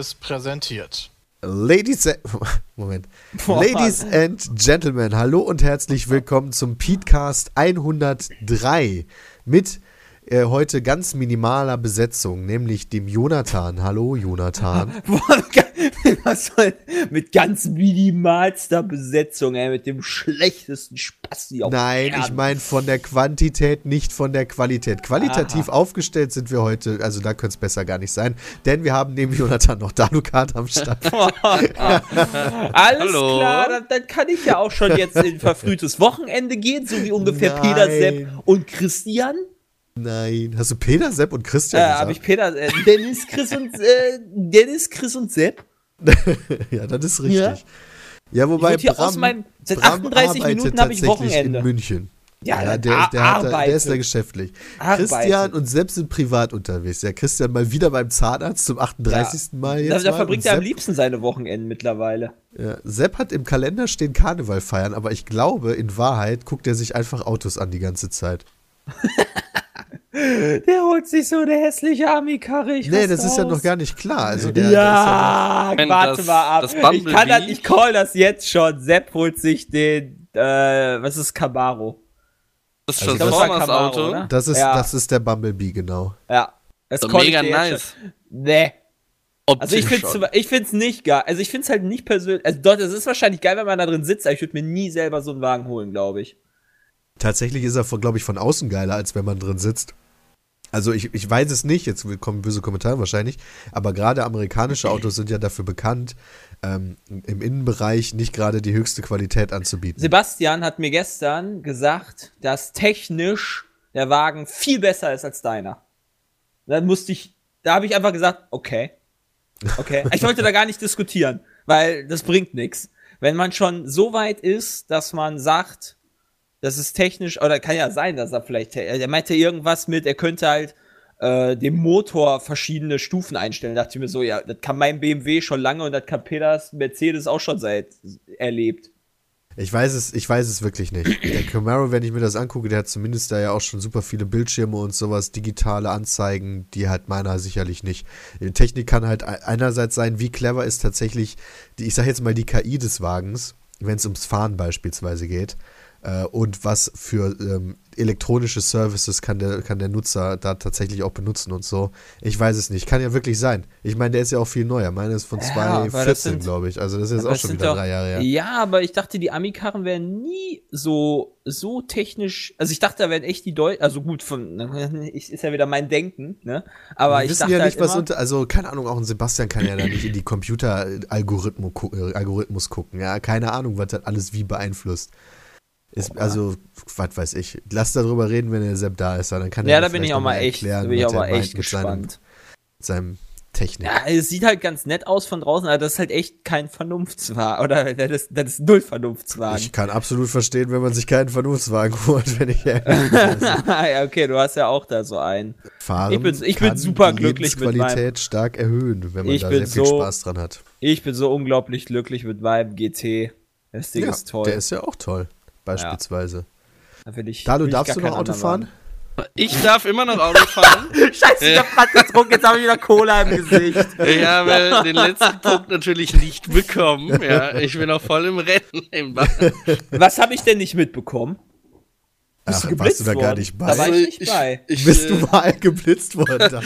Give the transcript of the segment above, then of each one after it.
Seriös präsentiert. Ladies, Moment. Boah. Ladies and Gentlemen, hallo und herzlich willkommen zum Petecast 103 mit äh, heute ganz minimaler Besetzung, nämlich dem Jonathan. Hallo Jonathan. Boah, was soll mit ganz minimalster Besetzung, ey, mit dem schlechtesten Spasti auf Nein, ich Erden. meine von der Quantität, nicht von der Qualität. Qualitativ aufgestellt sind wir heute, also da könnte es besser gar nicht sein, denn wir haben neben Jonathan noch Danukat am Start. Alles Hallo. klar, dann, dann kann ich ja auch schon jetzt in verfrühtes Wochenende gehen, so wie ungefähr Nein. Peter, Sepp und Christian. Nein, hast du Peter, Sepp und Christian Äh, gesagt? habe ich Peter, äh, Dennis, Chris und äh, Dennis, Chris und Sepp. ja, das ist richtig. Ja. Ja, wobei Ich hier aus meinem- seit 38 arbeitet Minuten habe ich tatsächlich Wochenende. in München. Ja, Ja, der, der, hat, der ist da geschäftlich. Arbeitet. Christian und Sepp sind privat unterwegs. Ja, Christian mal wieder beim Zahnarzt zum 38. Mal jetzt. Da, da mal. verbringt er am liebsten seine Wochenenden mittlerweile. ja, Sepp hat im Kalender stehen Karneval feiern, aber ich glaube, in Wahrheit guckt er sich einfach Autos an die ganze Zeit. Der holt sich so eine hässliche Ami-Karre. ich Nee, das ist ja noch gar nicht klar. Also der, ja, Moment, warte das- mal ab. das ich kann das, ich call das jetzt schon. Sepp holt sich den, äh, was ist Camaro? Das Also es war Transformers Camaro, Auto. oder? das, ist, Ja. das ist der Bumblebee, genau. Ja. Das So mega nice. Nee. Also ich Optisch find's, schon. ich find's nicht geil. Also ich find's halt nicht persönlich. Also dort, es ist wahrscheinlich geil, wenn man da drin sitzt, aber ich würde mir nie selber so einen Wagen holen, glaube ich. Tatsächlich ist er, glaube ich, von außen geiler, als wenn man drin sitzt. Also ich, ich weiß es nicht, jetzt kommen böse Kommentare wahrscheinlich, aber gerade amerikanische Autos sind ja dafür bekannt, ähm, im Innenbereich nicht gerade die höchste Qualität anzubieten. Sebastian hat mir gestern gesagt, dass technisch der Wagen viel besser ist als deiner. Dann musste ich, da habe ich einfach gesagt, okay. Okay. Ich wollte da gar nicht diskutieren, weil das bringt nichts. Wenn man schon so weit ist, dass man sagt, das ist technisch, oder kann ja sein, dass er vielleicht, er meinte irgendwas mit, er könnte halt äh, dem Motor verschiedene Stufen einstellen. Da dachte ich mir so, ja, das kann mein BMW schon lange und das kann Peters Mercedes auch schon seit erlebt. Ich weiß es, ich weiß es wirklich nicht. Der Camaro, wenn ich mir das angucke, der hat zumindest da ja auch schon super viele Bildschirme und sowas, digitale Anzeigen, die hat meiner sicherlich nicht. Die Technik kann halt einerseits sein, wie clever ist tatsächlich, die, ich sag jetzt mal die KI des Wagens, wenn es ums Fahren beispielsweise geht. Äh, und was für ähm, elektronische Services kann der, kann der Nutzer da tatsächlich auch benutzen und so. Ich weiß es nicht. Kann ja wirklich sein. Ich meine, der ist ja auch viel neuer. Meine ist von Ja, aber das 2014, sind- glaube ich. Also das ist jetzt auch schon wieder doch- drei Jahre her. Ja, aber ich dachte, die Ami-Karren wären nie so, so technisch. Also ich dachte, da wären echt die Deutschen, also gut, von, ist ja wieder mein Denken, ne? Aber Wir ich wissen dachte ja halt nicht, was immer, unter, also keine Ahnung, auch ein Sebastian kann ja da nicht in die Computer-Algorithmus gu Algorithmus gucken. Ja, keine Ahnung, was das alles wie beeinflusst. Ist, also, was weiß ich. Lass darüber reden, wenn der Sepp da ist, dann kann Ja, da bin ich auch mal echt, erklären, da bin ich auch mal echt mit seinem, gespannt. mit seinem Technik. Ja, es sieht halt ganz nett aus von draußen, aber das ist halt echt kein Vernunftswagen. Oder das ist, das ist null Vernunftswagen. Ich kann absolut verstehen, wenn man sich keinen Vernunftswagen holt, wenn ich ehrlich bin. ja, okay, du hast ja auch da so einen. Fahren Ich bin- ich bin kann super die glücklich mit Lebensqualität stark erhöhen, wenn man Ich da bin sehr viel so- Spaß dran hat. Ich bin so unglaublich glücklich mit meinem GT. Das Ding Ja, ist toll. der ist ja auch toll, beispielsweise. da will ich, Dalu, will ich darfst gar du noch Auto fahren? Ich darf immer noch Auto fahren. Scheiße, ich hab grad getrunken, jetzt habe ich wieder Cola im Gesicht. Ich habe den letzten Punkt natürlich nicht bekommen. Ja, ich bin noch voll im Rennen. Was habe ich denn nicht mitbekommen? Bist Ach, du warst du geblitzt da gar worden? nicht bei? Da war ich nicht ich, bei. Ich, Bist äh, du mal geblitzt worden?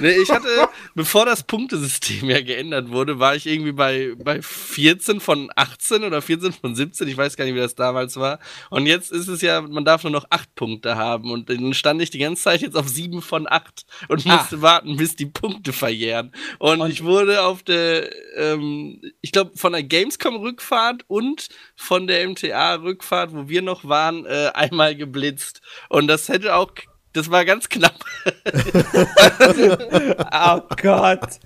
Nee, ich hatte, bevor das Punktesystem ja geändert wurde, war ich irgendwie bei, bei 14 von 18 oder 14 von 17. Ich weiß gar nicht, wie das damals war. Und jetzt ist es ja, man darf nur noch 8 Punkte haben. Und dann stand ich die ganze Zeit jetzt auf 7 von 8 und Ah. musste warten, bis die Punkte verjähren. Und, Und- ich wurde auf der, ähm, ich glaube, von der Gamescom-Rückfahrt und von der MTA-Rückfahrt, wo wir noch waren, äh, einmal geblitzt. Und das hätte auch, das war ganz knapp. Oh Gott.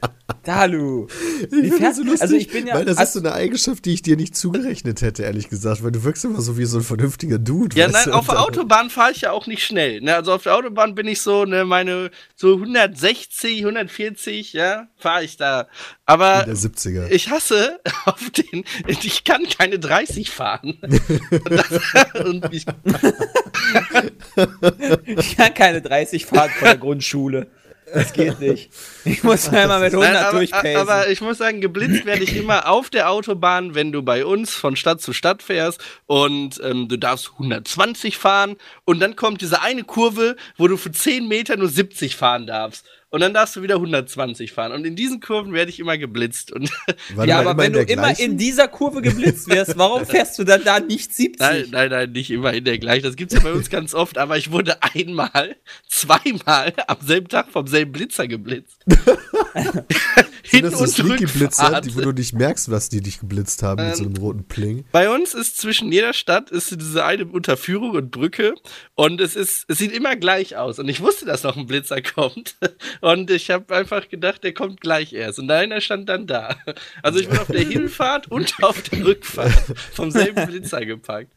Dalu. Wie Ich finde so du? lustig, Also ich bin ja. weil das ist so eine Eigenschaft, die ich dir nicht zugerechnet hätte, ehrlich gesagt, weil du wirkst immer so wie so ein vernünftiger Dude. Ja, nein, du, auf der Autobahn fahre ich ja auch nicht schnell. Ne? Also auf der Autobahn bin ich so, ne, meine so 160, 140, ja, fahre ich da. Aber Der 70er. ich hasse auf den, ich kann keine 30 fahren. und das, und ich, ich kann keine 30 fahren von der Grundschule. Das geht nicht. Ich muss einmal mit 100 Nein, aber, durchpacen. aber ich muss sagen, geblitzt werde ich immer auf der Autobahn, wenn du bei uns von Stadt zu Stadt fährst und ähm, du darfst 120 fahren und dann kommt diese eine Kurve, wo du für 10 Meter nur 70 fahren darfst. Und dann darfst du wieder 120 fahren. Und in diesen Kurven werde ich immer geblitzt. Und ja, dann aber wenn du der immer gleichen? in dieser Kurve geblitzt wirst, warum fährst du dann da nicht 70? nein, nein, nein, nicht immer in der gleichen. Das gibt's ja bei uns ganz oft. Aber ich wurde einmal, zweimal am selben Tag vom selben Blitzer geblitzt. Sind das so sneaky Blitzer, Rückfahrt. die, wo du nicht merkst, was die dich geblitzt haben mit so Ähm, einem roten Pling? Bei uns ist zwischen jeder Stadt ist diese eine Unterführung und Brücke und es ist es sieht immer gleich aus und ich wusste, dass noch ein Blitzer kommt und ich habe einfach gedacht, der kommt gleich erst und einer stand dann da. Also ich bin auf der Hinfahrt und auf der Rückfahrt vom selben Blitzer gepackt.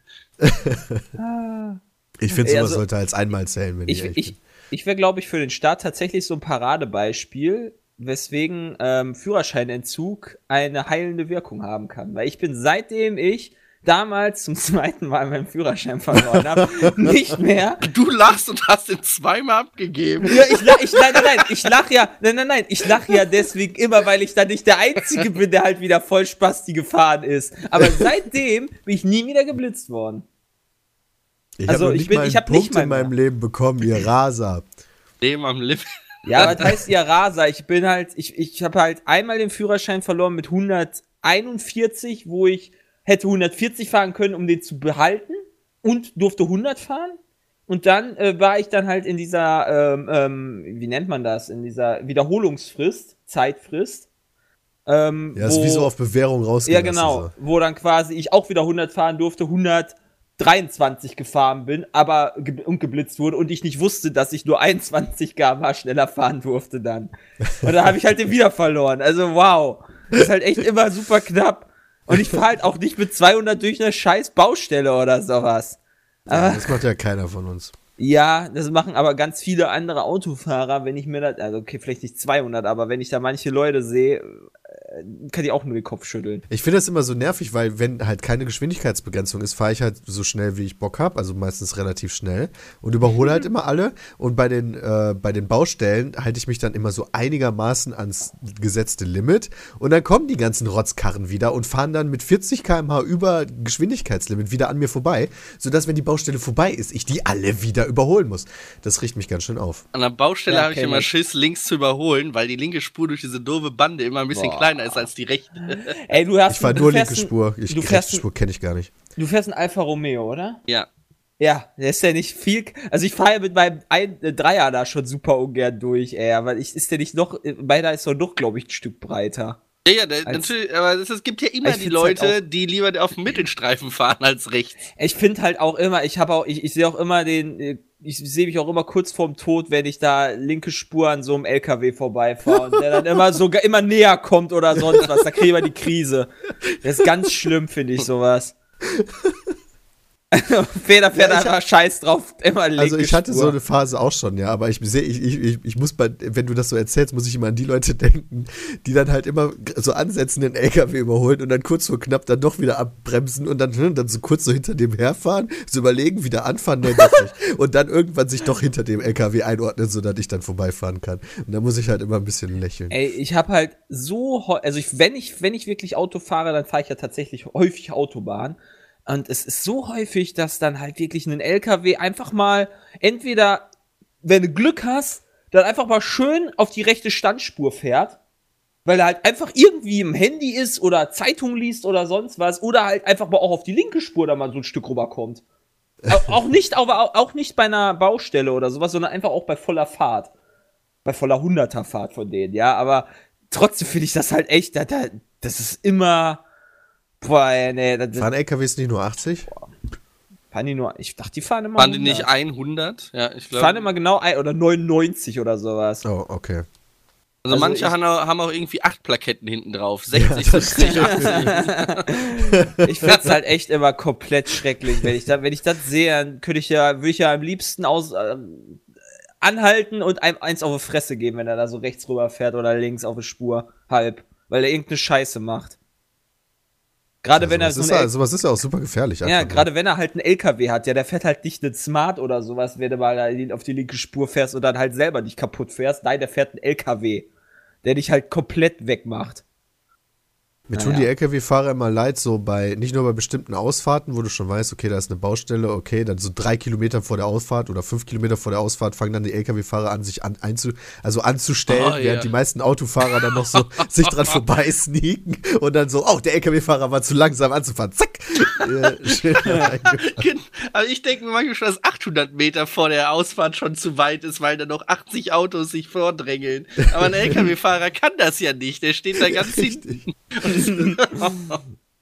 Ich finde, sowas also, sollte als einmal zählen, wenn ich, Ich, ich, ich wäre, glaube ich, für den Staat tatsächlich so ein Paradebeispiel, weswegen ähm, Führerscheinentzug eine heilende Wirkung haben kann. Weil ich bin seitdem ich damals zum zweiten Mal meinen Führerschein verloren habe, nicht mehr. Du lachst und hast den zweimal abgegeben. Ja, ich lach, ich, nein, nein, nein, ich lach ja, nein, nein, nein, ich lach ja deswegen immer, weil ich dann nicht der Einzige bin, der halt wieder voll Spasti gefahren ist. Aber seitdem bin ich nie wieder geblitzt worden. Ich also habe ich nicht bin- mal ich einen hab nicht Punkt mal in meinem Leben bekommen, ihr Raser. Leben am Lip. Ja, das heißt ja Raser. Ich bin halt, ich, ich habe halt einmal den Führerschein verloren mit 141, wo ich hätte 140 fahren können, um den zu behalten und durfte 100 fahren. Und dann äh, war ich dann halt in dieser, ähm, ähm, wie nennt man das, in dieser Wiederholungsfrist, Zeitfrist. Ähm, Ja, ist wo- wie so auf Bewährung Ja, rausgelassen. genau. So. Wo dann quasi ich auch wieder 100 fahren durfte, 123 gefahren bin, aber ge und geblitzt wurde und ich nicht wusste, dass ich nur 21 km schneller fahren durfte dann. Und dann habe ich halt den wieder verloren. Also wow. Das ist halt echt immer super knapp. Und ich fahre halt auch nicht mit 200 durch eine scheiß Baustelle oder sowas. Ja, Aber das macht ja keiner von uns. ja, das machen aber ganz viele andere Autofahrer, wenn ich mir das, also okay, vielleicht nicht 200, aber wenn ich da manche Leute sehe, kann ich auch nur den Kopf schütteln. Ich finde das immer so nervig, weil wenn halt keine Geschwindigkeitsbegrenzung ist, fahre ich halt so schnell, wie ich Bock habe, also meistens relativ schnell und überhole halt immer alle. Und bei den, äh, bei den Baustellen halte ich mich dann immer so einigermaßen ans gesetzte Limit und dann kommen die ganzen Rotzkarren wieder und fahren dann mit 40 km/h über Geschwindigkeitslimit wieder an mir vorbei, sodass, wenn die Baustelle vorbei ist, ich die alle wieder überholen muss. Das riecht mich ganz schön auf. An der Baustelle Ja, habe ich immer ich. Schiss, links zu überholen, weil die linke Spur durch diese doofe Bande immer ein bisschen Boah. kleiner ist als die rechte. Ey, du hast Ich fahre nur fährst linke Spur. Ich, du fährst, ein- Spur kenne ich gar nicht. du fährst ein Alfa Romeo, oder? Ja. Ja, der ist ja nicht viel. Also ich fahre ja mit meinem ein, äh, Dreier da schon super ungern durch, ey. Aber ich, ist der nicht noch, äh, meiner ist doch noch, glaube ich, ein Stück breiter. Ja, ja, Als- natürlich, aber es, gibt ja immer die halt Leute, die lieber auf dem Mittelstreifen fahren als rechts. Ich finde halt auch immer, ich habe auch, ich, ich sehe auch immer den, äh, ich sehe mich auch immer kurz vorm Tod, wenn ich da linke Spur an so einem LKW vorbeifahre und der dann immer so immer näher kommt oder sonst was. Da kriegen wir die Krise. Das ist ganz schlimm, finde ich sowas. Feder fährt Ja, scheiß drauf, immer linke Also ich hatte Spur. so eine Phase auch schon, ja, aber ich sehe, ich, ich, ich, muss bei, wenn du das so erzählst, muss ich immer an die Leute denken, die dann halt immer so ansetzen, den LKW überholen und dann kurz vor knapp dann doch wieder abbremsen und dann, hm, dann so kurz so hinter dem herfahren, so überlegen, wieder anfahren, nee, doch nicht. Und dann irgendwann sich doch hinter dem LKW einordnen, sodass ich dann vorbeifahren kann. Und da muss ich halt immer ein bisschen lächeln. Ey, ich habe halt so, also ich, wenn ich, wenn ich wirklich Auto fahre, dann fahre ich ja tatsächlich häufig Autobahn. Und es ist so häufig, dass dann halt wirklich ein LKW einfach mal entweder, wenn du Glück hast, dann einfach mal schön auf die rechte Standspur fährt, weil er halt einfach irgendwie im Handy ist oder Zeitung liest oder sonst was, oder halt einfach mal auch auf die linke Spur da mal so ein Stück rüberkommt. Au- auch nicht, aber auch, nicht bei einer Baustelle oder sowas, sondern einfach auch bei voller Fahrt bei voller Hunderterfahrt von denen, ja, aber trotzdem finde ich das halt echt, da, da, das ist immer, boah, nee, das, Fahren LKWs nicht nur 80? fahren die nur, ich dachte, die fahren immer Waren die 100. nicht 100? Ja, ich Die fahren glaube. immer genau ein, oder 99 oder sowas. Oh, okay. Also, also manche ich- haben auch, haben auch irgendwie acht Plaketten hinten drauf. 60, 70, 80. Ich find's halt echt immer komplett schrecklich, wenn ich da, wenn ich das sehe, dann könnte ich ja, würde ich ja am liebsten aus, ähm, anhalten und einem eins auf die Fresse geben, wenn er da so rechts rüber fährt oder links auf die Spur, halb, weil er irgendeine Scheiße macht. Gerade Ja, wenn er so ist ja, sowas ist ja auch super gefährlich. Ja, einfach nur. gerade wenn er halt einen LKW hat, ja, der fährt halt nicht einen Smart oder sowas, wenn du mal auf die linke Spur fährst und dann halt selber nicht kaputt fährst. Nein, der fährt einen LKW, der dich halt komplett wegmacht. Mir tun Naja. die LKW-Fahrer immer leid, so bei, nicht nur bei bestimmten Ausfahrten, wo du schon weißt, okay, da ist eine Baustelle, okay, dann so drei Kilometer vor der Ausfahrt oder fünf Kilometer vor der Ausfahrt fangen dann die LKW-Fahrer an, sich an, einzu, also anzustellen, Oh, während ja. die meisten Autofahrer dann noch so sich dran vorbei sneaken und dann so, oh, der LKW-Fahrer war zu langsam anzufahren, zack. Äh. Gen- Also ich denke mir manchmal schon, dass 800 Meter vor der Ausfahrt schon zu weit ist, weil da noch 80 Autos sich vordrängeln. Aber ein LKW-Fahrer kann das ja nicht. Der steht da ganz hinten.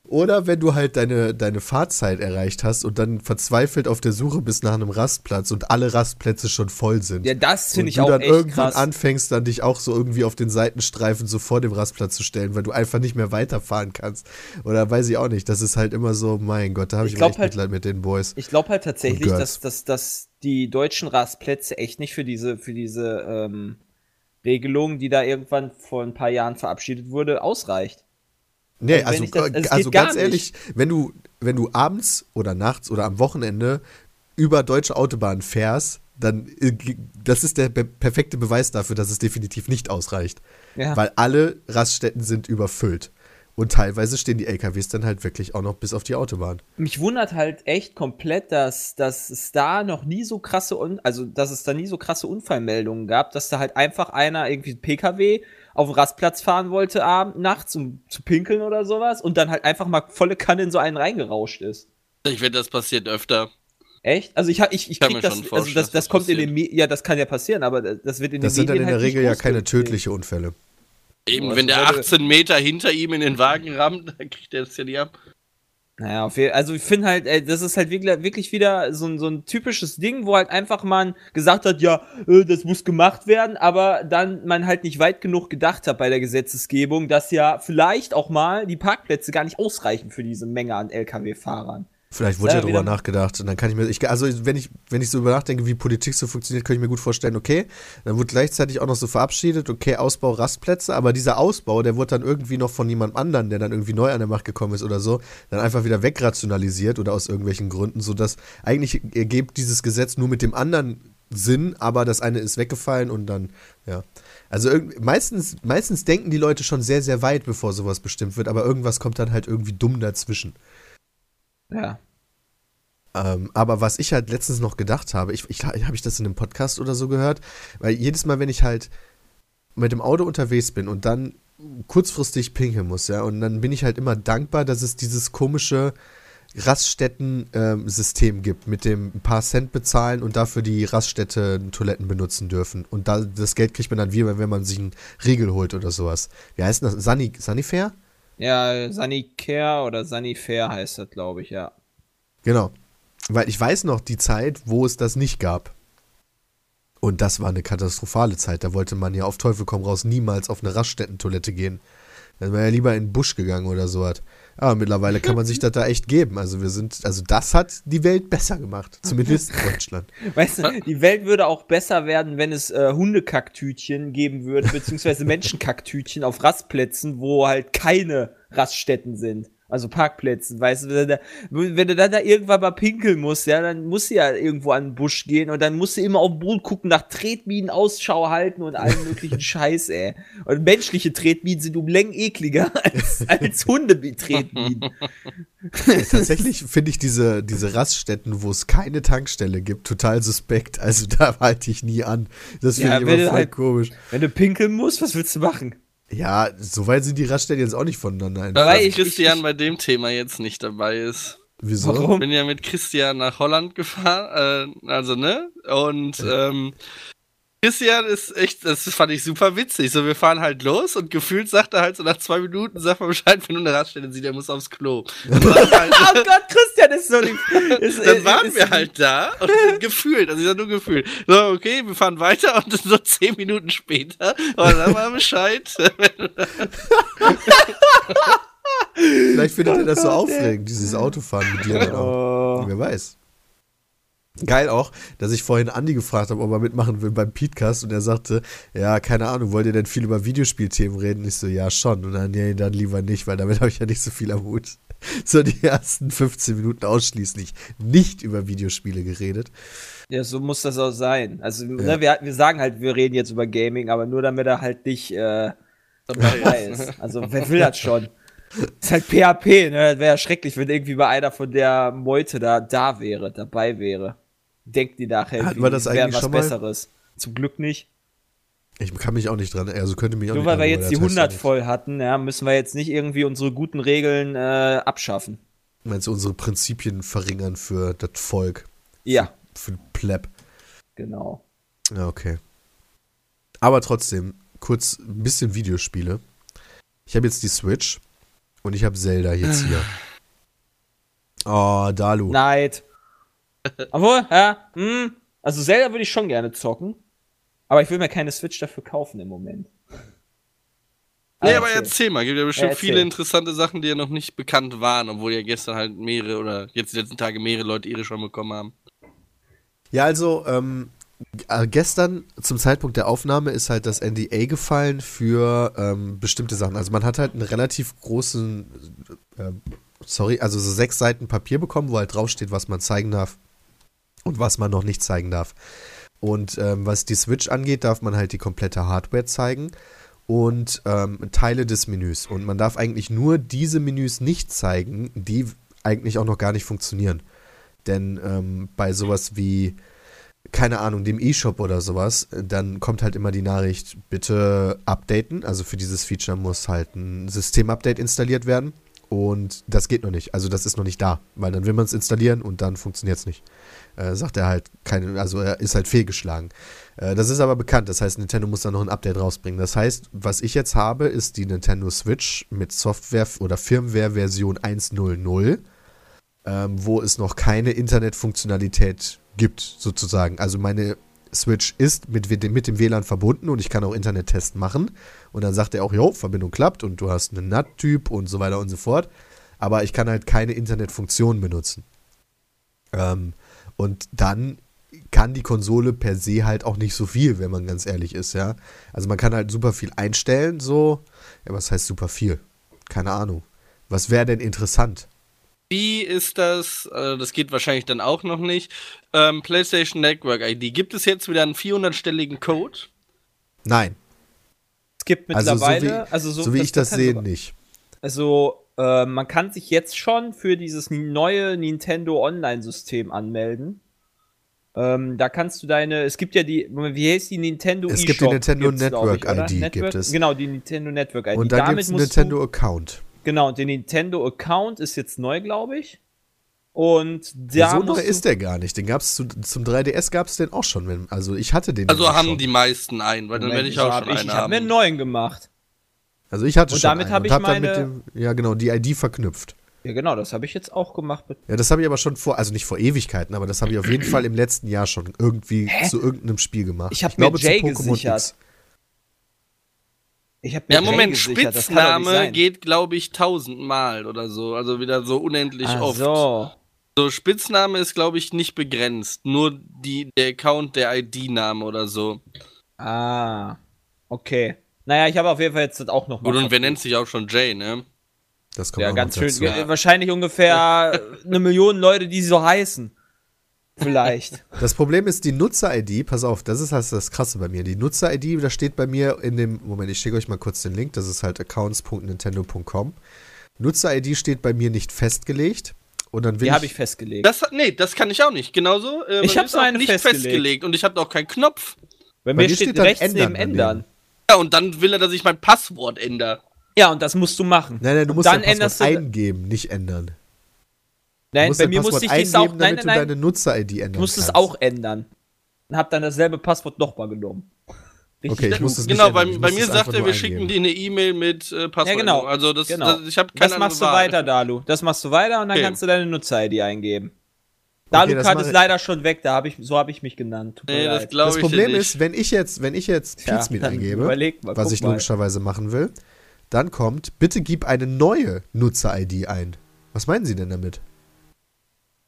Oder wenn du halt deine, deine Fahrzeit erreicht hast und dann verzweifelt auf der Suche bist nach einem Rastplatz und alle Rastplätze schon voll sind. Ja, das finde und ich du auch dann echt irgendwann krass. anfängst, dann dich auch so irgendwie auf den Seitenstreifen so vor dem Rastplatz zu stellen, weil du einfach nicht mehr weiterfahren kannst. Oder weiß ich auch nicht. Das ist halt immer so, mein Gott, da habe ich, Ich echt halt- Mitleid mit den Boys. Ich glaube halt tatsächlich, Und dass, dass, dass die deutschen Rastplätze echt nicht für diese, für diese ähm, Regelung, die da irgendwann vor ein paar Jahren verabschiedet wurde, ausreicht. Nee, Also also, das- also also ganz ehrlich, wenn du, wenn du abends oder nachts oder am Wochenende über deutsche Autobahnen fährst, dann äh, das ist der perfekte Beweis dafür, dass es definitiv nicht ausreicht. Ja. Weil alle Raststätten sind überfüllt. Und teilweise stehen die LKWs dann halt wirklich auch noch bis auf die Autobahn. Mich wundert halt echt komplett, dass, dass es da noch nie so krasse, also dass es da nie so krasse Unfallmeldungen gab, dass da halt einfach einer irgendwie einen PKW auf den Rastplatz fahren wollte abend, nachts, um zu pinkeln oder sowas und dann halt einfach mal volle Kanne in so einen reingerauscht ist. Ich wette, das passiert öfter. Echt? Also ich, ich, ich Kann krieg mir das, schon also vorstellen, das, das das kommt in passiert. den Me ja, das kann ja passieren, aber das wird in Das den sind dann Medien in der halt Regel ja keine tödlichen Unfälle. Eben, Oh, wenn das der würde- 18 Meter hinter ihm in den Wagen rammt, dann kriegt er das ja nicht ab. Naja, auf jeden, also ich finde halt, ey, das ist halt wirklich, wieder so ein, so ein typisches Ding, wo halt einfach man gesagt hat, ja, äh, das muss gemacht werden, aber dann man halt nicht weit genug gedacht hat bei der Gesetzesgebung, dass ja vielleicht auch mal die Parkplätze gar nicht ausreichen für diese Menge an Lkw-Fahrern. Vielleicht wurde Ja, wieder- nachgedacht. Und dann kann ich mir, ich, also wenn ich, wenn ich so über nachdenke, wie Politik so funktioniert, kann ich mir gut vorstellen, okay, dann wurde gleichzeitig auch noch so verabschiedet, okay, Ausbau Rastplätze, aber dieser Ausbau, der wurde dann irgendwie noch von jemand anderen, der dann irgendwie neu an der Macht gekommen ist oder so, dann einfach wieder wegrationalisiert oder aus irgendwelchen Gründen, sodass eigentlich ergibt dieses Gesetz nur mit dem anderen Sinn, aber das eine ist weggefallen und dann, ja. Also meistens, meistens denken die Leute schon sehr, sehr weit, bevor sowas bestimmt wird, aber irgendwas kommt dann halt irgendwie dumm dazwischen. Ja. Ähm, aber was ich halt letztens noch gedacht habe, ich, ich habe ich das in einem Podcast oder so gehört, weil jedes Mal, wenn ich halt mit dem Auto unterwegs bin und dann kurzfristig pinkeln muss, ja, und dann bin ich halt immer dankbar, dass es dieses komische Raststätten-System gibt, mit dem ein paar Cent bezahlen und dafür die Raststätte-Toiletten benutzen dürfen. Und da, das Geld kriegt man dann wieder, wenn man sich einen Riegel holt oder sowas. Wie heißt das? Sunny, Sunnyfair? Ja, Sanicare oder Sanifair heißt das, glaube ich, ja. Genau. Weil ich weiß noch die Zeit, wo es das nicht gab. Und das war eine katastrophale Zeit. Da wollte man ja auf Teufel komm raus niemals auf eine Raststättentoilette gehen. Dann wäre ja lieber in den Busch gegangen oder sowas. Aber mittlerweile kann man sich das da echt geben. Also wir sind, also das hat die Welt besser gemacht. Zumindest in Deutschland. Weißt du, die Welt würde auch besser werden, wenn es äh, Hundekacktütchen geben würde, beziehungsweise Menschenkacktütchen auf Rastplätzen, wo halt keine Raststätten sind. Also Parkplätzen, weißt du, wenn du, da, wenn du dann da irgendwann mal pinkeln musst, ja, dann musst du ja irgendwo an den Busch gehen und dann musst du immer auf den Boden gucken, nach Tretminen Ausschau halten und allen möglichen Scheiß, ey. Und menschliche Tretminen sind um Längen ekliger als, als Hunde-Tretminen. Tatsächlich finde ich diese, diese Raststätten, wo es keine Tankstelle gibt, total suspekt. Also da halte ich nie an. Das finde Ja, ich immer voll halt- komisch. Wenn du pinkeln musst, was willst du machen? Ja, so weit sind die Raststätten jetzt auch nicht voneinander entfernt. Weil ich- Christian ich- bei dem Thema jetzt nicht dabei ist. Wieso? Warum? Ich bin ja mit Christian nach Holland gefahren, äh, also ne? Und ähm, Christian ist echt, das fand ich super witzig. So, wir fahren halt los und gefühlt sagt er halt so nach zwei Minuten, sagt man Bescheid, wenn du eine Raststätte siehst, der muss aufs Klo. Halt, Oh Gott, Christian ist so lieb. Ist, dann waren ist, wir halt da und gefühlt, also ich sag nur gefühlt. So, okay, wir fahren weiter und so zehn Minuten später, aber dann war Bescheid. Vielleicht findet er das so aufregend, dieses Autofahren mit dir dann auch. Oh. Wer weiß. Geil auch, dass ich vorhin Andi gefragt habe, ob er mitmachen will beim Podcast und er sagte, ja, keine Ahnung, wollt ihr denn viel über Videospielthemen reden? Ich so, ja, schon. Und dann, nee, dann lieber nicht, weil damit habe ich ja nicht so viel am Hut. so die ersten 15 Minuten ausschließlich nicht über Videospiele geredet. Ja, so muss das auch sein. Also, ne, wir, wir sagen halt, wir reden jetzt über Gaming, aber nur damit er halt nicht äh, dabei ist. Also, wer will das schon? Ist halt PHP, ne? Das wäre ja schrecklich, wenn irgendwie bei einer von der Meute da, da wäre, dabei wäre. Denkt die nachher, Hatten wir das wäre eigentlich was schon mal? Besseres. Zum Glück nicht. Ich kann mich auch nicht dran, also könnte mich auch Nur nicht weil wir jetzt die erinnern, 100 das heißt voll hatten, ja, müssen wir jetzt nicht irgendwie unsere guten Regeln äh, abschaffen. Meinst du, unsere Prinzipien verringern für das Volk, Ja, für den Pleb? genau. Ja, okay. Aber trotzdem, kurz ein bisschen Videospiele. Ich habe jetzt die Switch und ich habe Zelda jetzt hier. Oh, Dalu. Neid. Obwohl, ja, hm, also Zelda würde ich schon gerne zocken, aber ich will mir keine Switch dafür kaufen im Moment. Nee, Ah, aber erzähl. erzähl mal, gibt ja bestimmt Ja, erzähl. viele interessante Sachen, die ja noch nicht bekannt waren, obwohl ja gestern halt mehrere oder jetzt die letzten Tage mehrere Leute ihre schon bekommen haben. Ja, also, ähm, äh, gestern zum Zeitpunkt der Aufnahme ist halt das NDA gefallen für ähm, bestimmte Sachen. Also man hat halt einen relativ großen, äh, sorry, also so sechs Seiten Papier bekommen, wo halt draufsteht, was man zeigen darf und was man noch nicht zeigen darf. Und ähm, was die Switch angeht, darf man halt die komplette Hardware zeigen und ähm, Teile des Menüs. Und man darf eigentlich nur diese Menüs nicht zeigen, die eigentlich auch noch gar nicht funktionieren. Denn ähm, bei sowas wie, keine Ahnung, dem E-Shop oder sowas, äh, dann kommt halt immer die Nachricht, bitte updaten. Also für dieses Feature muss halt ein Systemupdate installiert werden. Und das geht noch nicht. Also das ist noch nicht da. Weil dann will man es installieren und dann funktioniert es nicht. Äh, sagt er halt, keine, also er ist halt fehlgeschlagen. Äh, das ist aber bekannt. Das heißt, Nintendo muss da noch ein Update rausbringen. Das heißt, was ich jetzt habe, ist die Nintendo Switch mit Software- oder Firmware-Version 1.0.0 ähm, wo es noch keine Internetfunktionalität gibt, sozusagen. Also meine Switch ist mit, mit dem- WLAN verbunden und ich kann auch Internettests machen. Und dann sagt er auch, jo, Verbindung klappt und du hast einen NAT-Typ und so weiter und so fort. Aber ich kann halt keine Internetfunktion benutzen. Ähm, und dann kann die Konsole per se halt auch nicht so viel, wenn man ganz ehrlich ist, ja. Also man kann halt super viel einstellen, so. Ja, was heißt super viel? Keine Ahnung. Was wäre denn interessant? Wie ist das? Äh, das geht wahrscheinlich dann auch noch nicht. Ähm, PlayStation Network ID. Gibt es jetzt wieder einen 400-stelligen Code? Nein. Es gibt Also so mittlerweile, wie, also so, so, wie ich das sehe, nicht. Also, äh, man kann sich jetzt schon für dieses neue Nintendo Online-System anmelden. Ähm, da kannst du deine, es gibt ja die, wie heißt die Nintendo Es eShop gibt die Nintendo Network oder? ID, Network, gibt es. Genau, die Nintendo Network ID. Und dann gibt es einen musst Nintendo-Account. Genau, und der Nintendo-Account ist jetzt neu, glaube ich. Und da so neu ist der gar nicht. Den gab's zu, zum 3DS gab es den auch schon. Wenn, also ich hatte den. Also haben schon. die meisten einen, weil dann werde ich auch hab schon ich, einen ich habe mir einen neuen gemacht. Also ich hatte Und schon damit einen hab und ich hab dann mit meine- dem, ja genau, die ID verknüpft. Ja, genau, das habe ich jetzt auch gemacht. Mit Ja, das habe ich aber schon vor, also nicht vor Ewigkeiten, aber das habe ich auf jeden Fall im letzten Jahr schon irgendwie zu irgendeinem Spiel gemacht. Ich hab mir Jay Pokémon gesichert. X. ich habe mir Ja, Moment, gesichert, Spitzname geht, glaube ich, tausendmal oder so. Also wieder so unendlich Ach oft. so. So, Spitzname ist, glaube ich, nicht begrenzt. Nur die, der Account, der ID-Name oder so. Ah, okay. Naja, ich habe auf jeden Fall jetzt das auch noch mal. Gut, und wer nennt sich auch schon Jay, ne? Das kommt Ja, auch ganz schön. dazu. Wahrscheinlich ungefähr eine Million Leute, die so heißen. Vielleicht. Das Problem ist die Nutzer-ID, pass auf, das ist halt das Krasse bei mir. Die Nutzer-ID, da steht bei mir in dem, Moment, ich schicke euch mal kurz den Link, das ist halt accounts.nintendo.com. Nutzer-ID steht bei mir nicht festgelegt. Und dann will Die habe ich festgelegt. Das, nee, das kann ich auch nicht. Genauso. Äh, Ich mir ist auch meine nicht festgelegt. festgelegt. Und ich habe auch keinen Knopf. Bei bei mir steht, steht rechts ändern neben ändern. Ja, und dann will er, dass ich mein Passwort ändere. Ja, und das musst du machen. Nein, nein, du musst dann dein Passwort eingeben, nicht ändern. Nein, bei mir musste ich das auch. Nein, damit nein, du nein. deine Nutzer-ID ändern Ich musste es auch ändern. Und hab dann dasselbe Passwort nochmal genommen. Richtig Okay, ich muss es nicht Genau, bei, ändern, ich bei muss mir sagt er, wir schicken dir eine E-Mail mit äh, Passwort. Ja, genau. Also das, Genau. das ich habe keine Das machst du weiter, Dalu. Das machst du weiter und dann Okay. kannst du deine Nutzer-ID eingeben. das Dalu-Card mache ist leider schon weg, da hab ich, so habe ich mich genannt. Tut mir Nee, das Das Problem nicht. ist, wenn ich jetzt, wenn ich jetzt Pizmeet dann eingebe, mal, was ich mal. logischerweise machen will, dann kommt, bitte gib eine neue Nutzer-ID ein. Was meinen Sie denn damit?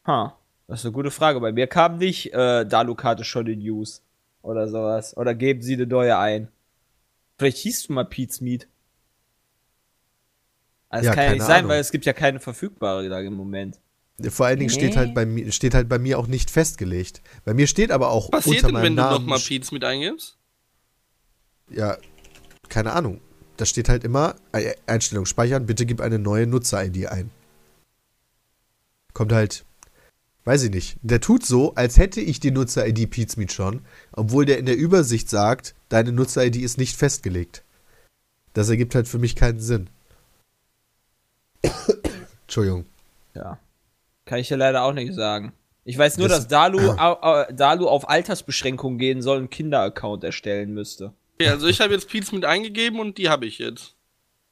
Ha, das ist eine gute Frage. Bei mir kam nicht äh, Dalu-Karte schon in News oder sowas. Oder geben Sie eine neue ein. Vielleicht hieß du mal Pete's Meat. Also Ja, das kann ja keine nicht sein, Ahnung. weil es gibt ja keine verfügbare da im Moment. Vor allen Dingen steht Nee. halt bei mir steht halt bei mir auch nicht festgelegt. Bei mir steht aber auch Was passiert unter denn, meinem wenn du Namen nochmal Pete's mit eingibst? ja keine Ahnung. Da steht halt immer Einstellung speichern, bitte gib eine neue Nutzer-ID ein. Kommt halt weiß ich nicht. Der tut so, als hätte ich die Nutzer-ID Pizmeet schon, obwohl der in der Übersicht sagt, deine Nutzer-ID ist nicht festgelegt. Das ergibt halt für mich keinen Sinn. Entschuldigung. Ja. Kann ich ja leider auch nicht sagen. Ich weiß nur, Das- dass Dalu, au, Dalu auf Altersbeschränkung gehen soll und einen Kinder-Account erstellen müsste. Okay, also ich habe jetzt mit eingegeben und die habe ich jetzt.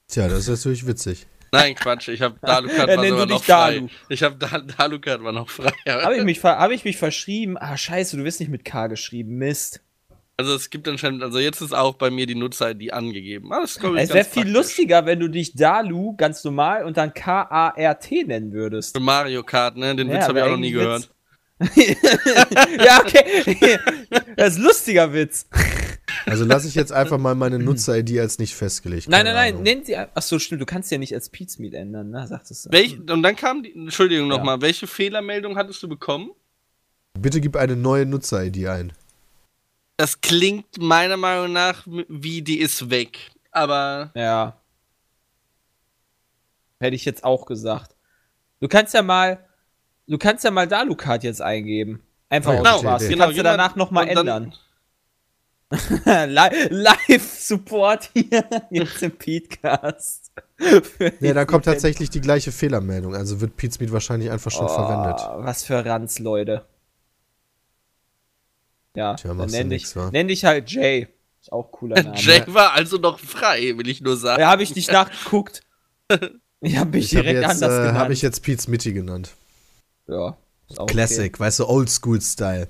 Tja, das ist natürlich witzig. Nein, Quatsch, ich habe Dalukat war sogar noch frei. Dalu. Ich habe da, Dalukat war noch frei. Habe ich, mich hab ich mich verschrieben? Ah, scheiße, du wirst nicht mit K geschrieben. Mist. Also es gibt anscheinend, also jetzt ist auch bei mir die Nutzer-ID angegeben. Ah, das ich, Es wäre viel praktisch. lustiger, wenn du dich Dalu ganz normal und dann K-A-R-T nennen würdest. Für Mario Kart, ne? Den Ja, Witz habe ich auch noch nie gehört. ja, okay. Das ist ein lustiger Witz. Also lasse ich jetzt einfach mal meine Nutzer-ID als nicht festgelegt. Nein, nein, nein, Ahnung. nenn sie. Achso, stimmt, du kannst ja nicht als Pizmeet ändern, ne? Sagtest du. Welch, und dann kam die, Entschuldigung Ja. nochmal, welche Fehlermeldung hattest du bekommen? Bitte gib eine neue Nutzer-ID ein. Das klingt meiner Meinung nach wie die ist weg. Aber Ja. Hätte ich jetzt auch gesagt. Du kannst ja mal. Du kannst ja mal Dalukat jetzt eingeben. Einfach Oh, aus ja, Spaß. gute Du Idee. kannst du danach nochmal dann- ändern. Li- Live-Support hier jetzt im Podcast. Ja, da kommt tatsächlich die gleiche Fehlermeldung. Also wird Pizmeet wahrscheinlich einfach schon oh, verwendet. Was für Ranz, Leute. Ja, Tja, dann nenn nix, dich, nenn dich halt Jay. Ist auch cooler Name. Jay war also noch frei, will ich nur sagen. Da habe ich nicht nachgeguckt. Ich habe mich Ich habe direkt jetzt, anders äh, genannt. hab ich jetzt Pete's Mitty genannt. ja, ist auch Classic, weißt du, Oldschool-Style.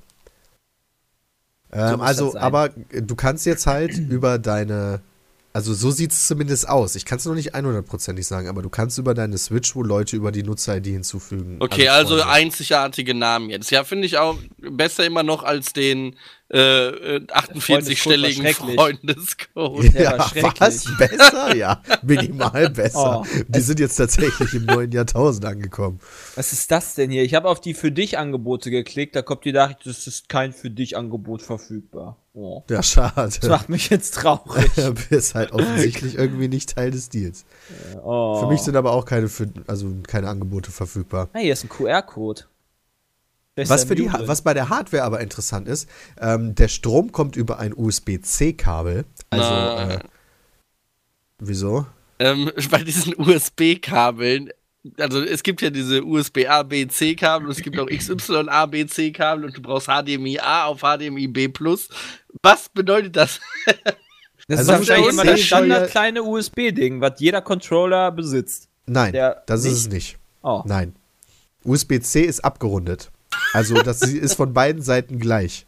Ähm, muss also, aber du kannst jetzt halt über deine. Also, so sieht es zumindest aus. Ich kann es noch nicht 100%ig sagen, aber du kannst über deine Switch wohl Leute über die Nutzer-ID hinzufügen. Okay, Also also einzigartige Namen jetzt. Ja, finde ich auch besser immer noch als den äh, äh, 48-stelligen schrecklich. Freundescode. Ja, schrecklich. was? Besser? Ja, minimal besser. Oh. Die sind jetzt tatsächlich im neuen Jahrtausend angekommen. Was ist das denn hier? Ich habe auf die für dich Angebote geklickt, da kommt die Nachricht, es ist kein für dich Angebot verfügbar. Oh. Ja, schade. Das macht mich jetzt traurig. Du bist halt offensichtlich irgendwie nicht Teil des Deals. Oh. Für mich sind aber auch keine, für, also keine Angebote verfügbar. Ah, hier ist ein QR-Code. Was, für die, was bei der Hardware aber interessant ist, ähm, der Strom kommt über ein USB-C-Kabel. Also, äh, wieso? Ähm, bei diesen USB-Kabeln, also es gibt ja diese USB-A, B, C-Kabel, und es gibt auch XY-A, B, C-Kabel und du brauchst HDMI A auf HDMI B+. Was bedeutet das? Das Also ist wahrscheinlich immer das Standard kleine USB-Ding, was jeder Controller besitzt. Nein, das ist nicht- es nicht. Oh. Nein. USB-C ist abgerundet. Also, das ist von beiden Seiten gleich.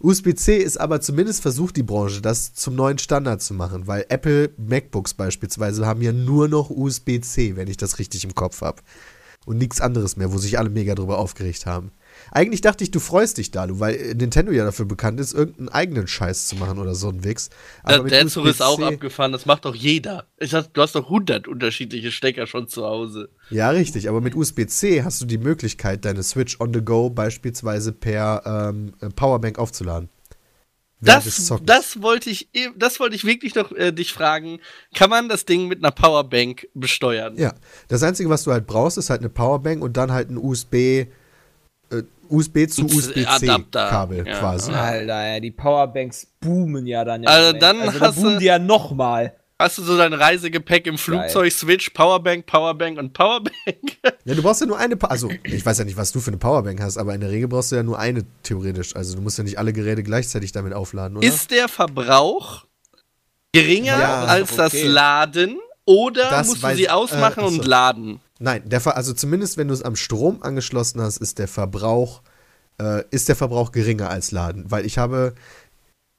USB-C ist aber zumindest versucht die Branche, das zum neuen Standard zu machen, weil Apple MacBooks beispielsweise haben ja nur noch USB-C, wenn ich das richtig im Kopf habe. Und nichts anderes mehr, wo sich alle mega drüber aufgeregt haben. Eigentlich dachte ich, du freust dich, Dalu, weil äh, Nintendo ja dafür bekannt ist, irgendeinen eigenen Scheiß zu machen oder so ein Wix. Der, mit der Zug ist auch abgefahren, das macht doch jeder. Ich sag, du hast doch 100 unterschiedliche Stecker schon zu Hause. Ja, richtig, aber mit USB-C hast du die Möglichkeit, deine Switch on the go beispielsweise per ähm, Powerbank aufzuladen. Das, das wollte ich, eh- das wollte ich wirklich noch äh, dich fragen. Kann man das Ding mit einer Powerbank besteuern? Ja, das Einzige, was du halt brauchst, ist halt eine Powerbank und dann halt ein USB, äh, USB zu USB-C-Kabel ja. quasi. Alter, ja, die Powerbanks boomen ja dann. im Also dann also hast dann boomen du- die ja nochmal. Hast du so dein Reisegepäck im Flugzeug, Switch, Powerbank, Powerbank und Powerbank? Ja, du brauchst ja nur eine, pa also ich weiß ja nicht, was du für eine Powerbank hast, aber in der Regel brauchst du ja nur eine theoretisch. Also du musst ja nicht alle Geräte gleichzeitig damit aufladen, oder? Ist der Verbrauch geringer Ja, als das okay. Laden oder Das musst du sie ich- ausmachen äh, und laden? Nein, der also zumindest wenn du es am Strom angeschlossen hast, ist der Verbrauch äh, ist der Verbrauch geringer als Laden, weil ich habe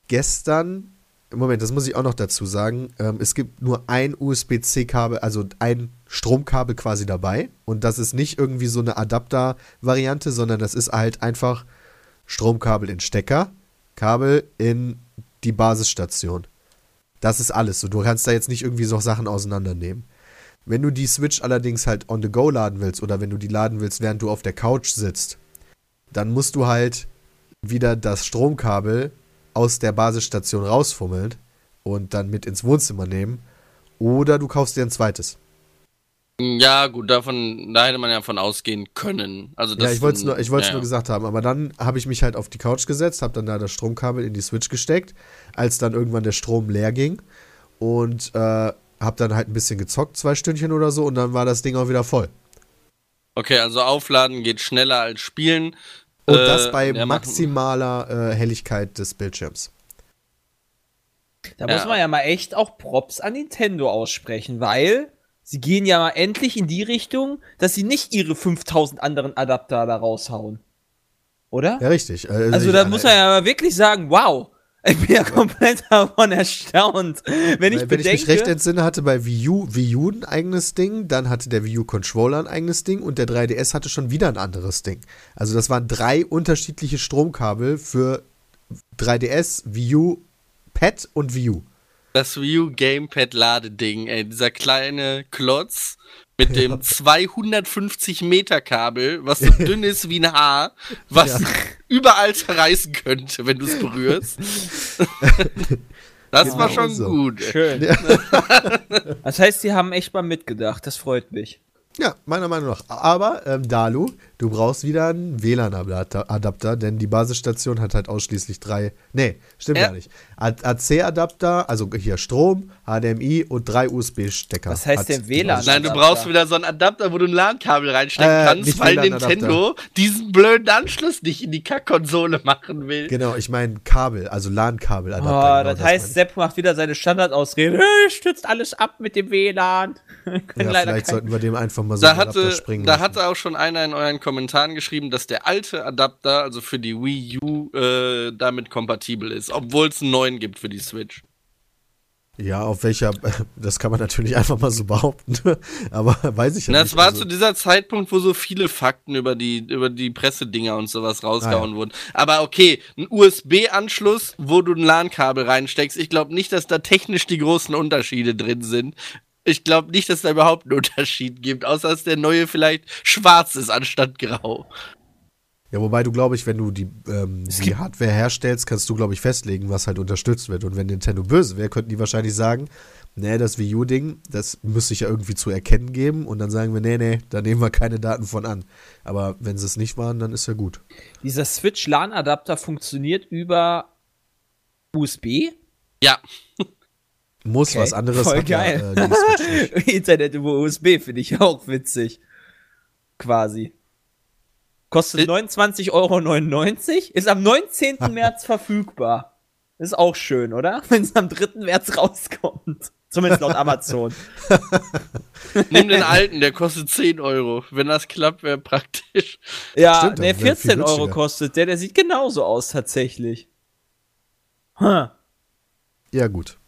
gestern Moment, das muss ich auch noch dazu sagen. Ähm, es gibt nur ein USB-C-Kabel, also ein Stromkabel quasi dabei. Und das ist nicht irgendwie so eine Adapter-Variante, sondern das ist halt einfach Stromkabel in Stecker, Kabel in die Basisstation. Das ist alles so. Du kannst da jetzt nicht irgendwie so Sachen auseinandernehmen. Wenn du die Switch allerdings halt on the go laden willst oder wenn du die laden willst, während du auf der Couch sitzt, dann musst du halt wieder das Stromkabel aus der Basisstation rausfummeln und dann mit ins Wohnzimmer nehmen. Oder du kaufst dir ein zweites. Ja, gut, davon, da hätte man ja von ausgehen können. Also das ja, ich wollte es nur, ich ja, nur gesagt haben. Aber dann habe ich mich halt auf die Couch gesetzt, habe dann da das Stromkabel in die Switch gesteckt, als dann irgendwann der Strom leer ging. Und äh, habe dann halt ein bisschen gezockt, zwei Stündchen oder so. Und dann war das Ding auch wieder voll. Okay, also aufladen geht schneller als spielen. Und Äh, das bei ja, maximaler äh, Helligkeit des Bildschirms. Da Ja. muss man ja mal echt auch Props an Nintendo aussprechen, weil sie gehen ja mal endlich in die Richtung, dass sie nicht ihre 5000 anderen Adapter da raushauen. Oder? Ja, richtig. Äh, also ich- da muss man ja mal wirklich sagen, wow. Ich bin ja komplett davon erstaunt. Wenn ich wenn ich mich bedenke, recht entsinne, hatte bei Wii U, Wii U ein eigenes Ding, dann hatte der Wii U Controller ein eigenes Ding und der 3DS hatte schon wieder ein anderes Ding. Also das waren drei unterschiedliche Stromkabel für 3DS, Wii U, Pad und Wii U. Das Wii U Gamepad Ladeding, ey, dieser kleine Klotz mit dem 250 Meter Kabel, was so dünn ist wie ein Haar, was Ja. überall zerreißen könnte, wenn du es berührst. das Genau war schon so. gut. schön. Das heißt, sie haben echt mal mitgedacht. Das freut mich. Ja, meiner Meinung nach. Aber, ähm, Dalu, du brauchst wieder einen WLAN-Adapter, denn die Basisstation hat halt ausschließlich drei. Nee, stimmt Ja. gar nicht. AC-Adapter, also hier Strom, HDMI und drei USB-Stecker. Was heißt denn WLAN? Nein, du Adapter. brauchst wieder so einen Adapter, wo du ein LAN-Kabel reinstecken Äh, kannst, weil. Nintendo diesen blöden Anschluss nicht in die Kackkonsole machen will. Genau, ich meine Kabel, also LAN-Kabel-Adapter. Oh, genau das heißt, Sepp macht wieder seine Standardausrede. Stützt alles ab mit dem WLAN. Ja, leider vielleicht kein- sollten wir dem einfach mal so Da einen Adapter hatte, springen da lassen. hatte auch schon einer in euren Kommentaren geschrieben, dass der alte Adapter, also für die Wii U, äh, damit kompatibel ist, obwohl es einen neuen gibt für die Switch. Ja, auf welcher, das kann man natürlich einfach mal so behaupten, aber weiß ich ja Na, nicht. das war also, zu dieser Zeitpunkt, wo so viele Fakten über die, über die Pressedinger und sowas rausgehauen Ah, wurden. Aber okay, ein USB-Anschluss, wo du ein LAN-Kabel reinsteckst, ich glaube nicht, dass da technisch die großen Unterschiede drin sind. Ich glaube nicht, dass da überhaupt einen Unterschied gibt, außer dass der neue vielleicht schwarz ist anstatt grau. ja, wobei du, glaube ich, wenn du die, ähm, die Hardware herstellst, kannst du, glaube ich, festlegen, was halt unterstützt wird. Und wenn Nintendo böse wäre, könnten die wahrscheinlich sagen, nee, das Wii U-Ding, das müsste sich ja irgendwie zu erkennen geben. Und dann sagen wir, nee, nee, da nehmen wir keine Daten von an. Aber wenn sie es nicht waren, dann ist ja gut. Dieser Switch-LAN-Adapter funktioniert über USB? Ja, Muss Okay, was anderes voll geil. Ja, äh. Internet über USB finde ich auch witzig. Quasi. Kostet Äh. 29,99 Euro, ist am 19. März verfügbar. Ist auch schön, oder? Wenn es am 3. März rauskommt. Zumindest laut Amazon. nimm den alten, der kostet 10 Euro. Wenn das klappt, wäre praktisch. Ja, Stimmt, ne, viel 14 Euro kostet der. Der sieht genauso aus, tatsächlich. Huh. Ja, gut.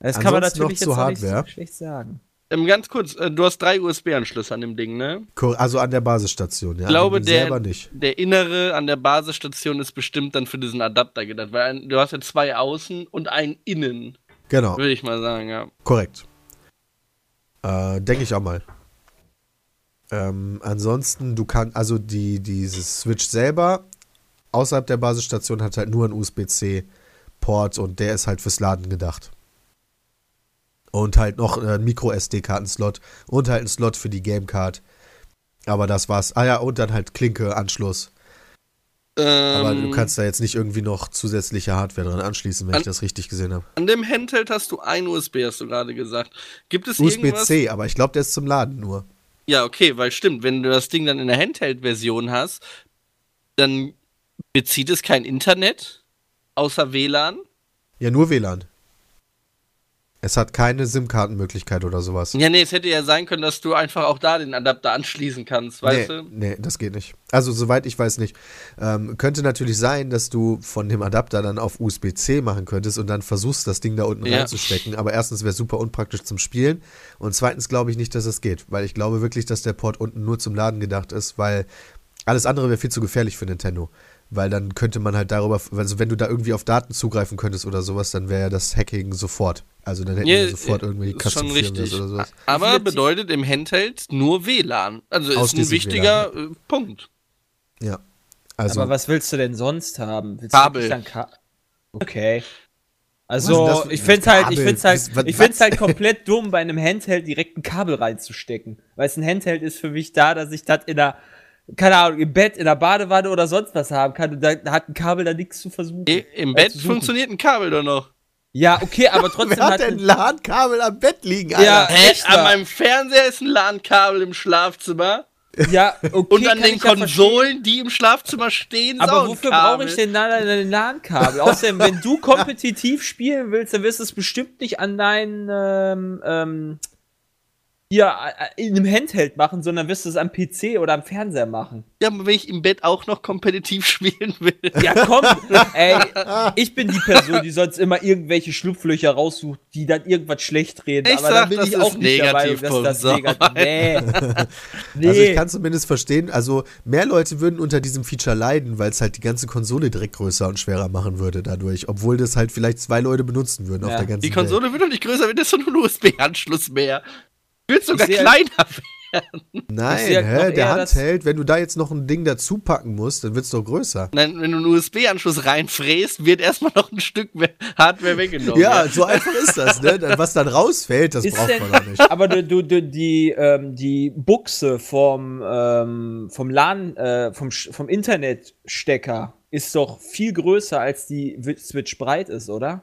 Das kann man natürlich noch jetzt auch nicht so Hardware. schlecht sagen. Ähm, ganz kurz, äh, du hast drei USB-Anschlüsse an dem Ding, ne? Also an der Basisstation, ja. Ich glaube, der, selber nicht. der innere an der Basisstation ist bestimmt dann für diesen Adapter gedacht, weil ein, du hast ja zwei außen und einen innen, Genau, würde ich mal sagen, ja. korrekt. Äh, Denke ich auch mal. Ähm, ansonsten, du kannst, also die, dieses Switch selber außerhalb der Basisstation hat halt nur einen USB-C-Port und der ist halt fürs Laden gedacht. Und halt noch äh, ein Micro-SD-Karten-Slot und halt ein Slot für die Gamecard. Aber das war's. Ah ja, und dann halt Klinke-Anschluss. Aber Ähm, du kannst da jetzt nicht irgendwie noch zusätzliche Hardware dran anschließen, wenn An- ich das richtig gesehen habe. An dem Handheld hast du ein USB, hast du gerade gesagt. Gibt es? USB-C, aber ich glaube, der ist zum Laden nur. Ja, okay, weil stimmt, wenn du das Ding dann in der Handheld-Version hast, dann bezieht es kein Internet außer WLAN. Ja, nur WLAN. Es hat keine SIM-Kartenmöglichkeit oder sowas. Ja, nee, es hätte ja sein können, dass du einfach auch da den Adapter anschließen kannst, weißt nee, du? nee, das geht nicht. Also, soweit ich weiß nicht. Ähm, könnte natürlich sein, dass du von dem Adapter dann auf USB-C machen könntest und dann versuchst, das Ding da unten Ja. reinzustecken. Aber erstens wäre es super unpraktisch zum Spielen und zweitens glaube ich nicht, dass es geht, weil ich glaube wirklich, dass der Port unten nur zum Laden gedacht ist, weil Alles andere wäre viel zu gefährlich für Nintendo. Weil dann könnte man halt darüber, also wenn du da irgendwie auf Daten zugreifen könntest oder sowas, dann wäre ja das Hacking sofort. Also dann hätten Ja, wir sofort irgendwie ist schon Custom richtig. oder sowas. Aber bedeutet im Handheld nur WLAN. Also ist ein wichtiger äh, Punkt. Ja. Also, Aber was willst du denn sonst haben? Willst Kabel. Du wirklich dann Ka okay. Also, ich find's halt, ich Kabel? find's halt, was- ich find's halt komplett dumm, bei einem Handheld direkt ein Kabel reinzustecken. Weil es ein Handheld ist für mich da, dass ich das in der, keine Ahnung, im Bett, in der Badewanne oder sonst was haben kann. Und da hat ein Kabel da nichts zu versuchen. Im äh, Bett zu suchen. funktioniert ein Kabel doch noch. Ja, okay, aber trotzdem wer hat hat denn ein- LAN-Kabel am Bett liegen, Ja, Alter? Hä? echt An meinem Fernseher ist ein LAN-Kabel im Schlafzimmer. ja, okay, Und an den ich ja. Konsolen, die im Schlafzimmer stehen, Aber wofür brauche ich denn ein LAN-Kabel? Außerdem, wenn du kompetitiv spielen willst, dann wirst du es bestimmt nicht an deinen ähm, ähm, hier äh, in einem Handheld machen, sondern wirst du es am PC oder am Fernseher machen. Ja, aber wenn ich im Bett auch noch kompetitiv spielen will. Ja, komm, ey, ich bin die Person, die sonst immer irgendwelche Schlupflöcher raussucht, die dann irgendwas schlecht reden. Ich aber sag, dann bin das ich ist auch nicht Meinung, dass das negativ Nee. nee. Also ich kann zumindest verstehen, also mehr Leute würden unter diesem Feature leiden, weil es halt die ganze Konsole direkt größer und schwerer machen würde dadurch, obwohl das halt vielleicht zwei Leute benutzen würden auf Ja. der ganzen Die Konsole wird doch nicht größer, wenn das so ein USB-Anschluss mehr. Wird sogar kleiner. Welt. Nein, hä, der Handheld, wenn du da jetzt noch ein Ding dazu packen musst, dann wird es doch größer. Nein, wenn du einen USB-Anschluss reinfräst, wird erstmal noch ein Stück mehr Hardware weggenommen. Ja, so einfach ist das, ne? Was dann rausfällt, das Ist braucht denn- man doch nicht. Aber du, du, du, die, ähm, die Buchse vom, ähm, vom LAN, äh, vom, Sch- vom Internetstecker ist doch viel größer, als die Wi- Switch breit ist, oder?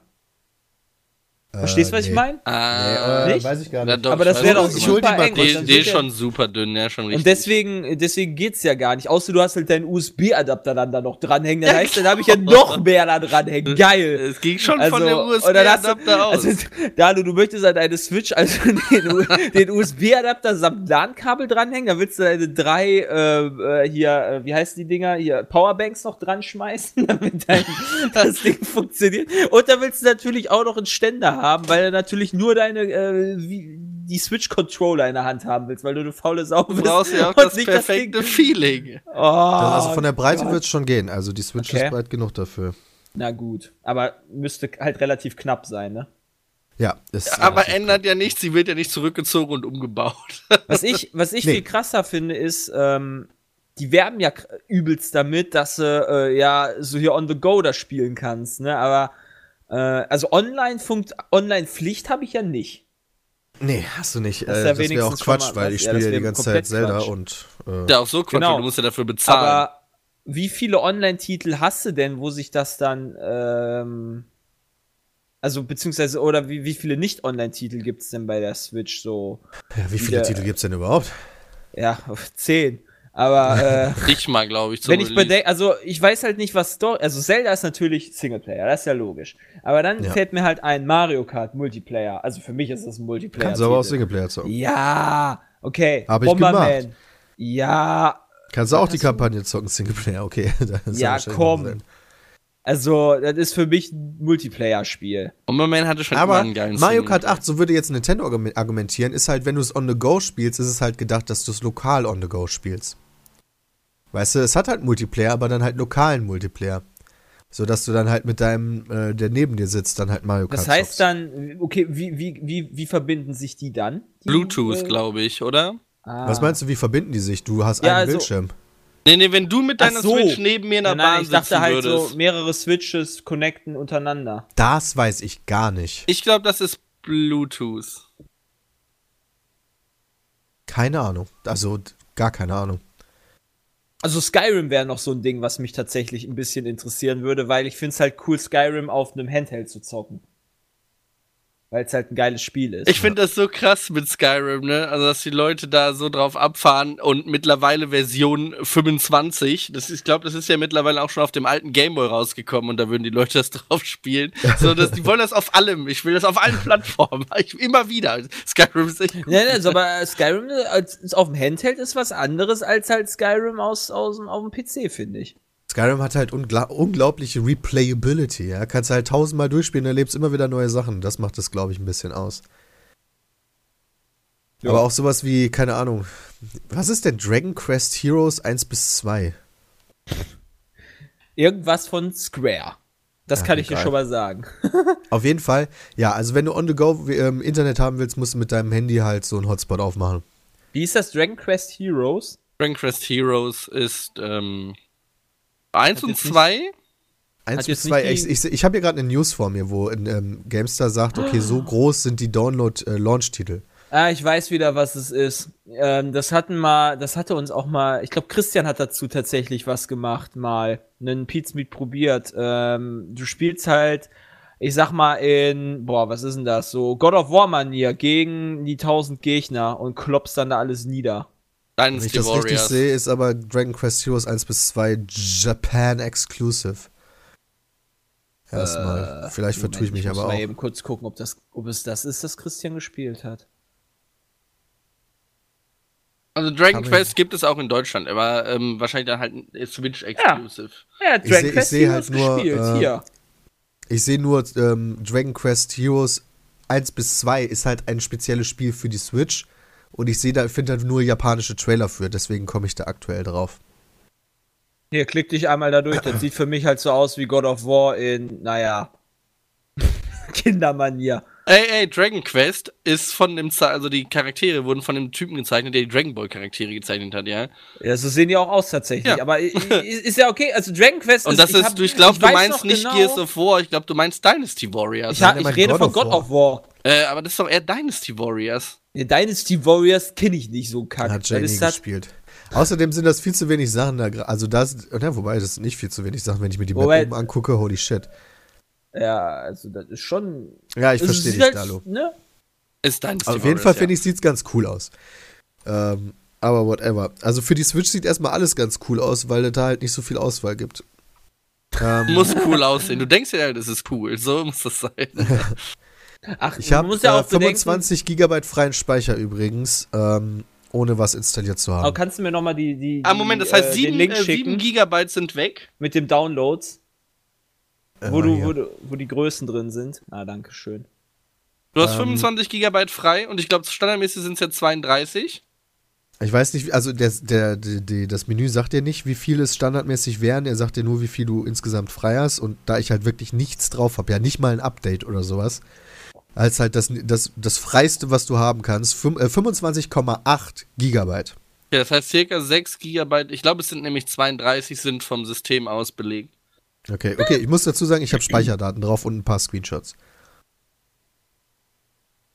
Verstehst du, was nee. ich meine? Ah, Nicht? weiß ich gar Ja, nicht. doch, Aber das wäre doch ich super mal eng. dann wird ist schon super dünn, ja, schon richtig. Und deswegen, deswegen geht's ja gar nicht. Außer du hast halt deinen USB-Adapter dann da noch dranhängen. Das heißt, dann habe ich ja noch mehr da dranhängen. Geil. Es ging schon Also, von dem dann USB-Adapter aus. Also, Dalu, du möchtest an deine Switch also den, den USB-Adapter samt LAN-Kabel dranhängen, da willst du deine drei, äh, äh, hier, äh, wie heißen die Dinger, hier, Powerbanks noch dran schmeißen, damit dein, das Ding funktioniert. Und da willst du natürlich auch noch einen Ständer haben, weil du natürlich nur deine, äh, wie, die Switch-Controller in der Hand haben willst, weil du eine faule Sau Du bist. brauchst ja auch und das nicht perfekte Ding- Feeling. Oh, also von der Breite wird es schon gehen. Also die Switch Okay. ist breit genug dafür. Na gut, aber müsste halt relativ knapp sein, ne? Ja, ist Aber ändert ja nichts, sie wird ja nicht zurückgezogen und umgebaut. Was ich, was ich Nee. viel krasser finde, ist, ähm, die werben ja übelst damit, dass du äh, ja so hier on the go das spielen kannst, ne? Aber äh, also online funkt Online-Pflicht habe ich ja nicht. Nee, hast du nicht. Das ist äh, ja das wäre auch Quatsch, mal weil ich Ja, spiele ja die ganze Zeit Zelda Quatsch. und äh, Ja, auch so Quatsch, Genau. du musst ja dafür bezahlen. Aber wie viele Online-Titel hast du denn, wo sich das dann ähm, also beziehungsweise oder wie, wie viele Nicht-Online-Titel gibt's denn bei der Switch so? ja, wie viele wieder- Titel gibt's denn überhaupt? Ja, zehn. Aber äh, Nicht mal, glaube ich, zum Wenn ich bedenke, also ich weiß halt nicht, was Story, also Zelda ist natürlich Singleplayer, das ist ja logisch. Aber dann Ja. fällt mir halt ein Mario Kart Multiplayer. Also für mich ist das ein Multiplayer. Kannst du aber auch Singleplayer zocken. Ja, okay. Hab ich Bomberman. gemacht. Ja, Kannst du auch die Kampagne zocken, Singleplayer, okay. Das ist Ja, komm. also das ist für mich ein Multiplayer-Spiel. Bomberman hatte schon immer Aber einen geilen Mario. Kart 8, so würde jetzt Nintendo argumen- argumentieren, ist halt, wenn du es on the go spielst, ist es halt gedacht, dass du es lokal on the go spielst. Weißt du, es hat halt Multiplayer, aber dann halt lokalen Multiplayer. So dass du dann halt mit deinem, äh, der neben dir sitzt, dann halt Mario Kart Das heißt dann, okay, wie, wie, wie, wie verbinden sich die dann? Die, Bluetooth, äh, glaube ich, oder? ah. Was meinst du, wie verbinden die sich? Du hast Ja, einen also- Bildschirm. Nee, nee, wenn du mit deiner so. Switch neben mir in der Nein, nein, Bahn ich dachte halt würdest. so mehrere Switches connecten untereinander. Das weiß ich gar nicht. Ich glaube, das ist Bluetooth. Keine Ahnung. Also gar keine Ahnung. Also Skyrim wäre noch so ein Ding, was mich tatsächlich ein bisschen interessieren würde, weil ich finde es halt cool, Skyrim auf einem Handheld zu zocken. Weil es halt ein geiles Spiel ist. Ich finde das so krass mit Skyrim, ne? Also, dass die Leute da so drauf abfahren und mittlerweile Version 25. Das ist, ich glaube, das ist ja mittlerweile auch schon auf dem alten Gameboy rausgekommen und da würden die Leute das drauf spielen. So, das, die wollen das auf allem. Ich will das auf allen Plattformen. Ich, immer wieder. Skyrim ist echt Ja, ne, also, aber Skyrim als, als auf dem Handheld ist was anderes als halt Skyrim aus, aus, auf dem PC, finde ich. Skyrim hat halt ungla unglaubliche Replayability, ja. Kannst halt tausendmal durchspielen, erlebst immer wieder neue Sachen. Das macht es, glaube ich, ein bisschen aus. Ja. Aber auch sowas wie, keine Ahnung, was ist denn Dragon Quest Heroes 1 bis 2? irgendwas von Square. Das Ach, kann ich dir egal. schon mal sagen. Auf jeden Fall, ja, also wenn du on the go ähm, Internet haben willst, musst du mit deinem Handy halt so einen Hotspot aufmachen. Wie ist das Dragon Quest Heroes? Dragon Quest Heroes ist ähm, 1 und 2. Eins bis zwei, ich, ich, ich habe hier gerade eine News vor mir, wo in, ähm, GameStar sagt, okay, so groß sind die Download-Launch-Titel. Ah, ich weiß wieder, was es ist. Ähm, das hatten mal, das hatte uns auch mal, ich glaube, Christian hat dazu tatsächlich was gemacht, mal einen Pizza Meat probiert. Ähm, du spielst halt, ich sag mal, in, boah, was ist denn das? So God of War Manier gegen die 1000 Gegner und kloppst dann da alles nieder. Wenn ich Dynasty das richtig Warriors. sehe, ist aber Dragon Quest Heroes 1 bis 2 Japan Exclusive. Erstmal. Vielleicht Moment, vertue ich mich muss aber mal auch. eben kurz gucken, ob das, ob es das ist, das Christian gespielt hat. Also Dragon Kann Quest gibt es auch in Deutschland, aber ähm, wahrscheinlich dann halt ein Switch Exclusive. Ja, Ich seh- ich seh halt nur, äh, hier. Ich sehe nur, ähm, Dragon Quest Heroes 1 bis 2 ist halt ein spezielles Spiel für die Switch. Und ich sehe da, finde halt nur japanische Trailer für, deswegen komme ich da aktuell drauf. Hier, klick dich einmal da durch. Das sieht für mich halt so aus wie God of War in, naja, Kindermanier. Ey, ey, Dragon Quest ist von dem, Ze also die Charaktere wurden von dem Typen gezeichnet, der die Dragon Ball Charaktere gezeichnet hat, ja. Ja, so sehen die auch aus tatsächlich. Ja. Aber ist ja okay. Also Dragon Quest Und das ich ist, hab- du, ich glaube, du meinst nicht genau- Gears of War, ich glaube, du meinst Dynasty Warriors. Ich, ich mein rede God von of God War. of War. äh, aber das ist doch eher Dynasty Warriors. Ja, Dynasty Warriors kenne ich nicht so kack. Hat Jay Das nie ist halt- gespielt. Außerdem sind das viel zu wenig Sachen da. Also das, ja, wobei, das sind nicht viel zu wenig Sachen, wenn ich mir die Map Wobei- oben angucke, holy shit. Ja, also das ist schon. Ja, ich also, verstehe dich, halt, Dalo. Ne? Ist Dynasty Auf jeden Fall finde ich, sieht's ganz cool aus. Ähm, aber whatever. Also für die Switch sieht erstmal alles ganz cool aus, weil es da halt nicht so viel Auswahl gibt. Ähm, Muss cool aussehen. Du denkst ja, das ist cool. So muss das sein. Ach, ich habe ja äh, auch bedenken, 25 Gigabyte freien Speicher übrigens, ähm, ohne was installiert zu Aber haben. kannst du mir nochmal die, die, ah, Moment, das die, heißt, äh, sieben, den Link äh, schicken sieben Gigabyte sind weg. mit dem Downloads, Äh, wo, du, wo, du, wo die Größen drin sind? Ah, danke schön. Du hast Ähm, 25 Gigabyte frei und ich glaube, standardmäßig sind es ja 32. Ich weiß nicht, also der, der, der, der, das Menü sagt dir nicht, wie viel es standardmäßig wären. Er sagt dir nur, wie viel du insgesamt frei hast. Und da ich halt wirklich nichts drauf habe, ja nicht mal ein Update oder sowas, als halt das, das, das freiste, was du haben kannst, fünf- äh, 25,8 Gigabyte. Ja, das heißt circa 6 Gigabyte. Ich glaube, es sind nämlich 32 sind vom System aus belegt. Okay, okay, ich muss dazu sagen, ich habe Speicherdaten drauf und ein paar Screenshots.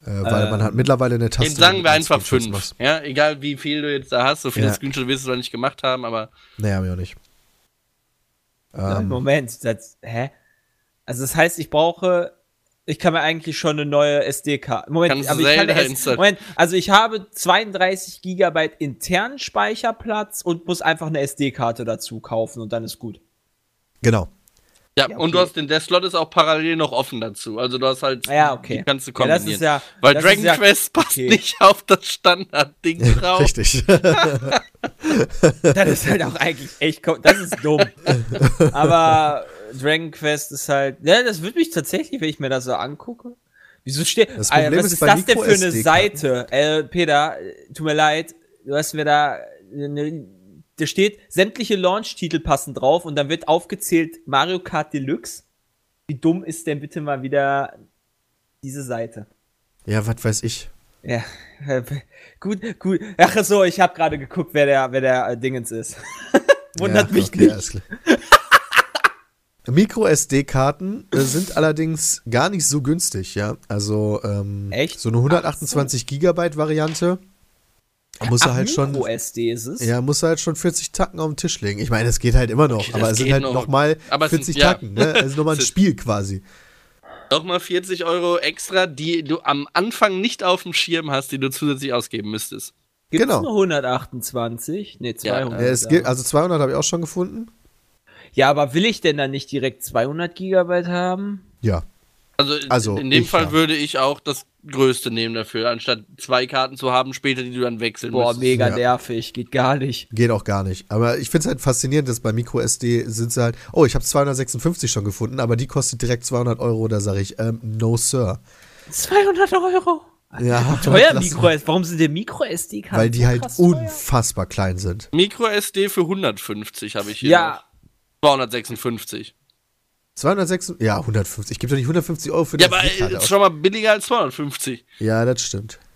Äh, weil Ähm, man hat mittlerweile eine Taste. Sagen wir einfach Screenshots 5. macht. Ja, egal wie viel du jetzt da hast, so viele Ja. Screenshots wirst du da nicht gemacht haben, aber Nee, hab ich auch nicht. Ähm, Moment, das, hä? Also das heißt, ich brauche, ich kann mir eigentlich schon eine neue SD-Karte. Moment, Kannst aber ich kann Zelda eine S installieren. Moment, also ich habe 32 Gigabyte internen Speicherplatz und muss einfach eine SD-Karte dazu kaufen und dann ist gut. genau. ja, Ja, und du okay. hast den, der Slot ist auch parallel noch offen dazu. Also du hast halt Ja, okay. die kannst du Ja, kombinieren. das ist ja, Weil das Dragon ist ja, Quest passt okay. nicht auf das Standard-Ding drauf. Richtig. Das ist halt auch eigentlich echt, das ist dumm. Aber Dragon Quest ist halt, ja, das würde mich tatsächlich, wenn ich mir das so angucke. Wieso steht, Das Alter, Problem was ist ist das denn für eine. Seite? Äh, Peter, äh, tut mir leid, du hast mir da, eine, da steht, sämtliche Launch-Titel passen drauf und dann wird aufgezählt Mario Kart Deluxe. Wie dumm ist denn bitte mal wieder diese Seite? ja, was weiß ich. Ja, äh, gut, gut. Ach so, ich habe gerade geguckt, wer der, wer der äh, Dingens ist. Wundert ja, mich okay, nicht. Micro-SD-Karten äh, sind allerdings gar nicht so günstig, ja. Also ähm, Echt? so eine 128 Gigabyte Variante muss er halt schon, Micro-SD ist es? ja, muss er halt schon 40 Tacken auf den Tisch legen. Ich meine, es geht halt immer noch, Okay, aber es sind halt noch. nochmal Aber es sind- 40 ja. Tacken, ne? Also nochmal ein Es Spiel quasi. Nochmal 40 Euro extra, die du am Anfang nicht auf dem Schirm hast, die du zusätzlich ausgeben müsstest. Gibt's genau. nur 128? Nee, 200. Ja, es gibt, also 200 habe ich auch schon gefunden. Ja, aber will ich denn dann nicht direkt 200 Gigabyte haben? Ja. Also, Also, in dem Fall ja. würde ich auch das Größte nehmen dafür, anstatt zwei Karten zu haben später, die du dann wechseln Boah, müsstest. mega Ja. nervig, geht gar nicht. Geht auch gar nicht. Aber ich finde es halt faszinierend, dass bei MicroSD sind sie halt, oh, ich habe 256 schon gefunden, aber die kostet direkt 200 Euro. Da sage ich, ähm, no, sir. 200 Euro? Ja, Teuer lass- Micro SD. Warum sind denn Micro SD-Karten? Weil die so halt krass teuer? unfassbar klein sind. Micro SD für 150 habe ich hier. Ja, 256. 206, ja, 150. Ich gebe doch nicht 150 Euro für Ja, das aber aus. ist schon mal billiger als 250. Ja, das stimmt.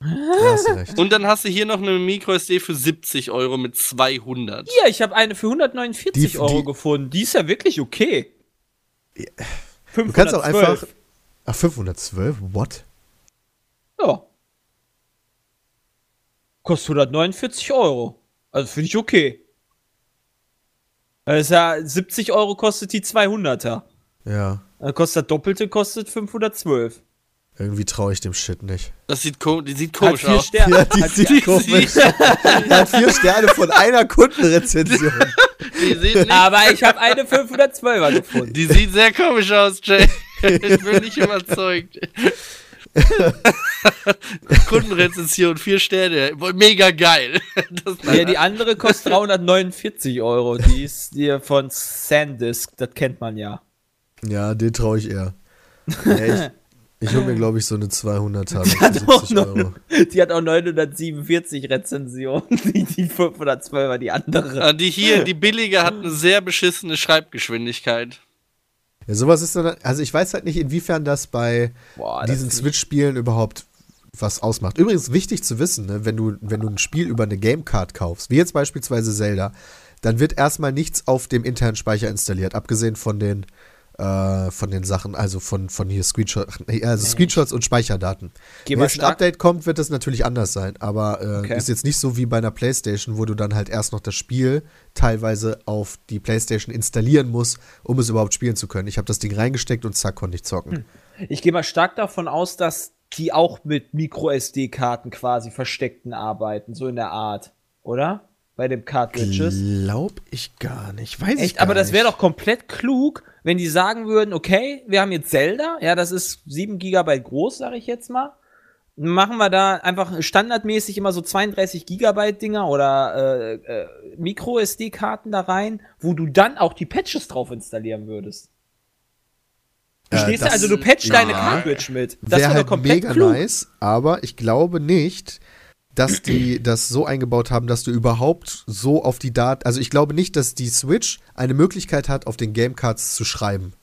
Da hast du recht. Und dann hast du hier noch eine MicroSD für 70 Euro mit 200. Hier, ich habe eine für 149 Die- Euro die- gefunden. Die ist ja wirklich okay. Du kannst auch 512. einfach. Ach, 512? What? Ja. Kostet 149 Euro. Also finde ich okay. Das ist ja 70 Euro kostet die 200er. Ja. Dann kostet das Doppelte, kostet 512. Irgendwie traue ich dem Shit nicht. Das sieht, ko die sieht komisch aus. Sterne. Ja, die Hat sieht vier- komisch. Er hat vier Sterne von einer Kundenrezension. Die sieht, nicht, Aber ich habe eine 512er gefunden. die sieht sehr komisch aus, Jay. Ich bin nicht überzeugt. Kundenrezension, vier Sterne. Mega geil. Das, Ja, die andere kostet 349 Euro. Die ist die von Sandisk, das kennt man ja. Ja, den traue ich eher. Ja, ich ich hole mir, glaube ich, so eine 200er Die hat, auch 70 Euro. noch, die hat auch 947 Rezensionen. Die, die 512er, die andere. Ah, die hier, die billige, hat eine sehr beschissene Schreibgeschwindigkeit. Ja, sowas ist dann, also ich weiß halt nicht, inwiefern das bei Boah, diesen Switch-Spielen überhaupt was ausmacht. Übrigens wichtig zu wissen, ne, wenn du, wenn du ein Spiel über eine Gamecard kaufst, wie jetzt beispielsweise Zelda, dann wird erstmal nichts auf dem internen Speicher installiert, abgesehen von den äh, von den Sachen, also von, von hier Screenshots, also Screenshots und Speicherdaten. Geh Wenn jetzt ein Update kommt, wird das natürlich anders sein, aber äh, Okay. ist jetzt nicht so wie bei einer Playstation, wo du dann halt erst noch das Spiel teilweise auf die Playstation installieren musst, um es überhaupt spielen zu können. Ich habe das Ding reingesteckt und zack, konnte ich zocken. Ich gehe mal stark davon aus, dass die auch mit Micro-SD-Karten quasi versteckten arbeiten, so in der Art, oder? Bei dem Cartridges. Glaub ich gar nicht. Weiß ich Echt, gar aber das wäre doch komplett klug, wenn die sagen würden, okay, wir haben jetzt Zelda, ja, das ist 7 GB groß, sage ich jetzt mal. Machen wir da einfach standardmäßig immer so 32 Gigabyte Dinger oder äh, äh, Micro SD-Karten da rein, wo du dann auch die Patches drauf installieren würdest. Äh, du? Also du patchst ja. deine Cartridge mit. Das Wäre halt komplett mega klug. nice, aber ich glaube nicht, dass die das so eingebaut haben, dass du überhaupt so auf die Daten, also ich glaube nicht, dass die Switch eine Möglichkeit hat, auf den Gamecards zu schreiben.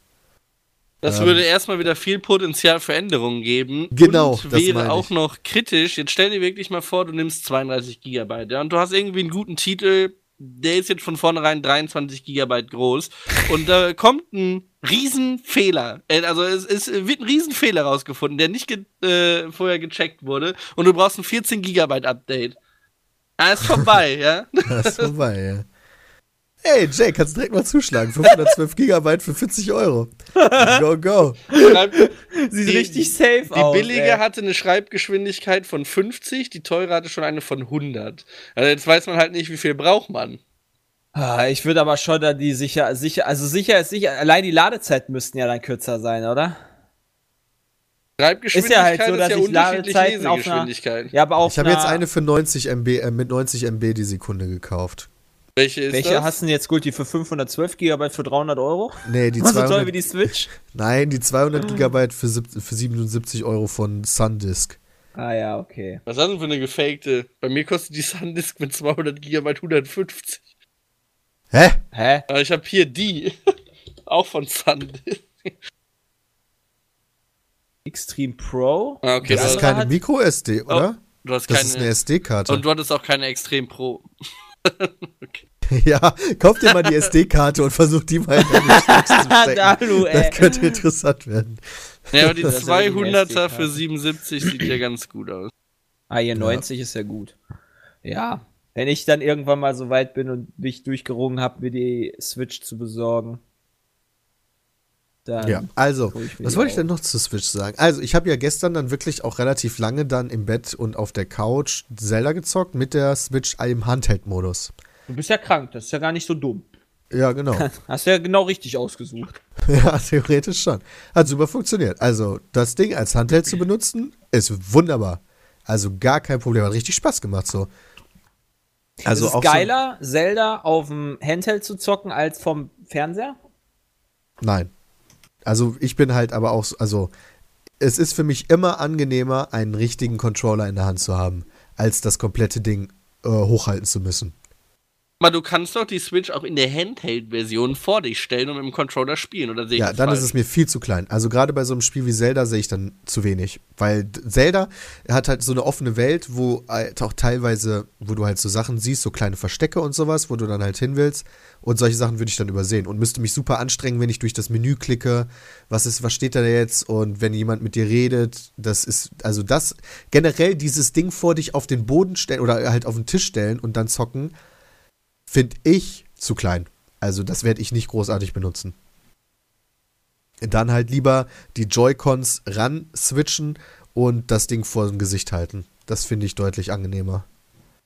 Das Ähm. würde erstmal wieder viel Potenzial für Änderungen geben. Genau, Und wäre auch noch kritisch. Jetzt stell dir wirklich mal vor, du nimmst 32 Gigabyte, ja, und du hast irgendwie einen guten Titel, der ist jetzt von vornherein 23 Gigabyte groß, und da kommt ein Riesenfehler. Äh, Also es, es wird ein Riesenfehler rausgefunden, der nicht ge äh, vorher gecheckt wurde, und du brauchst ein 14 Gigabyte Update. Ah, ist vorbei, ja. Das ist vorbei, ja. Hey, Jay, kannst direkt mal zuschlagen. 512 Gigabyte für 40 Euro. Go, go. Sieht Die- richtig safe Die aus. billige ey. hatte eine Schreibgeschwindigkeit von 50, die teure hatte schon eine von 100. Also jetzt weiß man halt nicht, wie viel braucht man. Ah, ich würde aber schon da die sicher, sicher, also sicher ist sicher, allein die Ladezeiten müssten ja dann kürzer sein, oder? Schreibgeschwindigkeit Ist ja halt so, dass ich unterschiedlich Ladezeiten auf einer-. Ja, aber auf Ich habe jetzt eine für 90 MB, äh, mit 90 MB die Sekunde gekauft. Welche ist Welche das? hast du denn jetzt gut? Die für 512 GB für 300 Euro? Nee, die Was so toll 200, wie die Switch? nein, die 200 Gigabyte für, für 77 Euro von Sundisk. Ah ja, okay. Was hast du denn für eine gefakte? Bei mir kostet die Sandisk mit 200 GB 150. Hä? Hä? Aber ich habe hier die. Auch von Sandisk. Extreme Pro? Ah, okay, Das das ist keine Micro-SD, oder? du hast Das keine. ist eine SD-Karte. und du hattest auch keine Extrem Pro. Ja, kauf dir mal die SD-Karte und versuch die mal in deine zu stecken. Das könnte interessant werden. Ja, aber die Das ist ja wirklich eine 200er SD-Karte. für 77 sieht ja ganz gut aus. Ah, hier 90 ist ja gut. Ja. Wenn ich dann irgendwann mal so weit bin und mich durchgerungen habe, mir die Switch zu besorgen. Dann Ja, also, was wollte ich denn noch zu Switch sagen? Also, ich habe ja gestern dann wirklich auch relativ lange dann im Bett und auf der Couch Zelda gezockt mit der Switch im Handheld-Modus. Du bist ja krank, das ist ja gar nicht so dumm. Ja, genau. Hast du ja genau richtig ausgesucht. ja, theoretisch schon. Hat super funktioniert. Also, das Ding als Handheld zu benutzen, ist wunderbar. Also, gar kein Problem. Hat richtig Spaß gemacht so. Also, ist es geiler, Zelda auf dem Handheld zu zocken als vom Fernseher? So, nein. Also, ich bin halt aber auch so, also, es ist für mich immer angenehmer, einen richtigen Controller in der Hand zu haben, als das komplette Ding äh, hochhalten zu müssen. Aber du kannst doch die Switch auch in der Handheld-Version vor dich stellen und mit dem Controller spielen, oder sehe ich Ja, das dann falsch? ist es mir viel zu klein. Also gerade bei so einem Spiel wie Zelda sehe ich dann zu wenig. Weil Zelda hat halt so eine offene Welt, wo halt auch teilweise, wo du halt so Sachen siehst, so kleine Verstecke und sowas, wo du dann halt hin willst. Und solche Sachen würde ich dann übersehen und müsste mich super anstrengen, wenn ich durch das Menü klicke. Was ist, was steht da jetzt? Und wenn jemand mit dir redet, das ist, also das, generell dieses Ding vor dich auf den Boden stellen oder halt auf den Tisch stellen und dann zocken, finde ich zu klein. Also das werde ich nicht großartig benutzen. Dann halt lieber die Joy-Cons ran switchen und das Ding vor dem Gesicht halten. Das finde ich deutlich angenehmer.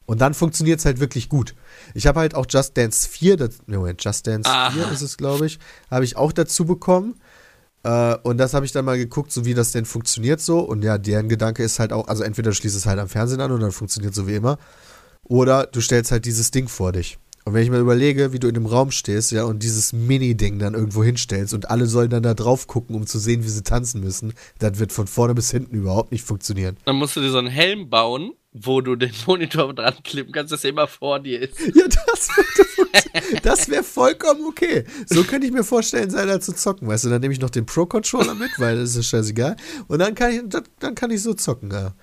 Und dann funktioniert es halt wirklich gut. Ich habe halt auch Just Dance 4, das, Moment, Just Dance Aha. 4 ist es, glaube ich, habe ich auch dazu bekommen. Äh, und das habe ich dann mal geguckt, so wie das denn funktioniert so. Und ja, deren Gedanke ist halt auch, also entweder du schließt es halt am Fernsehen an und dann funktioniert so wie immer. Oder du stellst halt dieses Ding vor dich. Und wenn ich mir überlege, wie du in dem Raum stehst, ja, und dieses Mini-Ding dann irgendwo hinstellst und alle sollen dann da drauf gucken, um zu sehen, wie sie tanzen müssen, das wird von vorne bis hinten überhaupt nicht funktionieren. Dann musst du dir so einen Helm bauen, wo du den Monitor dran klippen kannst, dass er immer vor dir ist. Ja, das würde. Das wäre vollkommen okay. So könnte ich mir vorstellen, Zelda zu zocken. Weißt du, dann nehme ich noch den Pro-Controller mit, weil das ist scheißegal. Und dann kann ich, dann kann ich so zocken, ja.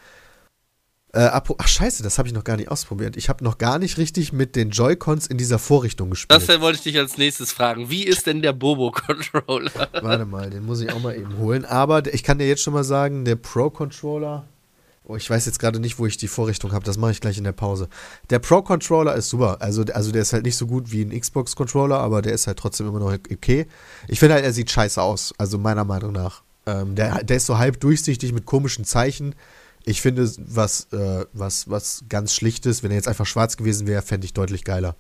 Äh, ach scheiße, das habe ich noch gar nicht ausprobiert. Ich habe noch gar nicht richtig mit den Joy-Cons in dieser Vorrichtung gespielt. Das wollte ich dich als nächstes fragen. Wie ist denn der Bobo-Controller? Warte mal, den muss ich auch mal eben holen. Aber ich kann dir jetzt schon mal sagen, der Pro-Controller. Oh, ich weiß jetzt gerade nicht, wo ich die Vorrichtung habe. Das mache ich gleich in der Pause. Der Pro-Controller ist super. Also, also der ist halt nicht so gut wie ein Xbox-Controller, aber der ist halt trotzdem immer noch okay. Ich finde halt, er sieht scheiße aus. Also meiner Meinung nach. Ähm, der, der ist so halb durchsichtig mit komischen Zeichen. Ich finde, was, äh, was, was ganz Schlichtes, wenn er jetzt einfach schwarz gewesen wäre, fände ich deutlich geiler.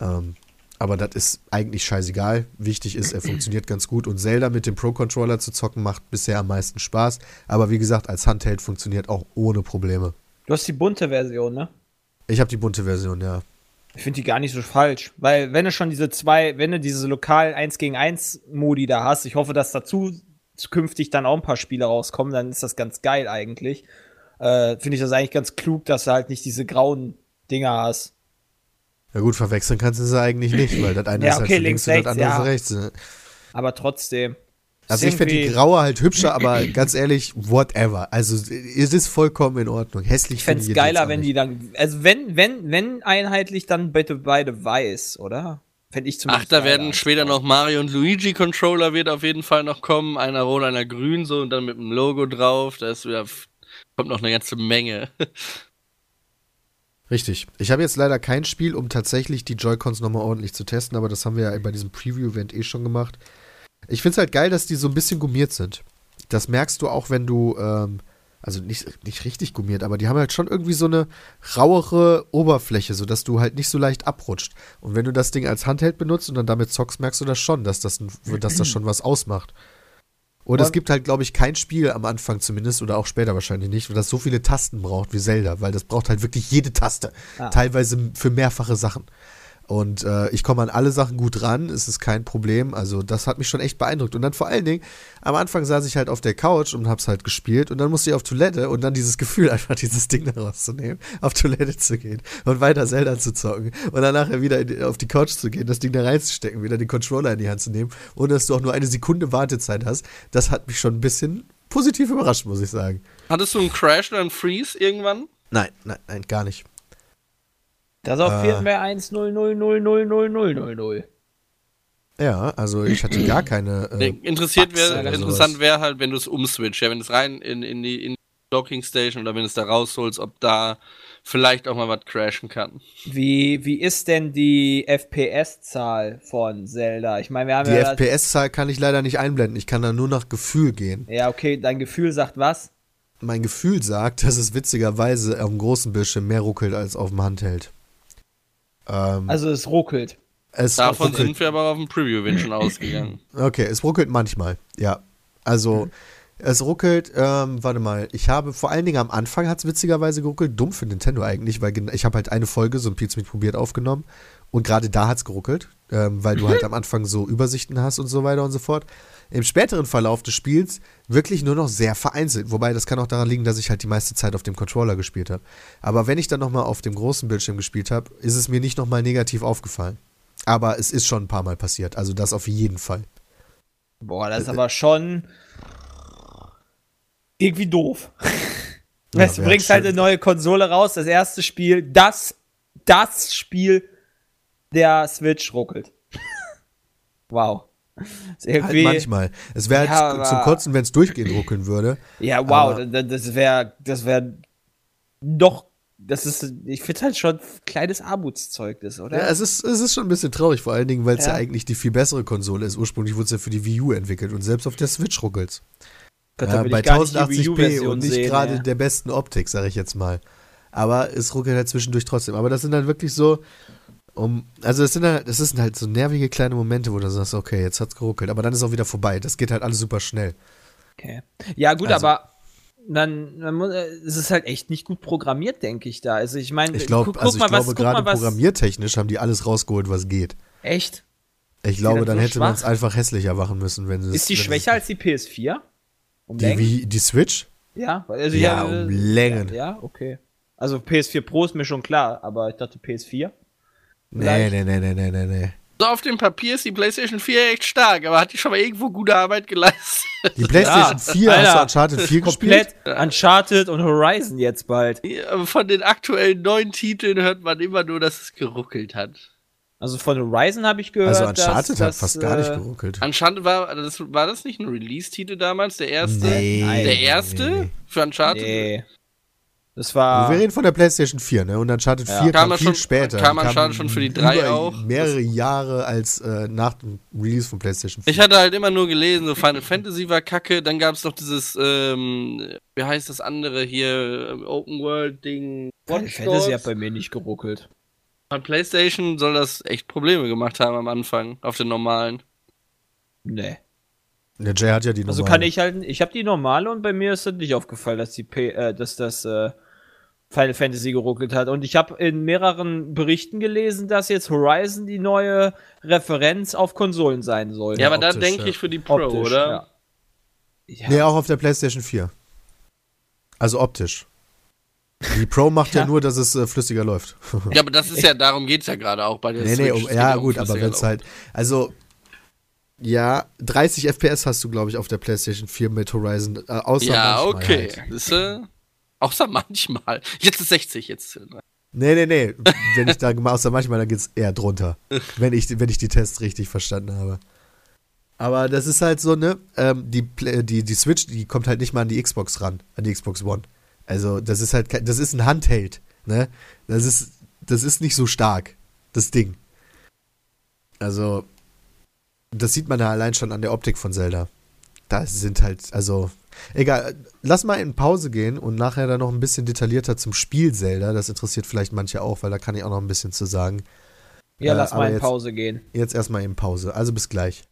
Ähm, aber das ist eigentlich scheißegal. Wichtig ist, er funktioniert ganz gut. Und Zelda mit dem Pro-Controller zu zocken macht bisher am meisten Spaß. Aber wie gesagt, als Handheld funktioniert auch ohne Probleme. Du hast die bunte Version, ne? Ich habe die bunte Version, ja. Ich finde die gar nicht so falsch, weil wenn du schon diese zwei, wenn du diese lokal 1 gegen 1 Modi da hast, ich hoffe, dass dazu zukünftig dann auch ein paar Spiele rauskommen, dann ist das ganz geil eigentlich. Äh, finde ich das eigentlich ganz klug, dass du halt nicht diese grauen Dinger hast. Ja gut, verwechseln kannst du sie eigentlich nicht, weil das eine Ja, ist halt okay, für links, links, und das andere rechts, für rechts. ne? Aber trotzdem. Also Ist ich finde die graue halt hübscher, aber ganz ehrlich, whatever. Also es ist vollkommen in Ordnung. Hässlich Ich fände es finde geiler, wenn die dann, also wenn, wenn, wenn einheitlich, dann bitte beide weiß, oder? Fände ich Ach, zumindest da geiler werden später noch Mario und Luigi Controller wird auf jeden Fall noch kommen. Einer rot, einer grün, so und dann mit dem Logo drauf. Da ist wieder, kommt noch eine ganze Menge. Richtig. Ich habe jetzt leider kein Spiel, um tatsächlich die Joy-Cons nochmal ordentlich zu testen, aber das haben wir ja bei diesem Preview-Event eh schon gemacht. Ich finde es halt geil, dass die so ein bisschen gummiert sind. Das merkst du auch, wenn du, ähm, also nicht, nicht richtig gummiert, aber die haben halt schon irgendwie so eine rauere Oberfläche, sodass du halt nicht so leicht abrutscht. Und wenn du das Ding als Handheld benutzt und dann damit zockst, merkst du das schon, dass das, ein, dass das schon was ausmacht. Und es gibt halt, glaube ich, kein Spiel am Anfang zumindest oder auch später wahrscheinlich nicht, das so viele Tasten braucht wie Zelda, weil das braucht halt wirklich jede Taste. Ah. Teilweise für mehrfache Sachen. Und äh, ich komme an alle Sachen gut ran, es ist kein Problem. Also das hat mich schon echt beeindruckt. Und dann vor allen Dingen, am Anfang saß ich halt auf der Couch und hab's halt gespielt und dann musste ich auf Toilette und dann dieses Gefühl, einfach dieses Ding da rauszunehmen, auf Toilette zu gehen und weiter Zelda zu zocken und dann nachher wieder die, auf die Couch zu gehen, das Ding da reinzustecken, wieder den Controller in die Hand zu nehmen, ohne dass du auch nur eine Sekunde Wartezeit hast, das hat mich schon ein bisschen positiv überrascht, muss ich sagen. Hattest du einen Crash oder einen Freeze irgendwann? Nein, nein, nein, gar nicht. Das auf Äh. Firmware 1 0 0 0 0 0 0 0 0. Ja, also ich hatte gar keine. Äh, interessiert wär, interessant wäre halt, wenn du es umswitcht, ja, wenn du es rein in, in die in die Docking Station oder wenn du es da rausholst, ob da vielleicht auch mal was crashen kann. Wie, wie ist denn die FPS-Zahl von Zelda? Ich meine, wir haben Die ja. FPS-Zahl kann ich leider nicht einblenden. Ich kann da nur nach Gefühl gehen. ja, okay, dein Gefühl sagt was? Mein Gefühl sagt, dass es witzigerweise auf dem großen Bildschirm mehr ruckelt als auf dem Handheld. Ähm, Also es ruckelt. es Davon ruckelt, sind wir aber auf dem Preview-Event schon ausgegangen. Okay, es ruckelt manchmal, ja. Also, es ruckelt, ähm, warte mal, ich habe vor allen Dingen am Anfang hat es witzigerweise geruckelt, dumm für Nintendo eigentlich, weil ich habe halt eine Folge, so ein Pizza mit probiert aufgenommen und gerade da hat es geruckelt. ähm, weil du halt am Anfang so Übersichten hast und so weiter und so fort. Im späteren Verlauf des Spiels wirklich nur noch sehr vereinzelt. Wobei das kann auch daran liegen, dass ich halt die meiste Zeit auf dem Controller gespielt habe. Aber wenn ich dann nochmal auf dem großen Bildschirm gespielt habe, ist es mir nicht nochmal negativ aufgefallen. Aber es ist schon ein paar Mal passiert. Also das auf jeden Fall. Boah, das ist aber schon irgendwie doof. Ja, weißt, du bringst halt eine neue Konsole raus, das erste Spiel, das, das Spiel der Switch ruckelt. wow. Halt manchmal. Es wäre Ja, halt zum Kotzen, wenn es durchgehend ruckeln würde. ja, wow, aber- da- das wäre, das wäre doch, das ist, ich finde halt schon kleines Armutszeugnis, oder? Ja, es ist, es ist schon ein bisschen traurig, vor allen Dingen, weil es ja. Ja. eigentlich die viel bessere Konsole ist. Ursprünglich wurde es ja für die Wii U entwickelt und selbst auf der Switch ruckelt Gott, ja, bei ich gar nicht die Wii 1080p U-Version und nicht gerade ey. der besten Optik, sage ich jetzt mal. Aber es ruckelt halt zwischendurch trotzdem. Aber das sind halt wirklich so, um, also das sind halt, sind halt so nervige kleine Momente, wo du sagst, okay, jetzt hat's geruckelt, aber dann ist auch wieder vorbei. Das geht halt alles super schnell. Okay. Ja, gut, Also- aber dann, dann muss, äh, es ist halt echt nicht gut programmiert, denke ich da. Also ich meine, Ich glaube, guck, also ich mal, was, glaube guck mal, gerade was, programmiertechnisch haben die alles rausgeholt, was geht. Echt? Ich glaube, dann so hätte man es einfach hässlicher machen müssen, wenn es Ist die es- schwächer als die PS4? Um die, wie, die Switch? Ja, also Ja, äh, um Längen. Ja, ja, okay. Also PS4 Pro ist mir schon klar, aber ich dachte PS4. Nee, nee, nee, nee, nee, nee, nee. So auf dem Papier ist die PlayStation 4 echt stark, aber hat die schon mal irgendwo gute Arbeit geleistet? Die PlayStation 4 hast du Uncharted 4 gespielt? Komplett Uncharted und Horizon jetzt bald. Ja, Von den aktuellen neuen Titeln hört man immer nur, dass es geruckelt hat. Also von Horizon habe ich gehört. Also Uncharted dass, hat dass, fast gar nicht äh, geruckelt. Uncharted war das, war das nicht ein Release-Titel damals? Der erste? Nee. Der erste? Nee. Für Uncharted? Nee. Das Also war. wir reden von der PlayStation 4, ne? Und Uncharted Ja. 4 Kam kam, viel schon- später. kam Uncharted schon für die 3 über auch? mehrere Jahre als äh, nach dem Release von PlayStation 4. Ich hatte halt immer nur gelesen, so Final Fantasy war kacke, dann gab es noch dieses, ähm, wie heißt das andere hier, ähm, Open World Ding. Final Fantasy hat bei mir nicht geruckelt. Bei PlayStation soll das echt Probleme gemacht haben am Anfang, auf den normalen. Nee. Der Jay hat ja die Also normale. kann ich halt, ich habe die normale und bei mir ist das nicht aufgefallen, dass die P, äh, dass das äh, Final Fantasy geruckelt hat. Und ich habe in mehreren Berichten gelesen, dass jetzt Horizon die neue Referenz auf Konsolen sein soll. Ja, aber da optisch, denke ja. ich für die Pro, Optisch, oder? Ja. Ja. Nee, auch auf der PlayStation 4. Also optisch. Die Pro macht ja, Ja. nur, dass es äh, flüssiger läuft. Ja, aber das ist ja, darum geht's ja gerade auch bei der nee, nee, Switch. um, Es geht ja um gut, aber wenn es halt, also ja, 30 FPS hast du, glaube ich, auf der PlayStation 4 mit Horizon, äh, außer Ja, manchmal okay. Halt. Das, äh, außer manchmal. Jetzt ist 60, jetzt. äh, Nee, nee, nee, wenn ich da mal außer manchmal, dann geht's eher drunter, wenn ich, wenn ich die Tests richtig verstanden habe. Aber das ist halt so, ne, ähm, die, die, die Switch, die kommt halt nicht mal an die Xbox ran, an die Xbox One. Also, das ist halt, kein- das ist ein Handheld, ne? Das ist, das ist nicht so stark, das Ding. Also, das sieht man ja allein schon an der Optik von Zelda. Da sind halt, also, egal, lass mal in Pause gehen und nachher dann noch ein bisschen detaillierter zum Spiel Zelda. Das interessiert vielleicht manche auch, weil da kann ich auch noch ein bisschen zu sagen. Ja, Äh, lass mal in jetzt- Pause gehen. Jetzt erstmal in Pause. Also bis gleich.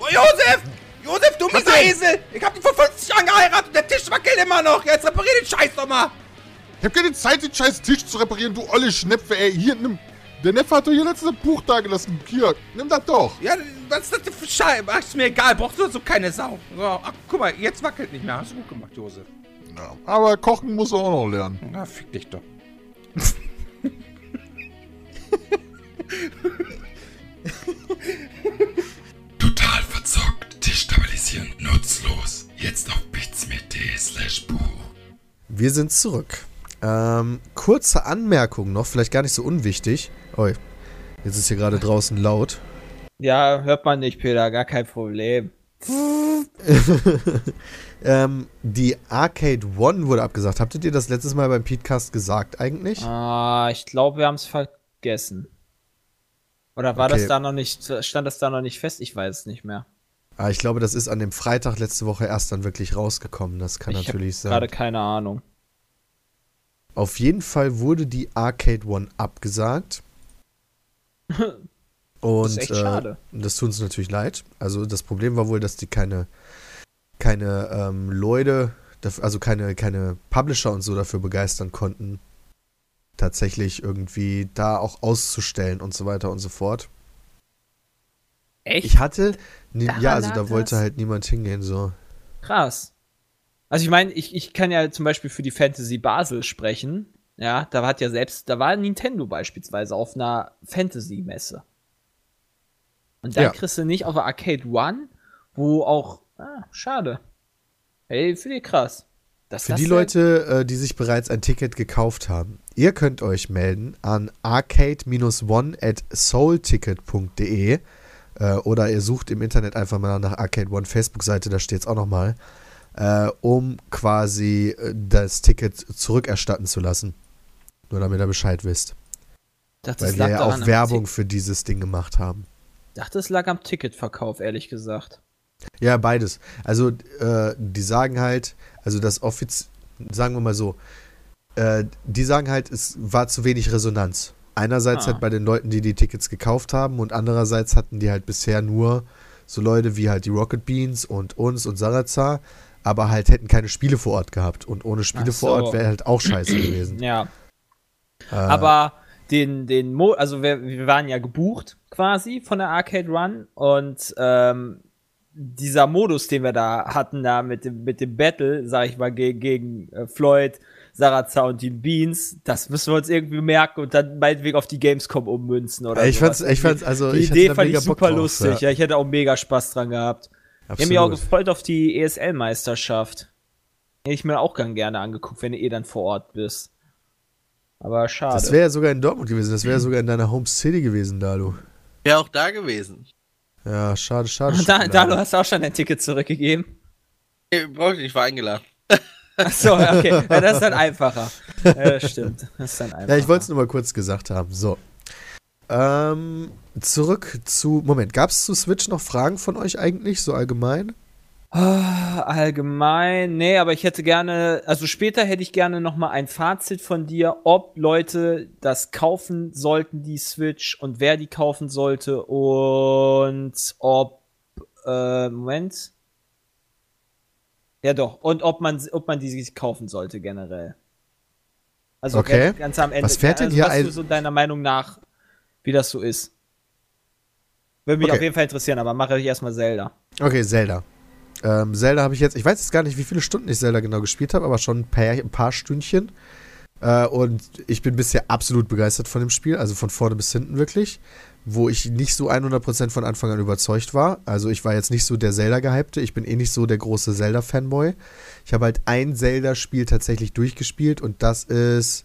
Oh, Josef! Josef, du mieser Esel! Ich hab dich vor 50 Jahren geheiratet und der Tisch wackelt immer noch! Jetzt reparier den Scheiß doch mal! Ich hab keine Zeit, den scheiß Tisch zu reparieren, du olle Schnepfe, ey. Hier, nimm. Der Neffe hat doch hier letztes Buch da gelassen. Hier, nimm das doch. Ja, was ist das denn für Scheiße? Ach, ist mir egal, brauchst du so keine Sau. So, ach, guck mal, jetzt wackelt nicht mehr. Hast du gut gemacht, Josef. Ja, aber kochen muss er auch noch lernen. Na, fick dich doch. Total verzockt, destabilisierend, nutzlos. Jetzt auf bitsme.de slash Buch. Wir sind zurück. Ähm, kurze Anmerkung noch, vielleicht gar nicht so unwichtig. Oi, jetzt ist hier gerade draußen laut. Ja, hört man nicht, Peter, gar kein Problem. ähm, die Arcade One wurde abgesagt. Habtet ihr das letztes Mal beim Podcast gesagt eigentlich? Ah, ich glaube, wir haben es vergessen. Oder war Okay. das da noch nicht, stand das da noch nicht fest? Ich weiß es nicht mehr. Ah, ich glaube, das ist an dem Freitag letzte Woche erst dann wirklich rausgekommen. Das kann ich natürlich hab gerade sein. keine Ahnung. Auf jeden Fall wurde die Arcade One abgesagt. Und Das ist echt äh, schade. das tut uns natürlich leid. Also das Problem war wohl, dass die keine, keine ähm, Leute, also keine, keine Publisher und so dafür begeistern konnten, tatsächlich irgendwie da auch auszustellen und so weiter und so fort. Echt? Ich hatte, Daran ja, also da wollte das? halt niemand hingehen, so. Krass. Also ich meine, ich, ich kann ja zum Beispiel für die Fantasy Basel sprechen. Ja, da hat ja selbst, da war Nintendo beispielsweise auf einer Fantasy-Messe. Und da Ja. kriegst du nicht auf der Arcade One, wo auch, ah, schade. Ey, finde ich krass. Dass Für das die ja- Leute, äh, die sich bereits ein Ticket gekauft haben, ihr könnt euch melden an arcade-one at soulticket.de äh, oder ihr sucht im Internet einfach mal nach Arcade One Facebook-Seite, da steht es auch nochmal, äh, um quasi das Ticket zurückerstatten zu lassen. Nur damit ihr Bescheid wisst. dachte, Weil wir ja auch Werbung für dieses Ding gemacht haben. dachte, es lag am Ticketverkauf, ehrlich gesagt. Ja, beides. Also, äh, die sagen halt, also das Offiz, sagen wir mal so, äh, die sagen halt, es war zu wenig Resonanz. Einerseits Ah. halt bei den Leuten, die die Tickets gekauft haben und andererseits hatten die halt bisher nur so Leute wie halt die Rocket Beans und uns und Sarazar, aber halt hätten keine Spiele vor Ort gehabt. Und ohne Spiele Ach vor so. Ort wäre halt auch scheiße gewesen. Ja. Äh, Aber den, den Mo also wir, wir waren ja gebucht quasi von der Arcade Run und ähm, dieser Modus, den wir da hatten, da mit dem, mit dem Battle, sag ich mal, gegen, gegen äh, Floyd, Sarazar und die Beans, das müssen wir uns irgendwie merken und dann meinetwegen auf die Gamescom ummünzen oder ich sowas. fand's, ich fand's, also Die ich Idee fand ich super drauf, lustig. Ja. Ja, ich hätte auch mega Spaß dran gehabt. Ich habe mich auch gefreut auf die ESL-Meisterschaft. Hätte ich mir auch gern gerne angeguckt, wenn du eh dann vor Ort bist. Aber schade. Das wäre ja sogar in Dortmund gewesen, das wäre sogar in deiner Home City gewesen, Dalu. Wäre auch da gewesen. Ja, schade, schade. schade. da, du hast auch schon dein Ticket zurückgegeben. Nee, brauch ich nicht, ich war eingeladen. Achso, okay. Ja, das ist dann einfacher. Ja, das stimmt. Das ist dann einfacher. Ja, ich wollte es nur mal kurz gesagt haben. So. Ähm, zurück zu. Moment, gab es zu Switch noch Fragen von euch eigentlich, so allgemein? Ah, Allgemein, nee, aber ich hätte gerne, also später hätte ich gerne noch mal ein Fazit von dir, ob Leute das kaufen sollten, die Switch, und wer die kaufen sollte und ob, äh, Moment. Ja doch, und ob man, ob man die sich kaufen sollte generell. Also Okay. ganz- am Ende. Was fährt denn also, hier was du so deiner Meinung nach, wie das so ist? Würde mich Okay. auf jeden Fall interessieren, aber mache ich erstmal Zelda. Okay, Zelda. Ähm, Zelda habe ich jetzt, ich weiß jetzt gar nicht, wie viele Stunden ich Zelda genau gespielt habe, aber schon ein paar, ein paar Stündchen. Äh, und ich bin bisher absolut begeistert von dem Spiel, also von vorne bis hinten wirklich. Wo ich nicht so 100% von Anfang an überzeugt war. Also ich war jetzt nicht so der Zelda-Gehypte, ich bin eh nicht so der große Zelda-Fanboy. Ich habe halt ein Zelda-Spiel tatsächlich durchgespielt und das ist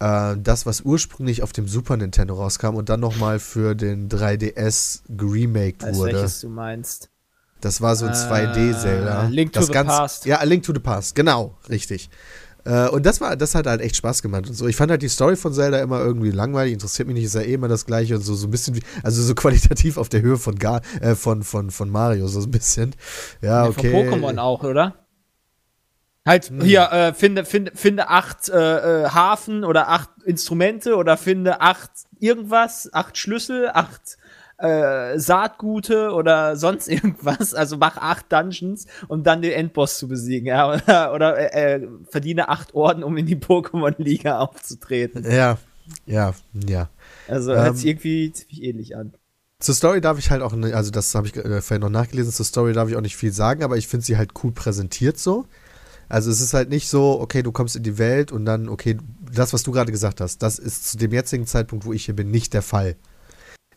äh, das, was ursprünglich auf dem Super Nintendo rauskam und dann nochmal für den 3DS geremaked wurde. welches du meinst. Das war so ein Äh, 2D-Zelda. Link to das the ganz, Past. Ja, A Link to the Past, genau, richtig. Äh, und das war, das hat halt echt Spaß gemacht und so. Ich fand halt die Story von Zelda immer irgendwie langweilig, interessiert mich nicht, ist ja eh immer das gleiche und so, so ein bisschen wie, also so qualitativ auf der Höhe von Gar, äh, von, von, von Mario, so ein bisschen. Ja, Ja, okay. Von Pokémon auch, oder? Halt, hier, äh, finde, finde, finde acht äh, äh, Hafen oder acht Instrumente oder finde acht irgendwas, acht Schlüssel, acht äh, Saatgute oder sonst irgendwas. Also mach acht Dungeons, um dann den Endboss zu besiegen, ja. Oder, oder äh, äh, verdiene acht Orden, um in die Pokémon-Liga aufzutreten. Ja, ja, ja. Also Ähm, hört sich irgendwie ziemlich ähnlich an. Zur Story darf ich halt auch, also das habe ich äh, vorhin noch nachgelesen, zur Story darf ich auch nicht viel sagen, aber ich finde sie halt cool präsentiert so. Also es ist halt nicht so, okay, du kommst in die Welt und dann, okay, das, was du gerade gesagt hast, das ist zu dem jetzigen Zeitpunkt, wo ich hier bin, nicht der Fall.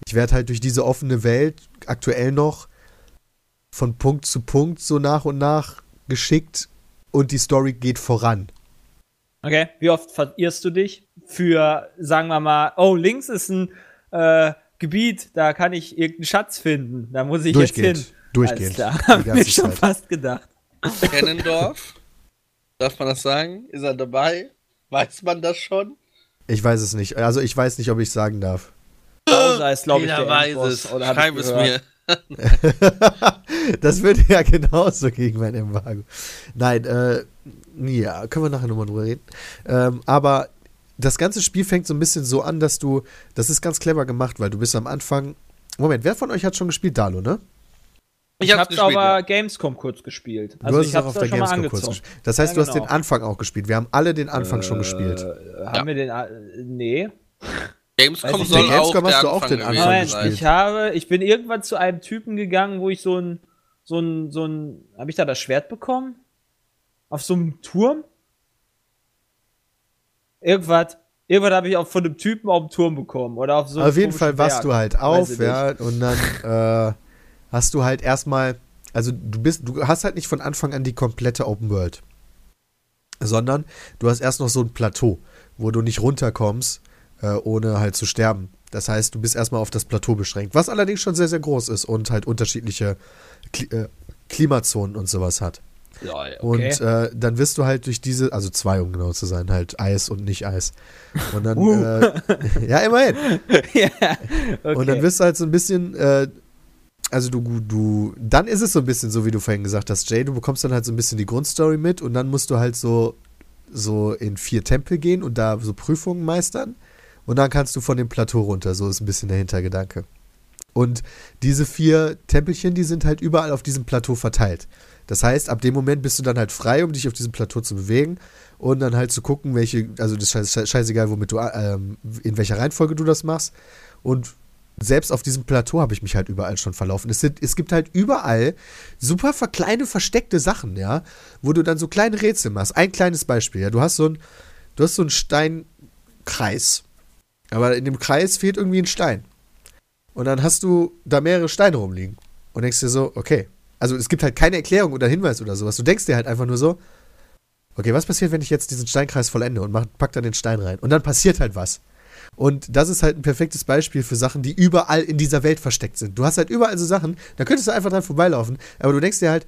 Ich werde halt durch diese offene Welt aktuell noch von Punkt zu Punkt so nach und nach geschickt und die Story geht voran. Okay, wie oft verirrst du dich für, sagen wir mal, oh, links ist ein äh, Gebiet, da kann ich irgendeinen Schatz finden, da muss ich jetzt hin. Durchgehend. Alles klar, Die hab mir ganze schon Zeit. fast gedacht. Kennendorf? Darf man das sagen? Ist er dabei? Weiß man das schon? Ich weiß es nicht. Also ich weiß nicht, ob ich sagen darf. Bowser ist, glaube ich, Jeder der weiß Endboss, es. oder hab Schreib ich es mir. das würde ja genauso gegen mein Embargo. Nein, äh, ja, können wir nachher nochmal drüber reden. Ähm, aber das ganze Spiel fängt so ein bisschen so an, dass du, das ist ganz clever gemacht, weil du bist am Anfang. Moment, wer von euch hat schon gespielt? Dalo, ne? Ich, hab's hab's gespielt, aber ja. Gamescom kurz gespielt. Du Also hast ich es auch hab's auf der Gamescom kurz gespielt. Das heißt, Ja, du hast genau. den Anfang auch gespielt. Wir haben alle den Anfang schon gespielt. Äh, haben wir den. äh, Nee. Gamescom Weiß ich soll auch Gamescom der hast du auch den Anfang Nein, gespielt. ich habe, ich bin irgendwann zu einem Typen gegangen, wo ich so ein, so ein, so ein, habe ich da das Schwert bekommen? Auf so einem Turm? Irgendwas, irgendwas habe ich auch von einem Typen auf dem Turm bekommen oder auf so einem auf jeden Fall wachst Berg. du halt auf, ja, und dann äh, hast du halt erstmal, also du bist, du hast halt nicht von Anfang an die komplette Open World, sondern du hast erst noch so ein Plateau, wo du nicht runterkommst, äh, ohne halt zu sterben. Das heißt, du bist erstmal auf das Plateau beschränkt, was allerdings schon sehr, sehr groß ist und halt unterschiedliche Kli äh, Klimazonen und sowas hat. Ja, okay. Und äh, dann wirst du halt durch diese, also zwei, um genau zu sein, halt Eis und nicht Eis. Und dann, Uh. äh, ja, immerhin. ja, okay. Und dann wirst du halt so ein bisschen, äh, also du, du, dann ist es so ein bisschen so, wie du vorhin gesagt hast, Jay, du bekommst dann halt so ein bisschen die Grundstory mit und dann musst du halt so, so in vier Tempel gehen und da so Prüfungen meistern und dann kannst du von dem Plateau runter, so ist ein bisschen der Hintergedanke. Und diese vier Tempelchen, die sind halt überall auf diesem Plateau verteilt. Das heißt, ab dem Moment bist du dann halt frei, um dich auf diesem Plateau zu bewegen und dann halt zu gucken, welche, also das ist scheiß- scheißegal, womit du, ähm, in welcher Reihenfolge du das machst. Und selbst auf diesem Plateau habe ich mich halt überall schon verlaufen. Es, sind, es gibt halt überall super kleine versteckte Sachen, ja, wo du dann so kleine Rätsel machst. Ein kleines Beispiel, ja. Du hast so ein, du hast so einen Steinkreis. Aber in dem Kreis fehlt irgendwie ein Stein. Und dann hast du da mehrere Steine rumliegen. Und denkst dir so, okay. Also es gibt halt keine Erklärung oder Hinweis oder sowas. Du denkst dir halt einfach nur so, okay, was passiert, wenn ich jetzt diesen Steinkreis vollende und mach, pack da den Stein rein? Und dann passiert halt was. Und das ist halt ein perfektes Beispiel für Sachen, die überall in dieser Welt versteckt sind. Du hast halt überall so Sachen, da könntest du einfach dran vorbeilaufen, aber du denkst dir halt,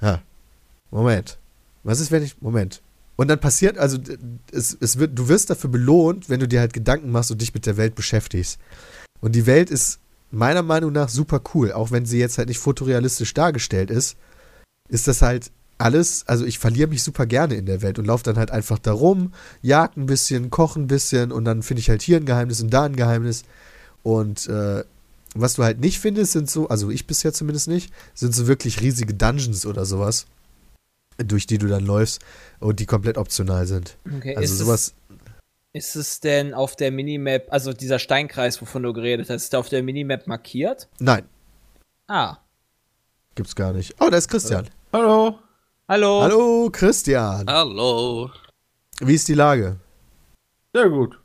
ja, Moment, was ist, wenn ich, Moment. Und dann passiert, also es, es wird, du wirst dafür belohnt, wenn du dir halt Gedanken machst und dich mit der Welt beschäftigst. Und die Welt ist meiner Meinung nach super cool, auch wenn sie jetzt halt nicht fotorealistisch dargestellt ist, ist das halt alles, also ich verliere mich super gerne in der Welt und laufe dann halt einfach da rum, jag ein bisschen, koche ein bisschen und dann finde ich halt hier ein Geheimnis und da ein Geheimnis. Und äh, was du halt nicht findest, sind so, also ich bisher zumindest nicht, sind so wirklich riesige Dungeons oder sowas, durch die du dann läufst und die komplett optional sind. okay. Also ist sowas, Es, ist es denn auf der Minimap, also dieser Steinkreis, wovon du geredet hast, ist der auf der Minimap markiert? nein, Ah. gibt's gar nicht. Oh, da ist Christian. Hallo. Hallo. Hallo, Christian. Hallo. Wie ist die Lage? Sehr gut.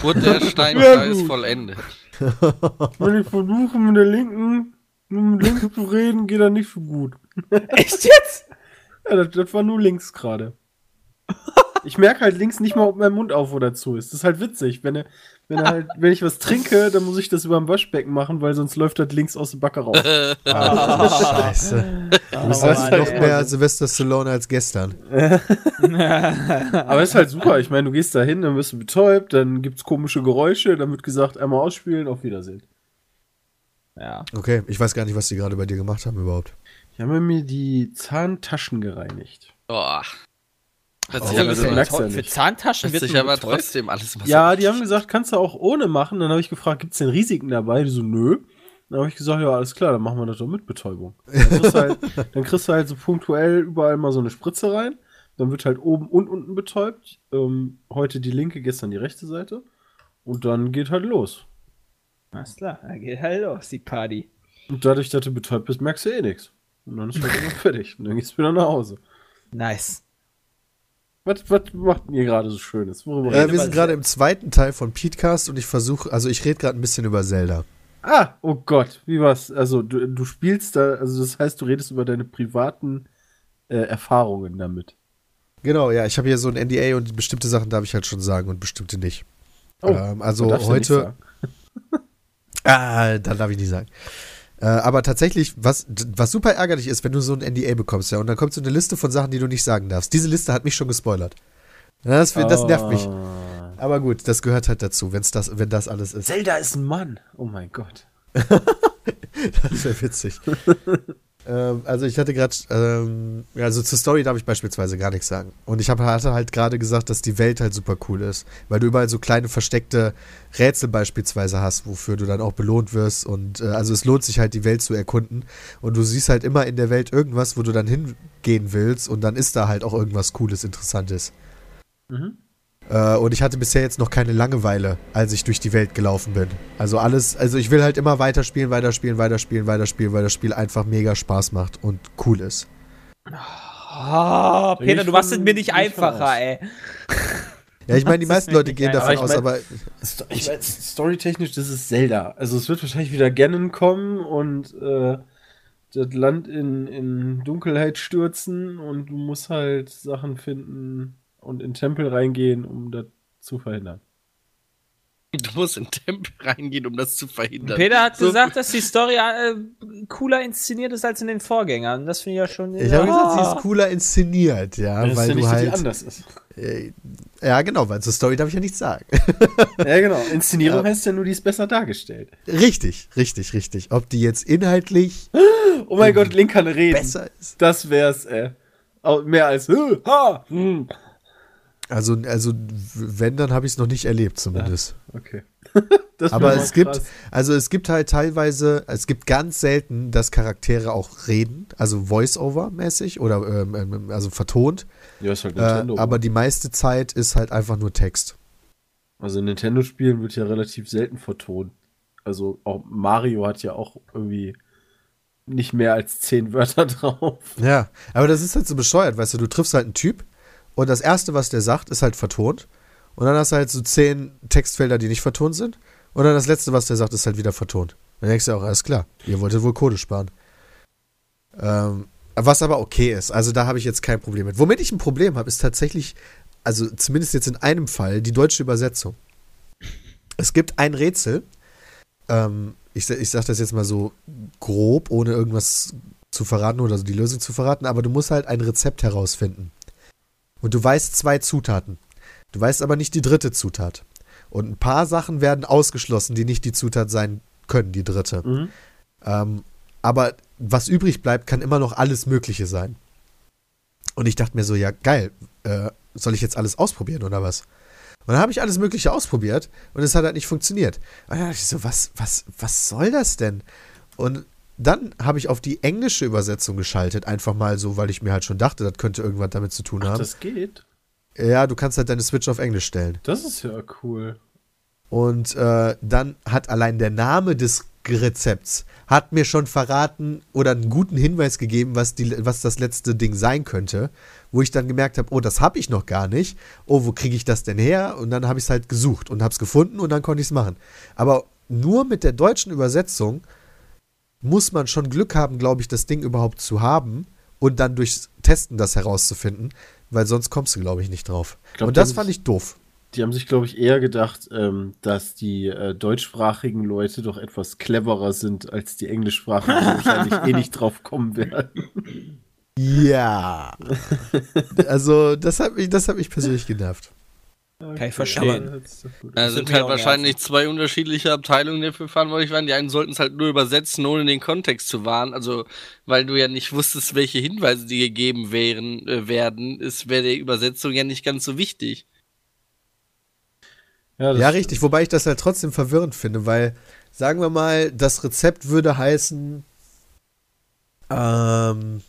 Wurde der Steinkreis vollendet? Wenn ich versuche, mit der linken, mit links zu reden, geht das nicht so gut. Echt jetzt? Ja, das, das war nur links gerade. Ich merke halt links nicht mal, ob mein Mund auf oder zu ist. Das ist halt witzig. Wenn, er, wenn, er halt, wenn ich was trinke, dann muss ich das über dem Waschbecken machen, weil sonst läuft das links aus dem Backe raus. Scheiße. Du bist halt es ist noch mehr so. Sylvester Stallone als gestern. Aber ist halt super. Ich meine, du gehst da hin, dann wirst du betäubt, dann gibt's komische Geräusche, dann wird gesagt, einmal ausspielen, auf Wiedersehen. Ja. Okay, ich weiß gar nicht, was die gerade bei dir gemacht haben überhaupt. Ich habe mir die Zahntaschen gereinigt. Boah. Hört Oh, sich ja, aber, das so- merkst du ja Für. Zahntaschen hört wird sich aber trotzdem alles mal Ja, die haben gesagt, kannst du auch ohne machen. Dann habe ich gefragt, gibt's denn Risiken dabei? Die so, nö. Dann habe ich gesagt, ja, alles klar, dann machen wir das doch mit Betäubung. Dann kriegst, du halt, dann kriegst du halt so punktuell überall mal so eine Spritze rein. Dann wird halt oben und unten betäubt. Ähm, heute die linke, gestern die rechte Seite. Und dann geht halt los. Alles klar, dann geht halt los, die Party. Und dadurch, dass du betäubt bist, merkst du eh nichts. Und dann ist halt immer fertig. Und dann gehst du wieder nach Hause. Nice. Was, was macht ihr gerade so Schönes? Worüber Äh, wir sind gerade im zweiten Teil von Petecast und ich versuche, also ich rede gerade ein bisschen über Zelda. Ah, oh Gott, wie war's? Also, du, du spielst da, also das heißt, du redest über deine privaten äh, Erfahrungen damit. Genau, ja, ich habe hier so ein NDA und bestimmte Sachen darf ich halt schon sagen und bestimmte nicht. Oh, ähm, also heute, sagen. ah, dann darf ich nicht sagen. Äh, aber tatsächlich, was, was super ärgerlich ist, wenn du so ein NDA bekommst, ja, und dann kommt so eine Liste von Sachen, die du nicht sagen darfst. Diese Liste hat mich schon gespoilert. Das, das nervt mich. Ah. Aber gut, das gehört halt dazu, wenn's das, wenn das alles ist. Zelda ist ein Mann. Oh mein Gott. Das wäre witzig. Ähm, also ich hatte gerade, ähm, also zur Story darf ich beispielsweise gar nichts sagen. Und ich hab, hatte halt gerade gesagt, dass die Welt halt super cool ist, weil du überall so kleine versteckte Rätsel beispielsweise hast, wofür du dann auch belohnt wirst. Und äh, also es lohnt sich halt, die Welt zu erkunden. Und du siehst halt immer in der Welt irgendwas, wo du dann hingehen willst. Und dann ist da halt auch irgendwas Cooles, Interessantes. Mhm. Äh, und ich hatte bisher jetzt noch keine Langeweile, als ich durch die Welt gelaufen bin. Also alles, also ich will halt immer weiterspielen, weiterspielen, weiterspielen, weiterspielen, weil das Spiel einfach mega Spaß macht und cool ist. Oh, Peter, du machst es mir nicht ich einfacher, aus. ey. Ja, ich meine, die meisten Leute gehen geil. davon Aber aus, ich mein- aber Ich weiß, storytechnisch, das ist Zelda. Also es wird wahrscheinlich wieder Ganon kommen und äh, das Land in, in Dunkelheit stürzen und du musst halt Sachen finden und in Tempel reingehen, um das zu verhindern. Du musst in den Tempel reingehen, um das zu verhindern. Peter hat So- gesagt, dass die Story äh, cooler inszeniert ist als in den Vorgängern. Das finde ich ja schon. ich habe gesagt, sie ist cooler inszeniert, ja, Das ist weil ja nicht, du dass die halt. anders ist. Äh, ja, genau, weil zur Story darf ich ja nichts sagen. Ja, genau. Inszenierung Ja. heißt ja nur, die ist besser dargestellt. richtig, richtig, richtig. Ob die jetzt inhaltlich Oh mein Gott, Link kann reden. besser ist. Das wär's, ey. Au- Mehr als äh, ha, hm. Also, also wenn, dann habe ich es noch nicht erlebt, zumindest. Okay. Das Aber es gibt, also es gibt halt teilweise, es gibt ganz selten, dass Charaktere auch reden, also Voice-Over-mäßig oder ähm, ähm, also vertont. Ja, ist halt Äh, Nintendo. aber die meiste Zeit ist halt einfach nur Text. Also in Nintendo-Spielen wird ja relativ selten vertont. Also auch Mario hat ja auch irgendwie nicht mehr als zehn Wörter drauf. Ja, aber das ist halt so bescheuert, weißt du, du triffst halt einen Typ und das Erste, was der sagt, ist halt vertont. Und dann hast du halt so zehn Textfelder, die nicht vertont sind. Und dann das Letzte, was der sagt, ist halt wieder vertont. Dann denkst du auch, alles klar, ihr wolltet wohl Kohle sparen. Ähm, was aber okay ist, also da habe ich jetzt kein Problem mit. Womit ich ein Problem habe, ist tatsächlich, also zumindest jetzt in einem Fall, die deutsche Übersetzung. Es gibt ein Rätsel, ähm, ich, ich sage das jetzt mal so grob, ohne irgendwas zu verraten oder so die Lösung zu verraten, aber du musst halt ein Rezept herausfinden. Und du weißt zwei Zutaten. Du weißt aber nicht die dritte Zutat. Und ein paar Sachen werden ausgeschlossen, die nicht die Zutat sein können, die dritte. Mhm. Ähm, aber was übrig bleibt, kann immer noch alles Mögliche sein. Und ich dachte mir so, ja, geil, äh, soll ich jetzt alles ausprobieren oder was? Und dann habe ich alles Mögliche ausprobiert und es hat halt nicht funktioniert. Und dann dachte ich so, was, was, was soll das denn? Und dann habe ich auf die englische Übersetzung geschaltet, einfach mal so, weil ich mir halt schon dachte, das könnte irgendwas damit zu tun Ach, haben. das geht. Ja, du kannst halt deine Switch auf Englisch stellen. Das ist ja cool. Und äh, dann hat allein der Name des Rezepts hat mir schon verraten oder einen guten Hinweis gegeben, was, die, was das letzte Ding sein könnte, wo ich dann gemerkt habe, oh, das habe ich noch gar nicht. Oh, wo kriege ich das denn her? Und dann habe ich es halt gesucht und habe es gefunden und dann konnte ich es machen. Aber nur mit der deutschen Übersetzung muss man schon Glück haben, glaube ich, das Ding überhaupt zu haben und dann durchs Testen das herauszufinden, weil sonst kommst du, glaube ich, nicht drauf. Ich glaub, und das fand ich doof. Die haben sich, glaube ich, eher gedacht, ähm, dass die äh, deutschsprachigen Leute doch etwas cleverer sind als die englischsprachigen, die wahrscheinlich eh nicht drauf kommen werden. Ja. also, das hat mich, das hat mich persönlich genervt. Kann ich verstehen. Aber. Da sind halt wahrscheinlich zwei unterschiedliche Abteilungen, die dafür verantwortlich waren. Die einen sollten es halt nur übersetzen, ohne den Kontext zu wahren. Also, weil du ja nicht wusstest, welche Hinweise dir gegeben wären, äh, werden, ist wäre die Übersetzung ja nicht ganz so wichtig. Ja, Ja, richtig. Wobei ich das halt trotzdem verwirrend finde, weil, sagen wir mal, das Rezept würde heißen, ähm,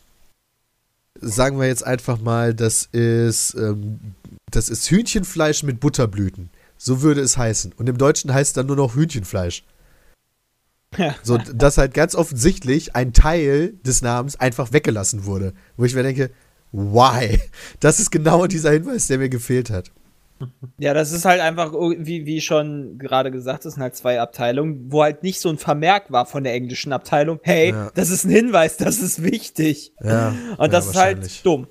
sagen wir jetzt einfach mal, das ist, ähm, das ist Hühnchenfleisch mit Butterblüten. So würde es heißen. Und im Deutschen heißt es dann nur noch Hühnchenfleisch. So, dass halt ganz offensichtlich ein Teil des Namens einfach weggelassen wurde. Wo ich mir denke, why? Das ist genau dieser Hinweis, der mir gefehlt hat. Ja, das ist halt einfach, wie, wie schon gerade gesagt, das sind halt zwei Abteilungen, wo halt nicht so ein Vermerk war von der englischen Abteilung, hey, Ja. das ist ein Hinweis, das ist wichtig. Ja, Und das ja, ist halt dumm.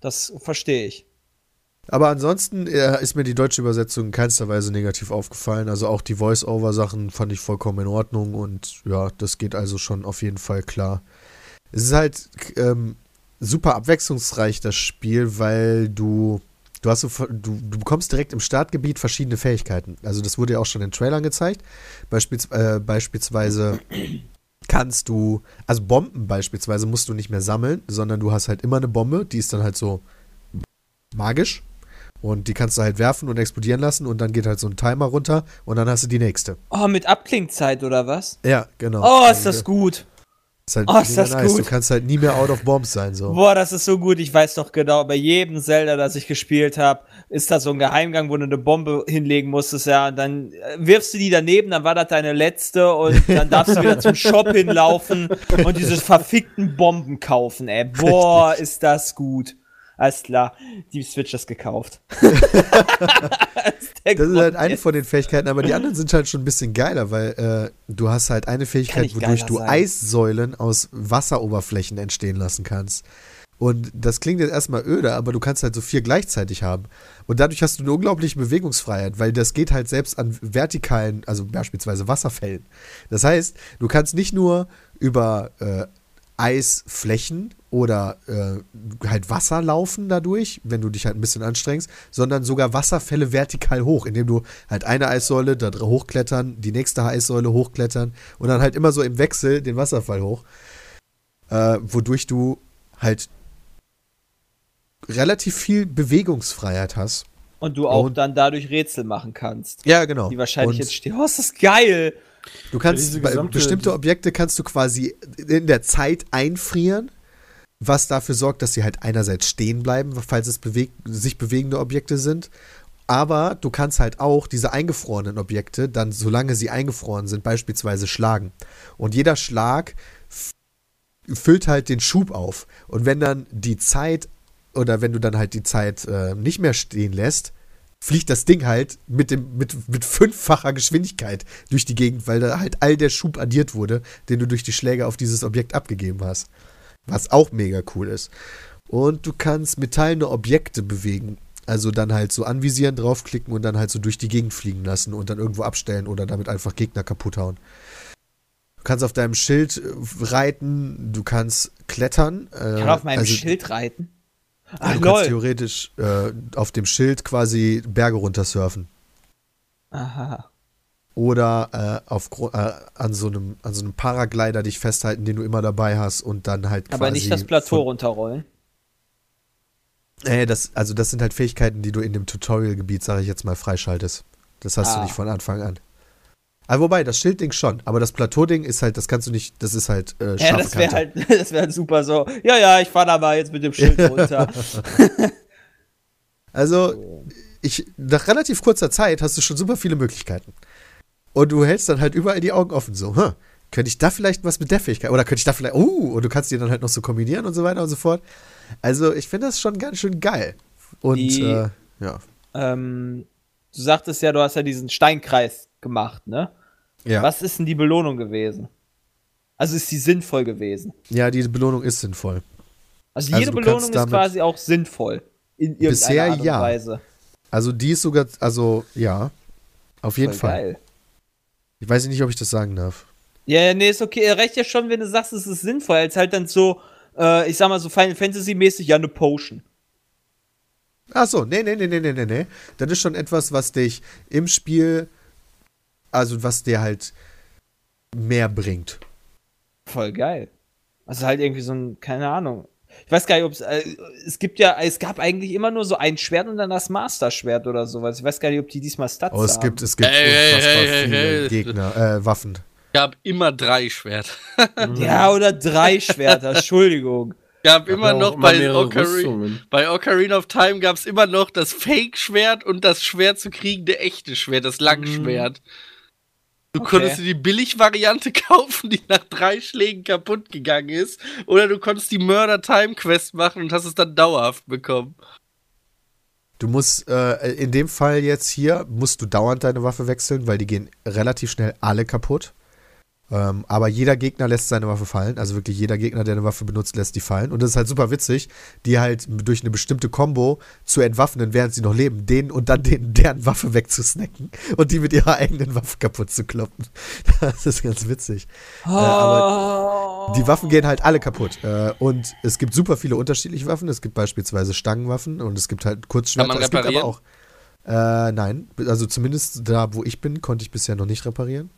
Das verstehe ich. Aber ansonsten äh, ist mir die deutsche Übersetzung in keinster Weise negativ aufgefallen. Also auch die Voice-Over-Sachen fand ich vollkommen in Ordnung und ja, das geht also schon auf jeden Fall klar. Es ist halt ähm, super abwechslungsreich, das Spiel, weil du, du hast so, du, du bekommst direkt im Startgebiet verschiedene Fähigkeiten. Also das wurde ja auch schon in Trailern gezeigt. Beispiels, äh, beispielsweise kannst du, also Bomben beispielsweise musst du nicht mehr sammeln, sondern du hast halt immer eine Bombe, die ist dann halt so magisch und die kannst du halt werfen und explodieren lassen und dann geht halt so ein Timer runter und dann hast du die nächste. Oh, mit Abklingzeit oder was? Ja, genau. Oh, ist das gut. Ist halt Oh, ist das nice. gut. Du kannst halt nie mehr out of bombs sein, so. Boah, das ist so gut. Ich weiß doch genau, bei jedem Zelda, das ich gespielt habe, ist da so ein Geheimgang, wo du eine Bombe hinlegen musstest, ja. Und dann äh, wirfst du die daneben, dann war das deine letzte und dann darfst du wieder zum Shop hinlaufen und diese verfickten Bomben kaufen, ey. Boah, ist das gut. Alles klar, die Switch ist gekauft. das ist, Das ist halt eine von den Fähigkeiten, aber die anderen sind halt schon ein bisschen geiler, weil äh, du hast halt eine Fähigkeit, wodurch du sein. Eissäulen aus Wasseroberflächen entstehen lassen kannst. Und das klingt jetzt erstmal öde, aber du kannst halt so vier gleichzeitig haben. Und dadurch hast du eine unglaubliche Bewegungsfreiheit, weil das geht halt selbst an vertikalen, also beispielsweise Wasserfällen. Das heißt, du kannst nicht nur über äh, Eisflächen oder äh, halt Wasser laufen dadurch, wenn du dich halt ein bisschen anstrengst, sondern sogar Wasserfälle vertikal hoch, indem du halt eine Eissäule da hochklettern, die nächste Eissäule hochklettern und dann halt immer so im Wechsel den Wasserfall hoch, äh, wodurch du halt relativ viel Bewegungsfreiheit hast. Und du auch Und- dann dadurch Rätsel machen kannst. Ja, genau. Die wahrscheinlich Und jetzt stehen. Oh, ist das geil! Du kannst bestimmte Objekte kannst du quasi in der Zeit einfrieren, was dafür sorgt, dass sie halt einerseits stehen bleiben, falls es beweg sich bewegende Objekte sind. Aber du kannst halt auch diese eingefrorenen Objekte dann, solange sie eingefroren sind, beispielsweise schlagen. Und jeder Schlag füllt halt den Schub auf. Und wenn dann die Zeit oder wenn du dann halt die Zeit äh, nicht mehr stehen lässt, fliegt das Ding halt mit, dem, mit, mit fünffacher Geschwindigkeit durch die Gegend, weil da halt all der Schub addiert wurde, den du durch die Schläge auf dieses Objekt abgegeben hast. Was auch mega cool ist. Und du kannst metallene Objekte bewegen. Also dann halt so anvisieren, draufklicken und dann halt so durch die Gegend fliegen lassen und dann irgendwo abstellen oder damit einfach Gegner kaputt hauen. Du kannst auf deinem Schild äh, reiten, du kannst klettern. Äh, Ich kann auf meinem also- Schild reiten. Ach, du kannst lol. theoretisch äh, auf dem Schild quasi Berge runtersurfen. Aha. Oder äh, auf, äh, an, so einem, an so einem Paraglider dich festhalten, den du immer dabei hast und dann halt quasi. Aber nicht das Plateau runterrollen. Äh, das, also das sind halt Fähigkeiten, die du in dem Tutorial-Gebiet, sage ich jetzt mal, freischaltest. Das hast du Ah. nicht von Anfang an. Aber wobei, das Schildding schon. Aber das Plateau-Ding ist halt, das kannst du nicht, das ist halt äh, Ja, das wäre halt, das wäre super so. Ja, ja, ich fahr da mal jetzt mit dem Schild runter. Also, ich, nach relativ kurzer Zeit hast du schon super viele Möglichkeiten. Und du hältst dann halt überall die Augen offen, so, hm, könnte ich da vielleicht was mit der Fähigkeit, oder könnte ich da vielleicht, uh, und du kannst die dann halt noch so kombinieren und so weiter und so fort. Also, ich finde das schon ganz schön geil. Und, Die- äh, ja. ähm, du sagtest ja, du hast ja diesen Steinkreis gemacht, ne? Ja. Was ist denn die Belohnung gewesen? Also ist die sinnvoll gewesen? ja, die Belohnung ist sinnvoll. Also Also jede du Belohnung ist quasi auch sinnvoll. In irgendeiner Bisher Art und ja. Weise. Also, die ist sogar, also, ja, auf jeden Voll Fall. Geil. Ich weiß nicht, ob ich das sagen darf. Ja, ja, nee, ist okay. Er reicht ja schon, wenn du sagst, es ist sinnvoll. Als halt dann so, äh, ich sag mal so Final Fantasy-mäßig, ja, eine Potion. Ach so, nee, nee, nee, nee, nee, nee, nee. Das ist schon etwas, was dich im Spiel, also was dir halt mehr bringt. Voll geil. Also halt irgendwie so ein, keine Ahnung. Ich weiß gar nicht, ob es, äh, es gibt ja, es gab eigentlich immer nur so ein Schwert und dann das Master-Schwert oder sowas. Ich weiß gar nicht, ob die diesmal Stats Oh, es haben. gibt, es gibt Hey, unfassbar hey, hey, viele hey. Gegner, äh, Waffen. gab immer drei Schwert. Ja, oder drei Schwerter, Entschuldigung. gab immer noch immer bei, mehrere Ocari Rüstungen. bei Ocarina of Time gab es immer noch das Fake-Schwert und das schwer zu kriegende echte Schwert, das Langschwert. Du Okay. konntest dir die Billig-Variante kaufen, die nach drei Schlägen kaputt gegangen ist. Oder du konntest die Murder-Time-Quest machen und hast es dann dauerhaft bekommen. Du musst, äh, in dem Fall jetzt hier, musst du dauernd deine Waffe wechseln, weil die gehen relativ schnell alle kaputt. Ähm, aber jeder Gegner lässt seine Waffe fallen. Also wirklich jeder Gegner, der eine Waffe benutzt, lässt die fallen. Und das ist halt super witzig, die halt durch eine bestimmte Combo zu entwaffnen, während sie noch leben, denen und dann denen, deren Waffe wegzusnacken und die mit ihrer eigenen Waffe kaputt zu kloppen. Das ist ganz witzig. Äh, aber die Waffen gehen halt alle kaputt. Äh, und es gibt super viele unterschiedliche Waffen. Es gibt beispielsweise Stangenwaffen und es gibt halt Kurzschwerter. Kann man es gibt aber reparieren? auch. Äh, nein, also zumindest da, wo ich bin, konnte ich bisher noch nicht reparieren.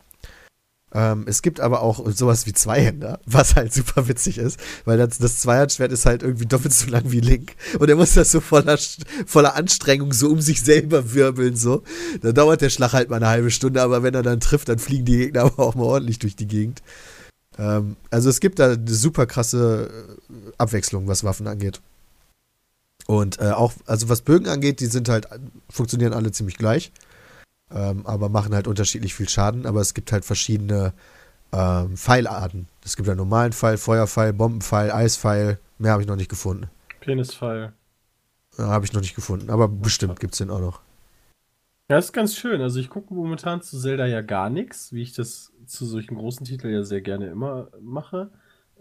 Ähm, es gibt aber auch sowas wie Zweihänder, was halt super witzig ist, weil das, das Zweihandschwert ist halt irgendwie doppelt so lang wie Link. Und er muss das so voller, voller Anstrengung so um sich selber wirbeln, so. Da dauert der Schlag halt mal eine halbe Stunde, aber wenn er dann trifft, dann fliegen die Gegner aber auch mal ordentlich durch die Gegend. Ähm, also es gibt da eine super krasse äh, Abwechslung, was Waffen angeht. Und äh, auch, also was Bögen angeht, die sind halt, funktionieren alle ziemlich gleich ähm, aber machen halt unterschiedlich viel Schaden. Aber es gibt halt verschiedene ähm, Pfeilarten. Es gibt einen normalen Pfeil, Feuerpfeil, Bombenpfeil, Eispfeil. Mehr habe ich noch nicht gefunden. Penispfeil. Ja, habe ich noch nicht gefunden, aber bestimmt gibt es den auch noch. Ja, ist ganz schön. Also ich gucke momentan zu Zelda ja gar nichts, wie ich das zu solchen großen Titeln ja sehr gerne immer mache.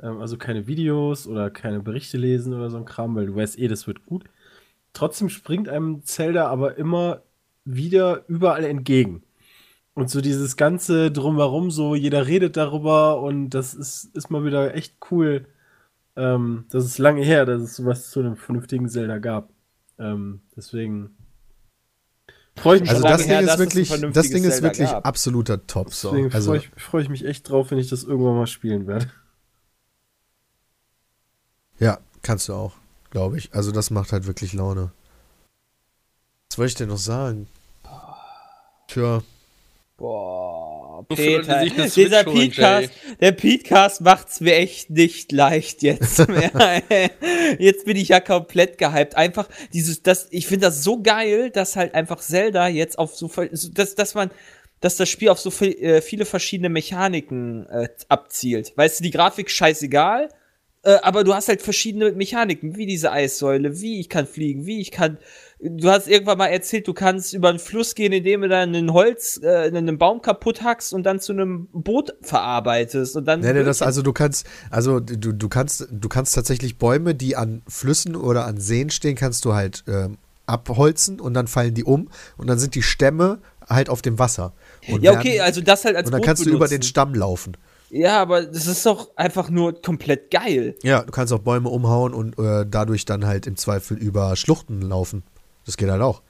Ähm, also keine Videos oder keine Berichte lesen oder so ein Kram, weil du weißt eh, das wird gut. Trotzdem springt einem Zelda aber immer wieder überall entgegen. Und so dieses ganze drumherum, so jeder redet darüber und das ist, ist mal wieder echt cool. Ähm, das ist lange her, dass es sowas zu einem vernünftigen Zelda gab. Ähm, deswegen freue ich mich. Also das her, Ding dass ist wirklich, das Ding ist wirklich absoluter Top. So. Deswegen Also, freue ich, freu ich mich echt drauf, wenn ich das irgendwann mal spielen werde. ja, kannst du auch, glaube ich. Also das macht halt wirklich Laune. Was wollte ich denn noch sagen? Tja, Boah, die Peter, Switch dieser Podcast, der Podcast macht's mir echt nicht leicht jetzt mehr. jetzt bin ich ja komplett gehypt. Einfach dieses, das, ich finde das so geil, dass halt einfach Zelda jetzt auf so dass, dass man, dass das Spiel auf so viel, äh, viele verschiedene Mechaniken äh, abzielt. Weißt du, die Grafik scheißegal, äh, aber du hast halt verschiedene Mechaniken, wie diese Eissäule, wie ich kann fliegen, wie ich kann. Du hast irgendwann mal erzählt, du kannst über einen Fluss gehen, indem du dann einen Holz, äh, einen Baum kaputt hackst und dann zu einem Boot verarbeitest und dann. Nee, nee, das, also du kannst, also du, du kannst, du kannst tatsächlich Bäume, die an Flüssen oder an Seen stehen, kannst du halt ähm, abholzen und dann fallen die um und dann sind die Stämme halt auf dem Wasser. Und ja, werden- okay, also das halt als Und dann Boot kannst du über den benutzen. Stamm laufen. Ja, aber das ist doch einfach nur komplett geil. Ja, du kannst auch Bäume umhauen und äh, dadurch dann halt im Zweifel über Schluchten laufen. Das geht halt auch.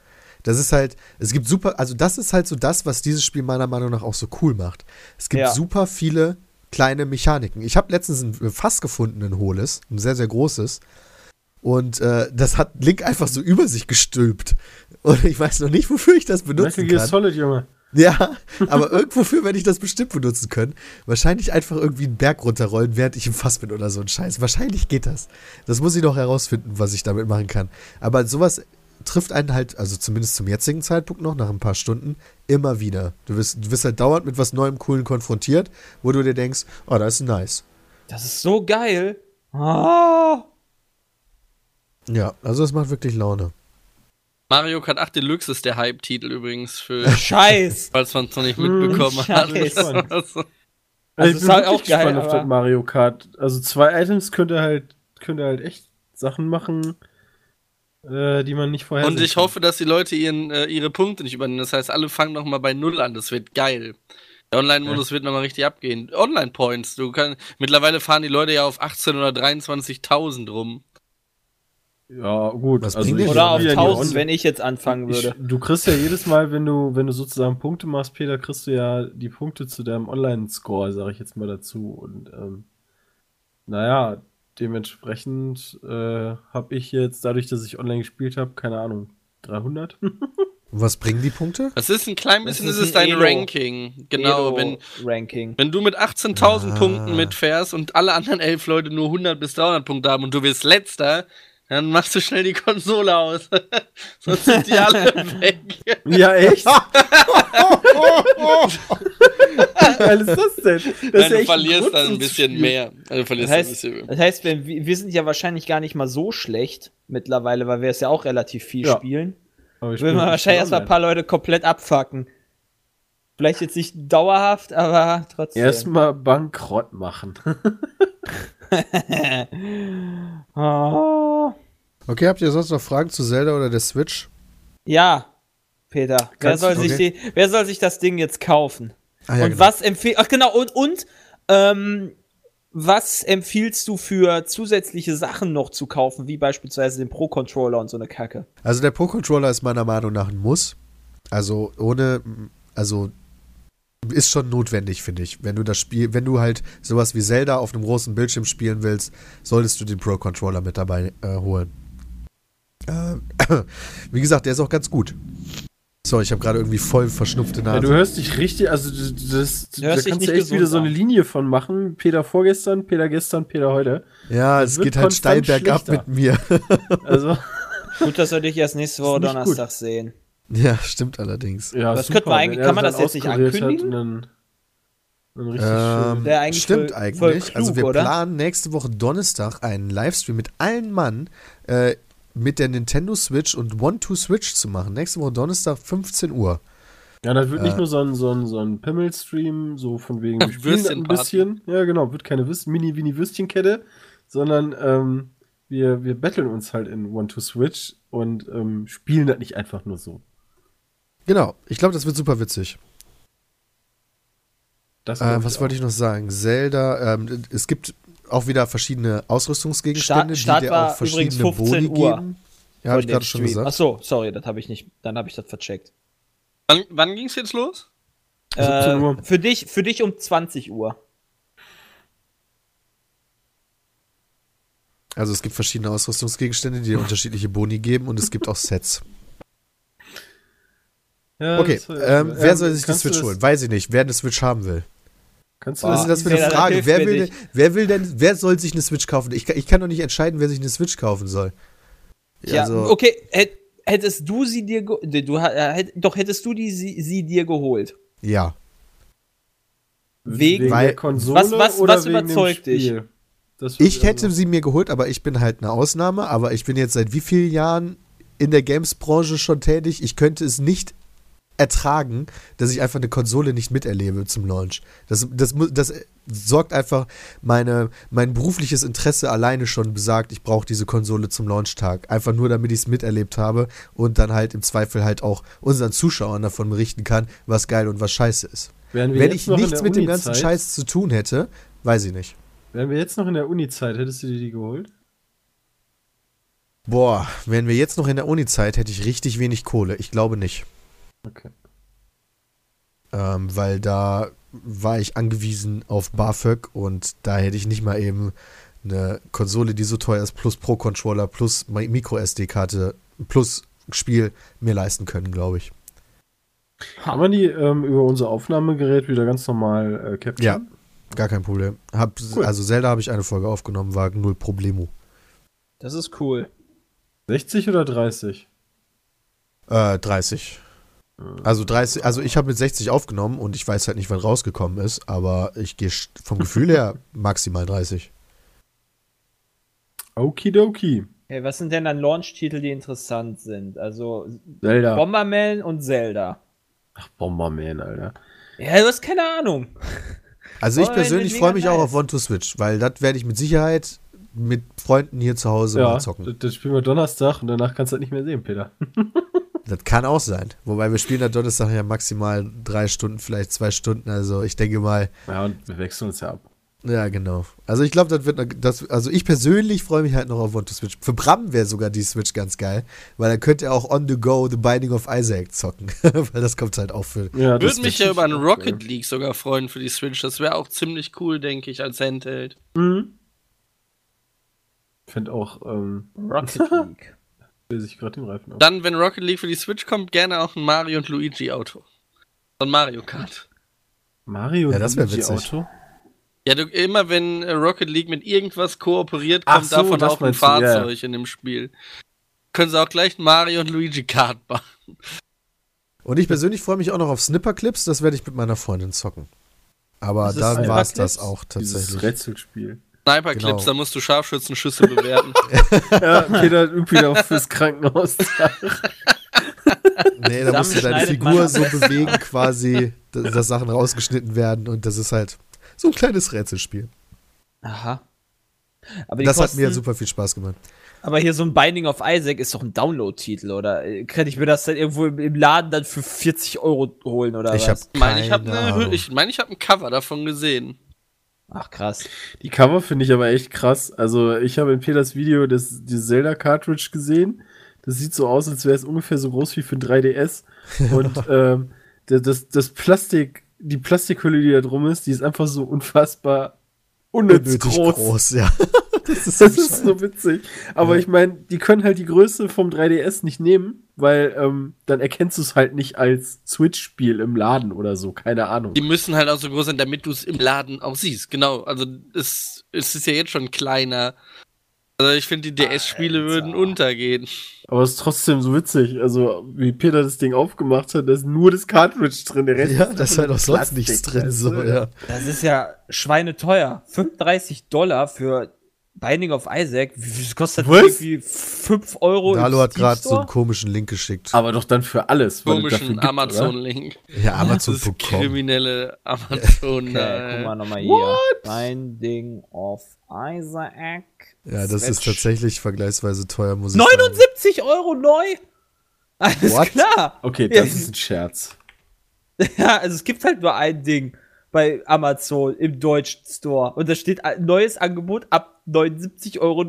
Das ist halt, es gibt super, also das ist halt so das, was dieses Spiel meiner Meinung nach auch so cool macht. Es gibt Ja. super viele kleine Mechaniken. Ich habe letztens ein Fass gefunden, ein hohles, ein sehr, sehr großes. Und äh, das hat Link einfach so über sich gestülpt. Und ich weiß noch nicht, wofür ich das benutzen Metal Gear kann. Solid, Junge. Ja, aber irgendwofür werde ich das bestimmt benutzen können. Wahrscheinlich einfach irgendwie einen Berg runterrollen, während ich im Fass bin oder so ein Scheiß. Wahrscheinlich geht das. Das muss ich noch herausfinden, was ich damit machen kann. Aber sowas trifft einen halt, also zumindest zum jetzigen Zeitpunkt noch, nach ein paar Stunden, immer wieder. Du wirst, du wirst halt dauernd mit was Neuem, Coolen konfrontiert, wo du dir denkst, oh, das ist nice. Das ist so geil. Ah. Ja, also das macht wirklich Laune. Mario Kart 8 Deluxe ist der Hype-Titel übrigens für, Scheiß. falls man es noch nicht mitbekommen hat. Scheiß. Also, Also, ich ist bin halt auch geil, gespannt auf das Mario Kart. Also zwei Items könnte halt, könnte halt echt Sachen machen, äh, die man nicht vorher Und ich hoffe, dass die Leute ihren, äh, ihre Punkte nicht übernehmen. Das heißt, alle fangen noch mal bei Null an. Das wird geil. Der Online-Modus wird noch mal richtig abgehen. Online-Points. Du kannst, mittlerweile fahren die Leute ja auf 18 oder 23.000 rum. Ja, gut. Was also ich Oder Ja, auf spiel ja die 1000, On- wenn ich jetzt anfangen Ich, würde. du kriegst ja jedes Mal, wenn du, wenn du sozusagen Punkte machst, Peter, kriegst du ja die Punkte zu deinem Online-Score, sage ich jetzt mal dazu. Und ähm, naja, dementsprechend äh, habe ich jetzt, dadurch, dass ich online gespielt habe, keine Ahnung, 300? Und was bringen die Punkte? Das ist ein klein Das bisschen, ist das ist ein dein Elo. Ranking. Genau, wenn, Ranking. wenn du mit 18.000 Ah. Punkten mitfährst und alle anderen elf Leute nur 100 bis 300 Punkte haben und du wirst letzter, dann machst du schnell die Konsole aus. Sonst sind die alle weg. ja, echt? Wie geil ist das denn? Das Nein, du verlierst dann ein bisschen mehr. Also verlierst Das heißt, ein bisschen das heißt wenn, wir wir sind ja wahrscheinlich gar nicht mal so schlecht mittlerweile, weil wir es ja auch relativ viel Ja. spielen. Aber ich Würden spiel wir nicht wahrscheinlich erstmal ein paar Leute komplett abfacken. Vielleicht jetzt nicht dauerhaft, aber trotzdem. Erstmal bankrott machen. oh. Okay, habt ihr sonst noch Fragen zu Zelda oder der Switch? Ja, Peter. Wer soll, sich okay. die, wer soll sich das Ding jetzt kaufen? Ah, ja, und genau. was empfehlst Ach genau, und, und ähm, was empfiehlst du für zusätzliche Sachen noch zu kaufen, wie beispielsweise den Pro-Controller und so eine Kacke? Also der Pro-Controller ist meiner Meinung nach ein Muss. Also ohne, also ist schon notwendig, finde ich. Wenn du das Spiel, wenn du halt sowas wie Zelda auf einem großen Bildschirm spielen willst, solltest du den Pro Controller mit dabei äh, holen. Äh, wie gesagt, der ist auch ganz gut. Sorry, ich habe gerade irgendwie voll verschnupfte Ja, Nase. du hörst dich richtig, also du- das, Du da kannst nicht du echt wieder so eine an. Linie von machen. Peter vorgestern, Peter gestern, Peter heute. ja, das es geht halt steil bergab mit mir. Also, Gut, dass wir dich erst nächste Woche Donnerstag sehen. ja, stimmt allerdings. ja, Das könnte man eigentlich- kann man das jetzt nicht ankündigen? dann richtig Ähm, eigentlich stimmt voll- eigentlich. voll klug, also wir oder? planen nächste Woche Donnerstag einen Livestream mit allen Mann äh, mit der Nintendo Switch und One-Two-Switch zu machen. Nächste Woche Donnerstag 15 Uhr. Ja, das wird nicht äh, nur so ein, so ein, so ein Pimmel-Stream, so von wegen, wir spielen das ein bisschen. Ja, genau, wird keine Würst- Mini-Wini-Würstchenkette, sondern ähm, wir, wir betteln uns halt in One-to-Switch und ähm, spielen das nicht einfach nur so. Genau, ich glaube, das wird super witzig. Das Äh, was wollte ich noch sagen? Zelda, ähm, es gibt auch wieder verschiedene Ausrüstungsgegenstände, Start- Start die dir auch verschiedene übrigens 15 Boni Uhr geben. Ja, habe ich gerade schon gesagt. Achso, sorry, das habe ich nicht. Dann habe ich das vercheckt. Wann, wann ging's jetzt los? 17 Äh, für dich, für dich um 20 Uhr. Also es gibt verschiedene Ausrüstungsgegenstände, die dir unterschiedliche Boni geben und es gibt auch Sets. Ja, Okay, das ähm, wer soll sich die Switch holen? Weiß ich nicht, wer eine Switch haben will. Kannst du Was das? ist das für eine Frage? Wer will, denn, wer will denn, wer soll sich eine Switch kaufen? Ich, kann- ich kann doch nicht entscheiden, wer sich eine Switch kaufen soll. Ja, Also, okay, hätt- hättest du sie dir, du, äh, hätt- doch hättest du die, sie, sie dir geholt. ja. Wegen, Weil- der Konsole Was- was- oder was wegen dem überzeugt dich? Ich hätte sie mir geholt, aber ich bin halt eine Ausnahme. Aber ich bin jetzt seit wie vielen Jahren in der Games-Branche schon tätig? Ich könnte es nicht ertragen, dass ich einfach eine Konsole nicht miterlebe zum Launch. Das, das, das sorgt einfach, meine, mein berufliches Interesse alleine schon besagt, ich brauche diese Konsole zum Launchtag. Einfach nur, damit ich es miterlebt habe und dann halt im Zweifel halt auch unseren Zuschauern davon berichten kann, was geil und was scheiße ist. Wenn ich nichts mit dem ganzen Scheiß zu tun hätte, weiß ich nicht. Wären wir jetzt noch in der Uni-Zeit, hättest du dir die geholt? Boah, wären wir jetzt noch in der Uni-Zeit, hätte ich richtig wenig Kohle. Ich glaube nicht. Okay. Ähm, weil da war ich angewiesen auf BAföG und da hätte ich nicht mal eben eine Konsole, die so teuer ist, plus Pro-Controller, plus Mi- Micro-SD-Karte, plus Spiel mir leisten können, glaube ich. Haben wir die ähm, über unser Aufnahmegerät wieder ganz normal äh, capturen? Ja, gar kein Problem. Hab, Cool. Also Zelda habe ich eine Folge aufgenommen, war null Problemo. das ist cool. 60 oder 30? Äh, 30. Also 30, also ich habe mit 60 aufgenommen und ich weiß halt nicht, wann rausgekommen ist, aber ich gehe vom Gefühl her maximal 30. Okidoki. Hey, was sind denn dann Launch-Titel, die interessant sind? Also Zelda. Bomberman und Zelda. Ach, Bomberman, Alter. Ja, du hast keine Ahnung. Also ich persönlich freue mich auch nice. auf One to Switch, weil das werde ich mit Sicherheit mit Freunden hier zu Hause ja, mal das, zocken. das spielen wir Donnerstag und danach kannst du das nicht mehr sehen, Peter. Das kann auch sein. Wobei wir spielen da Donnerstag ja maximal drei Stunden, vielleicht zwei Stunden. Also ich denke mal, Ja, und wir wechseln uns ja ab. ja genau. Also ich glaube, das wird, noch- das, also ich persönlich freue mich halt noch auf One to Switch. Für Bram wäre sogar die Switch ganz geil, weil dann könnte er auch on the go The Binding of Isaac zocken, weil das kommt halt auch für. Ja, Würde mich ja über einen Rocket League sogar freuen für die Switch. Das wäre auch ziemlich cool, denke ich, als Handheld. Mhm. Finde auch, ähm, Rocket League. Lese ich gerade den Reifen auf. Dann, wenn Rocket League für die Switch kommt, gerne auch ein Mario und Luigi Auto. Von Mario Kart. Mario Ja, das Luigi witzig. Auto. Ja, du, immer wenn äh, Rocket League mit irgendwas kooperiert, kommt so, davon das auch ein meinst du, ja. Fahrzeug in dem Spiel. Können sie auch gleich ein Mario und Luigi Kart machen. Und ich persönlich freue mich auch noch auf Snipper-Clips, das werde ich mit meiner Freundin zocken. Aber ist dann war es das auch Dieses tatsächlich. Rätselspiel. Sniper Clips, Genau. da musst du Scharfschützenschüsse bewerten. ja, Peter übt wieder auch fürs Krankenhaus. Nee, da musst du deine Figur so bewegen, quasi, dass, dass Sachen rausgeschnitten werden und das ist halt so ein kleines Rätselspiel. Aha. Aber Das hat kosten, mir super viel Spaß gemacht. Aber hier so ein Binding of Isaac ist doch ein Download-Titel, oder? Äh, Kann ich mir das dann irgendwo im, Laden dann für 40 Euro holen, oder Ich habe was? Ich meine, ich habe keine Ahnung. ich mein, ich hab ein Cover davon gesehen. Ach, krass. Die Cover finde ich aber echt krass. Also, ich habe in Peters Video das, die Zelda-Cartridge gesehen. Das sieht so aus, als wäre es ungefähr so groß wie für ein 3DS. Und ähm, das, das, das Plastik die Plastikhülle, die da drum ist, die ist einfach so unfassbar unnütz Unnötig groß. groß. ja. das ist, Das so ist so witzig. Aber Ja. ich meine, die können halt die Größe vom 3DS nicht nehmen, weil ähm, dann erkennst du es halt nicht als Switch-Spiel im Laden oder so. Keine Ahnung. Die müssen halt auch so groß sein, damit du es im Laden auch siehst. Genau. Also es, es ist ja jetzt schon kleiner. Also ich finde, die DS-Spiele würden untergehen. Aber es ist trotzdem so witzig. Also, wie Peter das Ding aufgemacht hat, da ist nur das Cartridge drin. Der Rest ja, da ist halt auch sonst nichts drin. So, ja. Das ist ja schweineteuer. 35 Dollar für Binding of Isaac. Wie viel kostet das Was? irgendwie 5 Euro? Dalo hat gerade so einen komischen Link geschickt. Aber doch dann für alles. Komischen? Amazon-Link. ja, Das Amazon.com. kriminelle Amazon. Okay, äh, guck mal nochmal hier. Binding of Isaac. Ja, das ist Switch. tatsächlich vergleichsweise teuer, muss ich sagen. 79 Euro neu? Alles What? klar. Okay, Ja. das ist ein Scherz. Ja, also es gibt halt nur ein Ding bei Amazon im deutschen Store. Und da steht ein neues Angebot ab 79,99 Euro.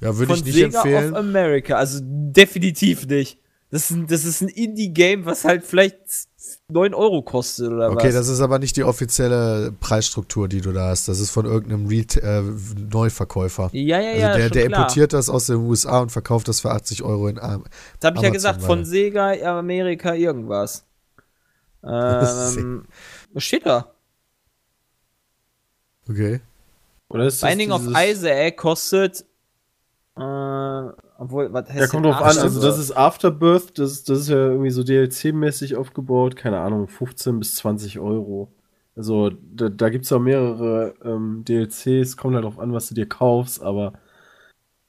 Ja, würde ich nicht Sega empfehlen. of America. Also definitiv nicht. Das ist ein, das ist ein Indie-Game, was halt vielleicht 9 Euro kostet oder Okay, was. das ist aber nicht die offizielle Preisstruktur, die du da hast. Das ist von irgendeinem Reta äh, Neuverkäufer. ja, ja, Also ja. der, schon der klar. importiert das aus den USA und verkauft das für 80 Euro in Am Das habe ich ja gesagt, von Sega Amerika irgendwas. Ähm, was steht da? Okay. Oder ist das Binding of Isaac kostet. Äh, obwohl, was heißt Ja, kommt drauf an. Also, Afterbirth? das ist Afterbirth. Das, das ist ja irgendwie so DLC-mäßig aufgebaut. Keine Ahnung, 15 bis 20 Euro. Also, da, da gibt es auch mehrere ähm, DLCs. Kommt halt drauf an, was du dir kaufst. Aber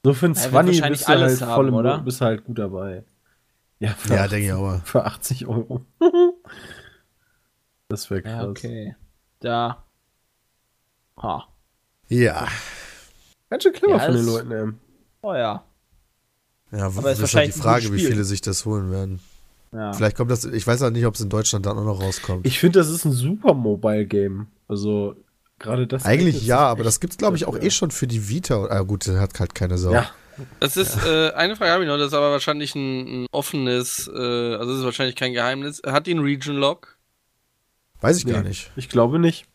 so für ein Ja, wird 20 wahrscheinlich bist du, halt alles voll haben, im, oder? bist du halt gut dabei. Ja, für, Ja, 80, denke ich aber. für 80 Euro. das wäre krass. Ja, okay. Da. Ha. Ja. Ganz schön clever Ja, von den Leuten, ey. Oh ja. Ja, Aber ist ist halt wahrscheinlich die Frage, wie viele sich das holen werden. ja. Vielleicht kommt das, ich weiß auch nicht, ob es in Deutschland dann auch noch rauskommt. Ich finde, das ist ein super Mobile-Game. Also, gerade das. Eigentlich ja, aber das gibt's glaube ich auch eh schon für die Vita. Ah gut, der hat halt keine Sau. Ja, Das ist, äh, eine Frage habe ich noch, das ist aber wahrscheinlich ein, ein offenes, äh, also das ist wahrscheinlich kein Geheimnis. Hat die einen Region Lock? Weiß ich Nee. gar nicht. ich glaube nicht.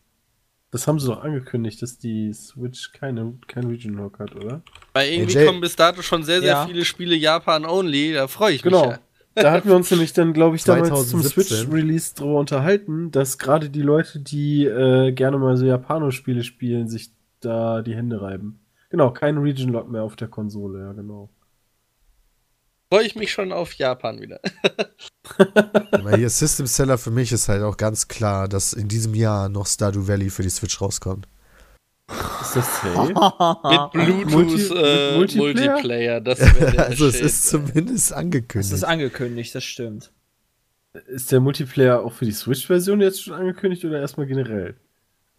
Das haben sie doch angekündigt, dass die Switch keine, kein Region Lock hat, oder? Weil irgendwie AJ. kommen bis dato schon sehr, sehr Ja. viele Spiele Japan-only, da freue ich Genau. mich ja. Da hatten wir uns nämlich dann, glaube ich, damals zum 2017. Switch-Release drüber unterhalten, dass gerade die Leute, die äh, gerne mal so Japano-Spiele spielen, sich da die Hände reiben. Genau, kein Region Lock mehr auf der Konsole, ja, genau. Freue ich mich schon auf Japan wieder. Aber hier System Seller für mich ist halt auch ganz klar, dass in diesem Jahr noch Stardew Valley für die Switch rauskommt. Ist das safe? Mit Bluetooth Multi- äh, mit Multiplayer? Multiplayer? das wäre also es Shit. ist zumindest angekündigt. ist angekündigt, das stimmt. ist der Multiplayer auch für die Switch-Version jetzt schon angekündigt oder erstmal generell?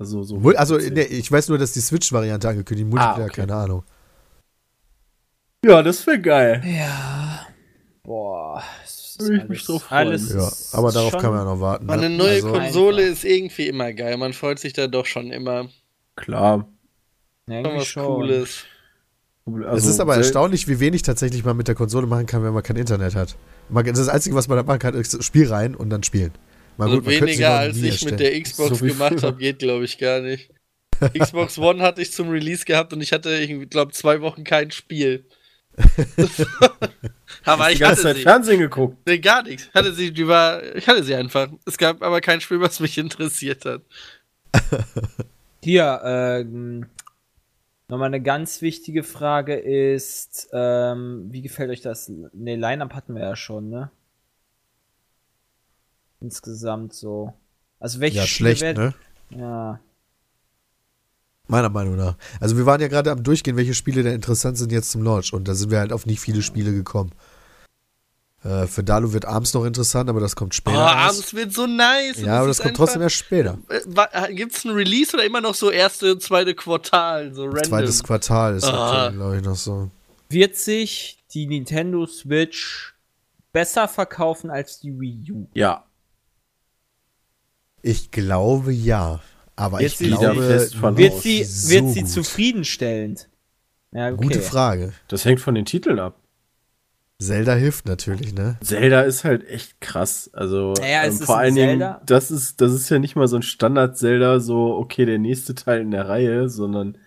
Also, so. Also nee, ich weiß nur, dass die Switch-Variante angekündigt, Multiplayer, Ah, okay. keine Ahnung. Ja, das wäre geil. Ja. Boah. es ist Würde ich mich drauf freuen. alles Ja, aber darauf kann man ja noch warten. Ne? eine neue also, Konsole Einfach. ist irgendwie immer geil. Man freut sich da doch schon immer. Klar. Ja, Schon irgendwie was schon. Cooles. es Also, ist aber erstaunlich, wie wenig tatsächlich man mit der Konsole machen kann, wenn man kein Internet hat. Man, das Einzige, was man da machen kann, ist Spiel rein und dann spielen. Mal Also gut, weniger als ich mit erstellen. der Xbox So gemacht habe, geht glaube ich gar nicht. Xbox One hatte ich zum Release gehabt und ich hatte, ich glaube, zwei Wochen kein Spiel. aber die ich ganze hatte Zeit sie. Fernsehen geguckt. Nee, gar nichts. Hatte sie, die war, ich hatte sie einfach. Es gab aber kein Spiel, was mich interessiert hat. Hier, ähm, nochmal eine ganz wichtige Frage ist, ähm, wie gefällt euch das? Ne, Line-Up hatten wir ja schon, ne? Insgesamt so. Also welche Ja, Spiele schlecht, werden- ne? Ja. Meiner Meinung nach. Also wir waren ja gerade am Durchgehen, welche Spiele denn interessant sind jetzt zum Launch. Und da sind wir halt auf nicht viele Spiele gekommen. Äh, für Dalu wird abends noch interessant, aber das kommt Oh, später. erst. abends wird so nice. ja, aber das kommt trotzdem erst später. Gibt es ein Release oder immer noch so erste und zweite Quartal? So random. Zweites Quartal ist Ah. aktuell, glaube ich, noch so. Wird sich die Nintendo Switch besser verkaufen als die Wii U? Ja. Ich glaube ja. Aber Jetzt ich da glaube, fest von Wird sie, so wird sie gut. zufriedenstellend? Ja, okay. Gute Frage. Das hängt von den Titeln ab. Zelda hilft natürlich, ne? Zelda ist halt echt krass. Also Naja, ähm, vor allen Dingen, das ist, das ist ja nicht mal so ein Standard-Zelda, so, okay, der nächste Teil in der Reihe, sondern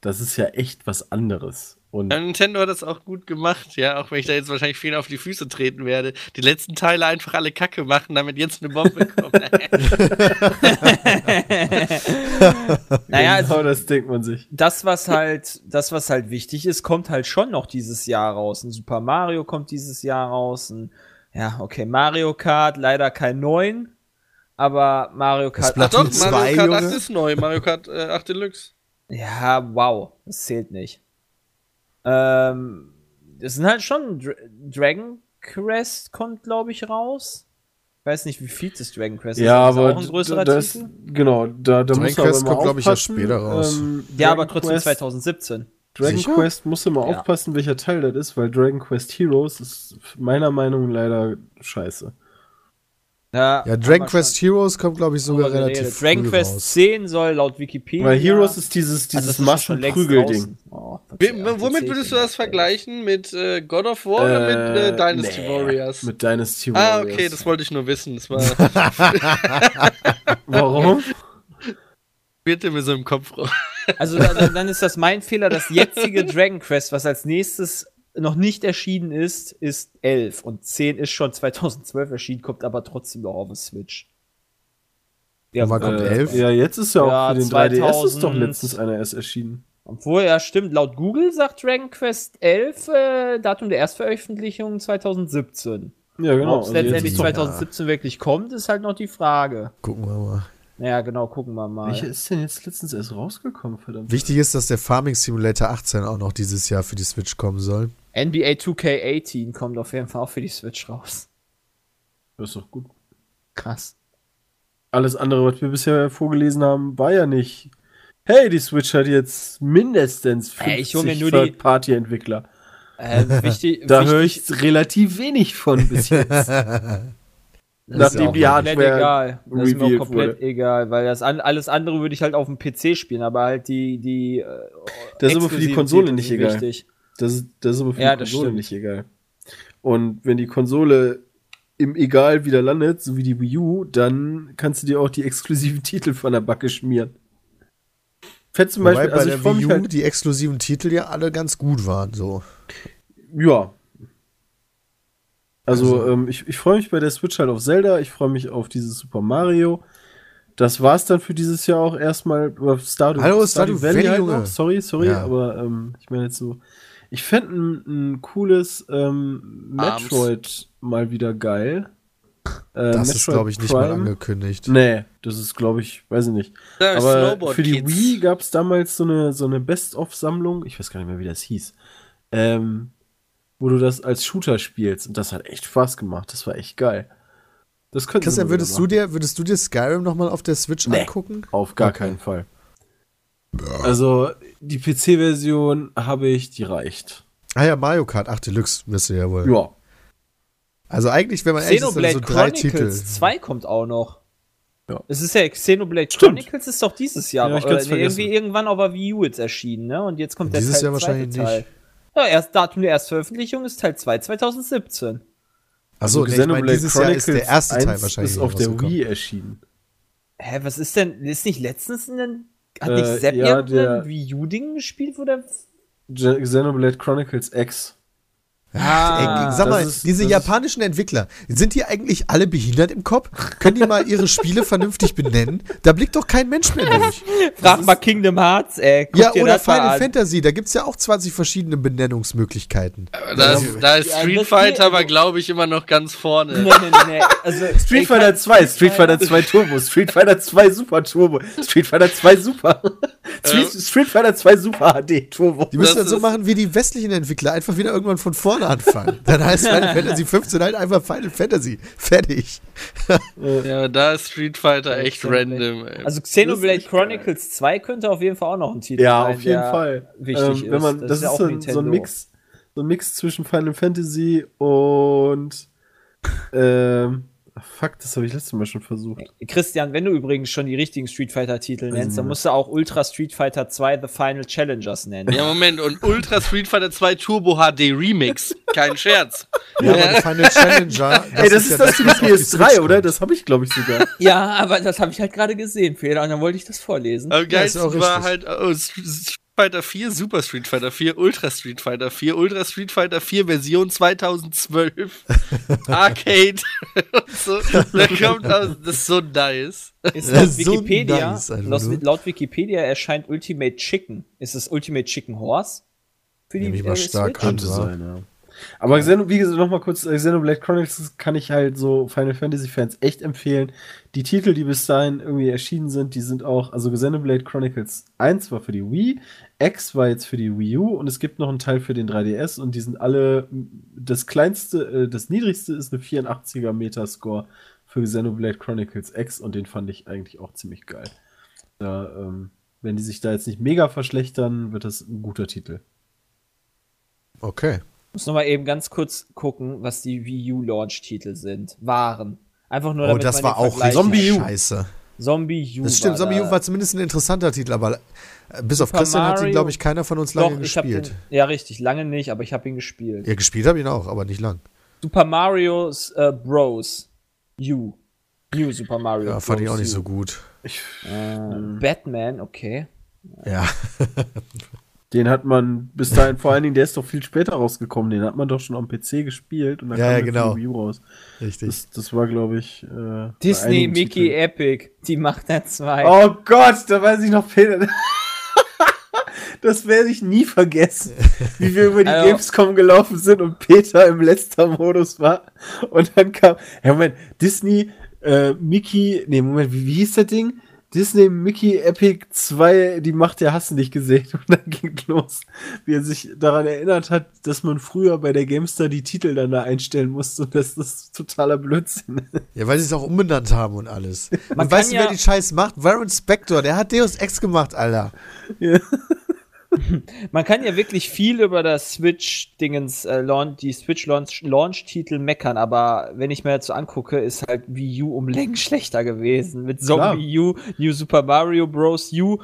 das ist ja echt was anderes. Und Ja, Nintendo hat das auch gut gemacht, ja, auch wenn ich da jetzt wahrscheinlich vielen auf die Füße treten werde. Die letzten Teile einfach alle Kacke machen, damit jetzt eine Bombe kommt. naja, also genau das denkt man sich. das, was halt, das, was halt wichtig ist, kommt halt schon noch dieses Jahr raus. Ein Super Mario kommt dieses Jahr raus. Ein, ja, okay, Mario Kart, leider kein neuen, aber Mario Kart. Splatoon Doch, 2, Mario Kart 8 Junge. ist neu, Mario Kart äh, 8 Deluxe. Ja, wow, das zählt nicht. Ähm, das sind halt schon Dra Dragon Quest kommt, glaube ich, raus. Ich weiß nicht, wie viel das Dragon Quest Ja, ist. Ist das aber auch ein größerer das, Titel? genau, da, da Dragon muss Quest immer kommt, glaub ich, erst aufpassen, später raus. ähm, Ja, aber trotzdem Quest- 2017. Dragon Sicher? Quest muss immer Ja. aufpassen, welcher Teil das ist, weil Dragon Quest Heroes ist meiner Meinung nach leider scheiße. Ja, Ja, Dragon Quest schon Heroes kommt, glaube ich, sogar relativ geredet. früh Dragon Quest raus. 10 soll laut Wikipedia. Weil Heroes ist dieses, Also dieses längst Maschen-Prügel-Ding. Oh, womit würdest du das vergleichen? Mit äh, God of War oder mit äh, Dynasty nee, Warriors? Mit Dynasty ah, Warriors. okay, das wollte ich nur wissen. Das war Warum? spielte mir so im Kopf rum. Also dann, dann ist das mein Fehler. Das jetzige Dragon Quest, was als nächstes noch nicht erschienen ist, ist 11 und 10 ist schon 2012 erschienen, kommt aber trotzdem noch auf den Switch. Ja, Wann kommt äh, 11? Ja, jetzt ist ja auch Ja, für den 3DS ist doch 2000 letztens einer erst erschienen. Obwohl, ja, stimmt, laut Google sagt Dragon Quest 11 äh, Datum der Erstveröffentlichung 2017. Ja, genau. Ob es also jetzt letztendlich ist doch- 2017 wirklich kommt, ist halt noch die Frage. Gucken wir mal. Ja, genau, gucken wir mal. Welcher ist denn jetzt letztens erst rausgekommen, verdammt? Wichtig ist, dass der Farming Simulator 18 auch noch dieses Jahr für die Switch kommen soll. NBA 2K18 kommt auf jeden Fall auch für die Switch raus. Das ist doch gut. Krass. Alles andere, was wir bisher vorgelesen haben, war ja nicht. Hey, die Switch hat jetzt mindestens 50 Ey, ich hol mir nur die- Third-Party-Entwickler. Äh, wichtig, Da höre ich relativ wenig von bis jetzt. Das ist Nachdem auch die komplett Hardware egal. Das ist mir komplett wurde. egal, weil das an, alles andere würde ich halt auf dem PC spielen, aber halt die die äh, Das ist aber für die Konsole nicht egal. wichtig. Das ist, das ist aber für Ja, die Konsole stimmt. nicht egal. Und wenn die Konsole im Egal wieder landet, so wie die Wii U, dann kannst du dir auch die exklusiven Titel von der Backe schmieren. Fett zum Wobei Beispiel, bei also der ich freue Wii mich U halt, die exklusiven Titel ja alle ganz gut waren. So. ja. Also, Also- ähm, ich, ich freue mich bei der Switch halt auf Zelda, ich freue mich auf dieses Super Mario. Das war's dann für dieses Jahr auch erstmal. Stardew, Hallo, Stardew Valley, halt Junge. noch. Sorry, sorry, Ja. aber ähm, ich meine jetzt so. Ich fände ein, ein cooles ähm, Arms. Metroid mal wieder geil. Äh, Das ist, Metroid glaube ich, nicht mal Prime. angekündigt. Nee, das ist, glaube ich, weiß ich nicht. Ja, Aber Snowboard für die Kids. Wii gab es damals so eine, so eine Best-of-Sammlung, ich weiß gar nicht mehr, wie das hieß, ähm, wo du das als Shooter spielst. Und das hat echt Spaß gemacht. Das war echt geil. Das Christian, mal würdest du dir, würdest du dir Skyrim nochmal auf der Switch Nee. angucken? Auf gar Okay. keinen Fall. Also, die PC-Version habe ich, die reicht. Ah ja, Mario Kart 8 Deluxe, ihr ja wohl. Ja. Also eigentlich, wenn man ehrlich ist, dann Xenoblade so drei Chronicles Titel. 2 kommt auch noch. Ja. Es ist ja Xenoblade Stimmt. Chronicles ist doch dieses Jahr Ja, ich äh, kann's nee, irgendwie irgendwann auf der Wii U jetzt erschienen, ne? Und jetzt kommt der Dieses Teil, Jahr wahrscheinlich Teil. Ja, erst Datum der Erstveröffentlichung ist Teil 2 2017. Achso, nee, ich meine, dieses Jahr ist der erste Teil 1 wahrscheinlich ist auf der. Wii erschienen. Hä, was ist denn? Ist nicht letztens in den. Hat Äh, nicht Sepp ja, irgendein der- Wii U-Ding gespielt, wo der. Xenoblade Chronicles X. Ah, Ey, sag mal, ist- diese japanischen Entwickler, sind die eigentlich alle behindert im Kopf? Können die mal ihre Spiele vernünftig benennen? Da blickt doch kein Mensch mehr durch. Frag mal Kingdom Hearts, ey. Guck Ja, dir oder das mal Final an. Fantasy, da gibt's ja auch 20 verschiedene Benennungsmöglichkeiten. Da ist, da ist Ja, Street das Fighter aber, glaube ich, immer noch ganz vorne. Nee, nee, nee. Also, Street Fighter kann- 2, Street Fighter 2 Turbo, Street Fighter 2 Super Turbo, Street Fighter 2 Super, Street, Street Fighter 2 Super HD Turbo. Die müssen Das das so machen wie die westlichen Entwickler, einfach wieder irgendwann von vorne anfangen. Dann heißt Final Fantasy 15 halt einfach Final Fantasy. Fertig. Ja, da ist Street Fighter echt random. Ey. Also Xenoblade Das. Chronicles 2 könnte auf jeden Fall auch noch ein Titel Ja, sein, auf jeden der Fall. wichtig Ähm, wenn man, ist. das, ja ist auch so, ein- so ein Mix, so ein Mix zwischen Final Fantasy und ähm, Fuck, das habe ich letztes Mal schon versucht. Christian, wenn du übrigens schon die richtigen Street Fighter-Titel Also nennst, dann musst du auch Ultra Street Fighter 2 The Final Challengers nennen. Ja, Moment, und Ultra Street Fighter 2 Turbo HD Remix. Kein Scherz. Ja, aber der Final Challenger. Ey, das ist ja das für die was auf die PS3, Switch oder? Das habe ich, glaube ich, sogar. Ja, aber das habe ich halt gerade gesehen, Fehler, und dann wollte ich das vorlesen. Am ist geilsten auch war richtig. halt oh, Fighter 4, Super Street Fighter 4, Ultra Street Fighter 4, Ultra Street Fighter 4 Version 2012, Arcade und so. Da kommt aus, das ist so nice. Ist Das laut ist so Wikipedia, nice einfach laut, laut Wikipedia erscheint Ultimate Chicken. Ist es Ultimate Chicken Horse? Für die ich mal äh, stark Switch? Könnte Ja. sein, ja. Aber Xeno, wie gesagt, nochmal kurz, äh, Xenoblade Chronicles kann ich halt so Final Fantasy Fans echt empfehlen. Die Titel, die bis dahin irgendwie erschienen sind, die sind auch, also Xenoblade Chronicles 1 war für die Wii, X war jetzt für die Wii U und es gibt noch einen Teil für den 3DS und die sind alle, das kleinste, äh, das niedrigste ist eine 84er Metascore für Xenoblade Chronicles X und den fand ich eigentlich auch ziemlich geil. Da, ähm, wenn die sich da jetzt nicht mega verschlechtern, wird das ein guter Titel. Okay. Muss noch mal eben ganz kurz gucken, was die Wii U Launch-Titel sind. Waren. Einfach nur Oh, damit das man war den auch Zombie U. scheiße. Zombie U. Das stimmt, Zombie da. U war zumindest ein interessanter Titel, aber äh, bis auf Super Christian hat ihn, Mario- glaube ich, keiner von uns Doch, lange ich habe den. gespielt. Ja, richtig, lange nicht, aber ich habe ihn gespielt. Ja, gespielt habe ich ihn auch, aber nicht lang. Super Mario's äh, Bros. U. New Super Mario. Ja, fand ich Bros. auch nicht U. so gut. Äh, Batman, okay. Ja. Den hat man bis dahin, vor allen Dingen, der ist doch viel später rausgekommen. Den hat man doch schon am PC gespielt und dann Ja, ja, der für genau. die Wii raus. Richtig. Das, das war, glaube ich, äh, Disney, Mickey, Titeln. Epic. Die macht er zwei. Oh Gott, da weiß ich noch, Peter. Das werde ich nie vergessen, wie wir über die Also- Gamescom gelaufen sind und Peter im Lester-Modus war. Und dann kam, ja Moment, Disney, äh, Mickey, nee, Moment, wie, wie hieß das Ding? Disney, Mickey, Epic 2, die Macht der Hast du nicht gesehen. Und dann ging los, wie er sich daran erinnert hat, dass man früher bei der Gamestar die Titel dann da einstellen musste und dass das totaler Blödsinn ist. Ja, weil sie es auch umbenannt haben und alles. Man und weißt du, ja- wer die Scheiß macht? Warren Spector, der hat Deus Ex gemacht, Alter. Man kann ja wirklich viel über das Switch-Dingens, äh, Launch, die Switch-Launch-Titel meckern, aber wenn ich mir jetzt so angucke, ist halt Wii U um Längen schlechter gewesen. Mit Zombie U, New Super Mario Bros. U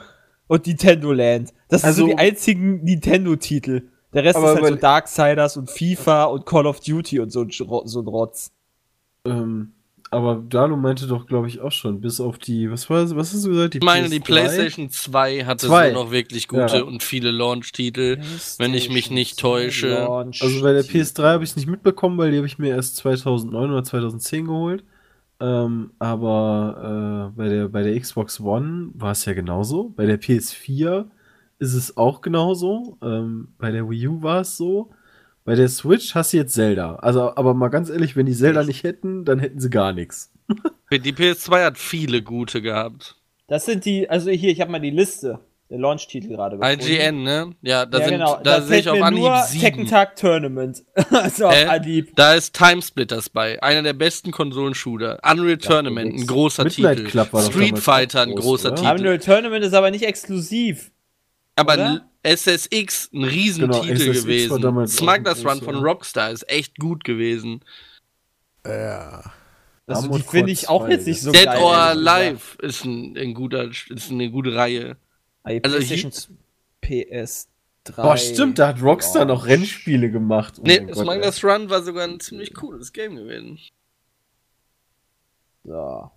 und Nintendo Land. Das Also- sind so die einzigen Nintendo-Titel. Der Rest ist halt so Darksiders und FIFA und Call of Duty und so, so ein Rotz. Ähm, aber Dano meinte doch, glaube ich, auch schon, bis auf die, was war was hast du gesagt? Die Ich meine, die PS3? PlayStation 2 hatte Zwei. so noch wirklich gute Ja. und viele Launch-Titel, wenn ich mich nicht täusche. Also bei der Titel. PS3 habe ich es nicht mitbekommen, weil die habe ich mir erst 2009 oder 2010 geholt. Ähm, aber äh, bei, der, bei der Xbox One war es ja genauso. Bei der PS4 ist es auch genauso. Ähm, bei der Wii U war es so. Bei der Switch hast du jetzt Zelda. Also, aber mal ganz ehrlich, wenn die Zelda nicht hätten, dann hätten sie gar nichts. Die PS2 hat viele gute gehabt. Das sind die, also hier, ich habe mal die Liste der Launch-Titel gerade gefunden. IGN, ne? Ja, da, ja, sind, genau. da, Da sehe ich auf Anhieb nur sieben. Tekken Tag Tournament. also auf Äh, Anhieb. Da ist Timesplitters bei, einer der besten Konsolenshooter. Unreal Tournament, ein großer Midnight Titel. Club war Street Fighter, ein groß, großer oder? Titel. Unreal Tournament ist aber nicht exklusiv. Aber oder? SSX, ein Riesentitel Genau, SSX gewesen. Smugglers Run von. Rockstar ist echt gut gewesen. Ja. Also die finde ich auch 2, jetzt nicht so Dead geil. or ehrlich gesagt. Alive ist, ein, ein guter, ist eine gute Reihe. Ah, Also PlayStation PS3. Boah, stimmt, da hat Rockstar noch Rennspiele gemacht. Oh Nee, Smugglers Run war sogar ein ziemlich cooles Game gewesen. So.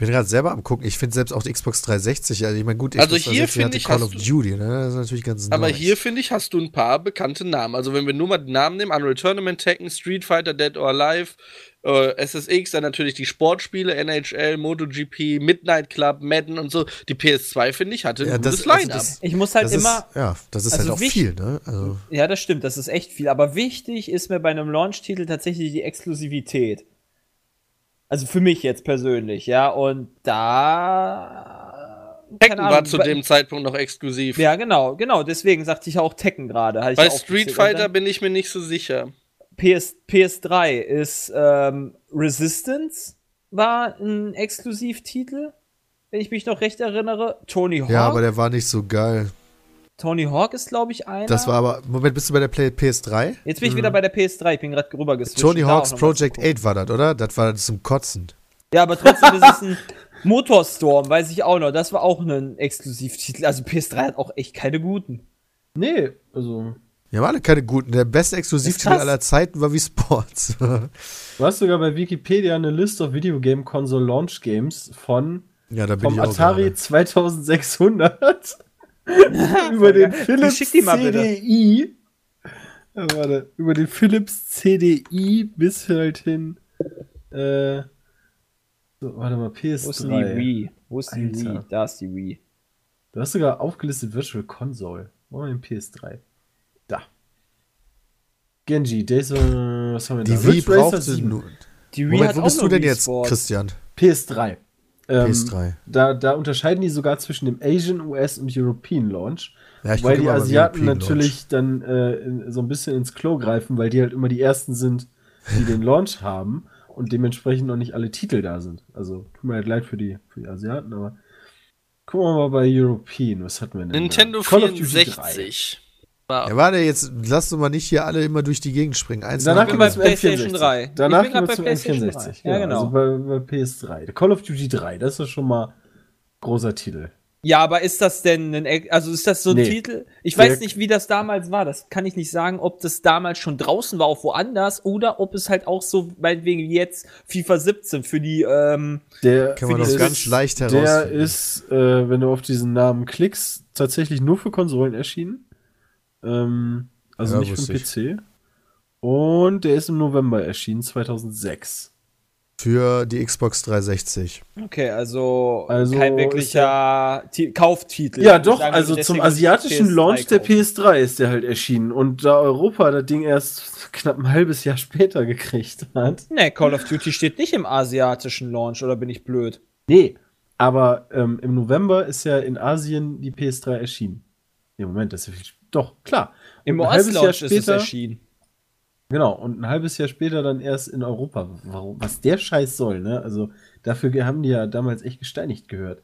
Ich bin gerade selber am gucken. Ich finde selbst auch die Xbox 360, also ich meine, gut, Also hier 360 finde ich, Call hast of du- Duty, ne? Das ist natürlich ganz Aber nice. hier, finde ich, hast du ein paar bekannte Namen. Also, wenn wir nur mal die Namen nehmen: Unreal Tournament, Tekken, Street Fighter, Dead or Alive, äh, SSX, dann natürlich die Sportspiele, NHL, MotoGP, Midnight Club, Madden und so. Die PS2, finde ich, hatte ein Ja, gutes das- also Line-Up. das- Ich muss halt das immer. Ist, ja, das ist also halt auch wich- viel, ne? Also, Ja, das stimmt, das ist echt viel. Aber wichtig ist mir bei einem Launch-Titel tatsächlich die Exklusivität. Also für mich jetzt persönlich, ja. Und da. Tekken keine war Ahnung, zu dem Zeitpunkt noch exklusiv. Ja, genau, genau. Deswegen sagte ich auch Tekken gerade. Bei Street Fighter bin ich mir nicht so sicher. PS, PS3 ist ähm, Resistance war ein Exklusivtitel, wenn ich mich noch recht erinnere. Tony Hawk. ja, aber der war nicht so geil. Tony Hawk ist, glaube ich, einer. Das war aber, Moment, bist du bei der Play PS3? Jetzt bin ich wieder bei der PS3, ich bin gerade rüber geswitcht. Tony Hawk's Project gucken. 8 war das, oder? Das war zum Kotzen. Ja, aber trotzdem ist es ein Motorstorm, weiß ich auch noch. Das war auch ein Exklusivtitel. Also PS3 hat auch echt keine guten. Nee, also. Wir haben alle keine guten. Der beste Exklusivtitel aller Zeiten war wie Sports. Du hast sogar bei Wikipedia eine List of Video Game Console Launch Games von ja, da bin vom ich auch Atari gerade. 2600 über den Philips. CDI. Ja, warte, über den Philips CDI bis halt hin. Äh, so, warte mal, PS3. Wo ist die Wii? Wo ist die Alter. Wii? Da ist die Wii. Du hast sogar aufgelistet Virtual Console. Wo haben wir den PS3? Da. Genji, Days of, was haben wir da? Die Wii Ridge Racer brauchte 7. nur. Die Wii Moment, hat wo auch bist du denn Wii jetzt. Christian? PS3. Ähm, PS3. Da, da unterscheiden die sogar zwischen dem Asian, US und European Launch. Ja, ich weil die Asiaten natürlich dann äh, in, so ein bisschen ins Klo greifen, weil die halt immer die ersten sind, die den Launch haben und dementsprechend noch nicht alle Titel da sind. Also tut mir halt leid für die, für die Asiaten, aber gucken wir mal bei European. Was hatten wir denn? da? Nintendo Call of Duty 64. War Ja, warte, jetzt lass uns mal nicht hier alle immer durch die Gegend springen. Eins Danach gehen wir bei zum PlayStation N64. 3. Danach gehen wir zum bei PlayStation N64. 3. Ja, genau. Also bei, bei PS3. Der Call of Duty 3, das ist schon mal großer Titel. Ja, aber ist das denn ein, also ist das so ein Nee. Titel? Ich Der- weiß nicht, wie das damals war. Das kann ich nicht sagen, ob das damals schon draußen war, auch woanders, oder ob es halt auch so, meinetwegen wie jetzt FIFA 17 für die, ähm, Der Kann man das ganz leicht Der herausfinden. ist, äh, wenn du auf diesen Namen klickst, tatsächlich nur für Konsolen erschienen. Ähm, also Ja, nicht für den PC. Und der ist im November erschienen, 2006. Für die Xbox 360. okay, also, Also kein wirklicher Ti- Kauftitel. Ja, doch, sagen, also zum asiatischen PS3 Launch der kaufen. PS3 ist der halt erschienen. Und da Europa das Ding erst knapp ein halbes Jahr später gekriegt hat. Nee, Call of Duty steht nicht im asiatischen Launch, oder bin ich blöd? Nee, aber ähm, im November ist ja in Asien die PS3 erschienen. Nee, Moment, das ist ja viel. Doch, klar. Im Und ein halbes Jahr US-Launch ist es später- erschienen. Genau, und ein halbes Jahr später dann erst in Europa. Warum, was der Scheiß soll, ne? Also dafür haben die ja damals echt gesteinigt gehört.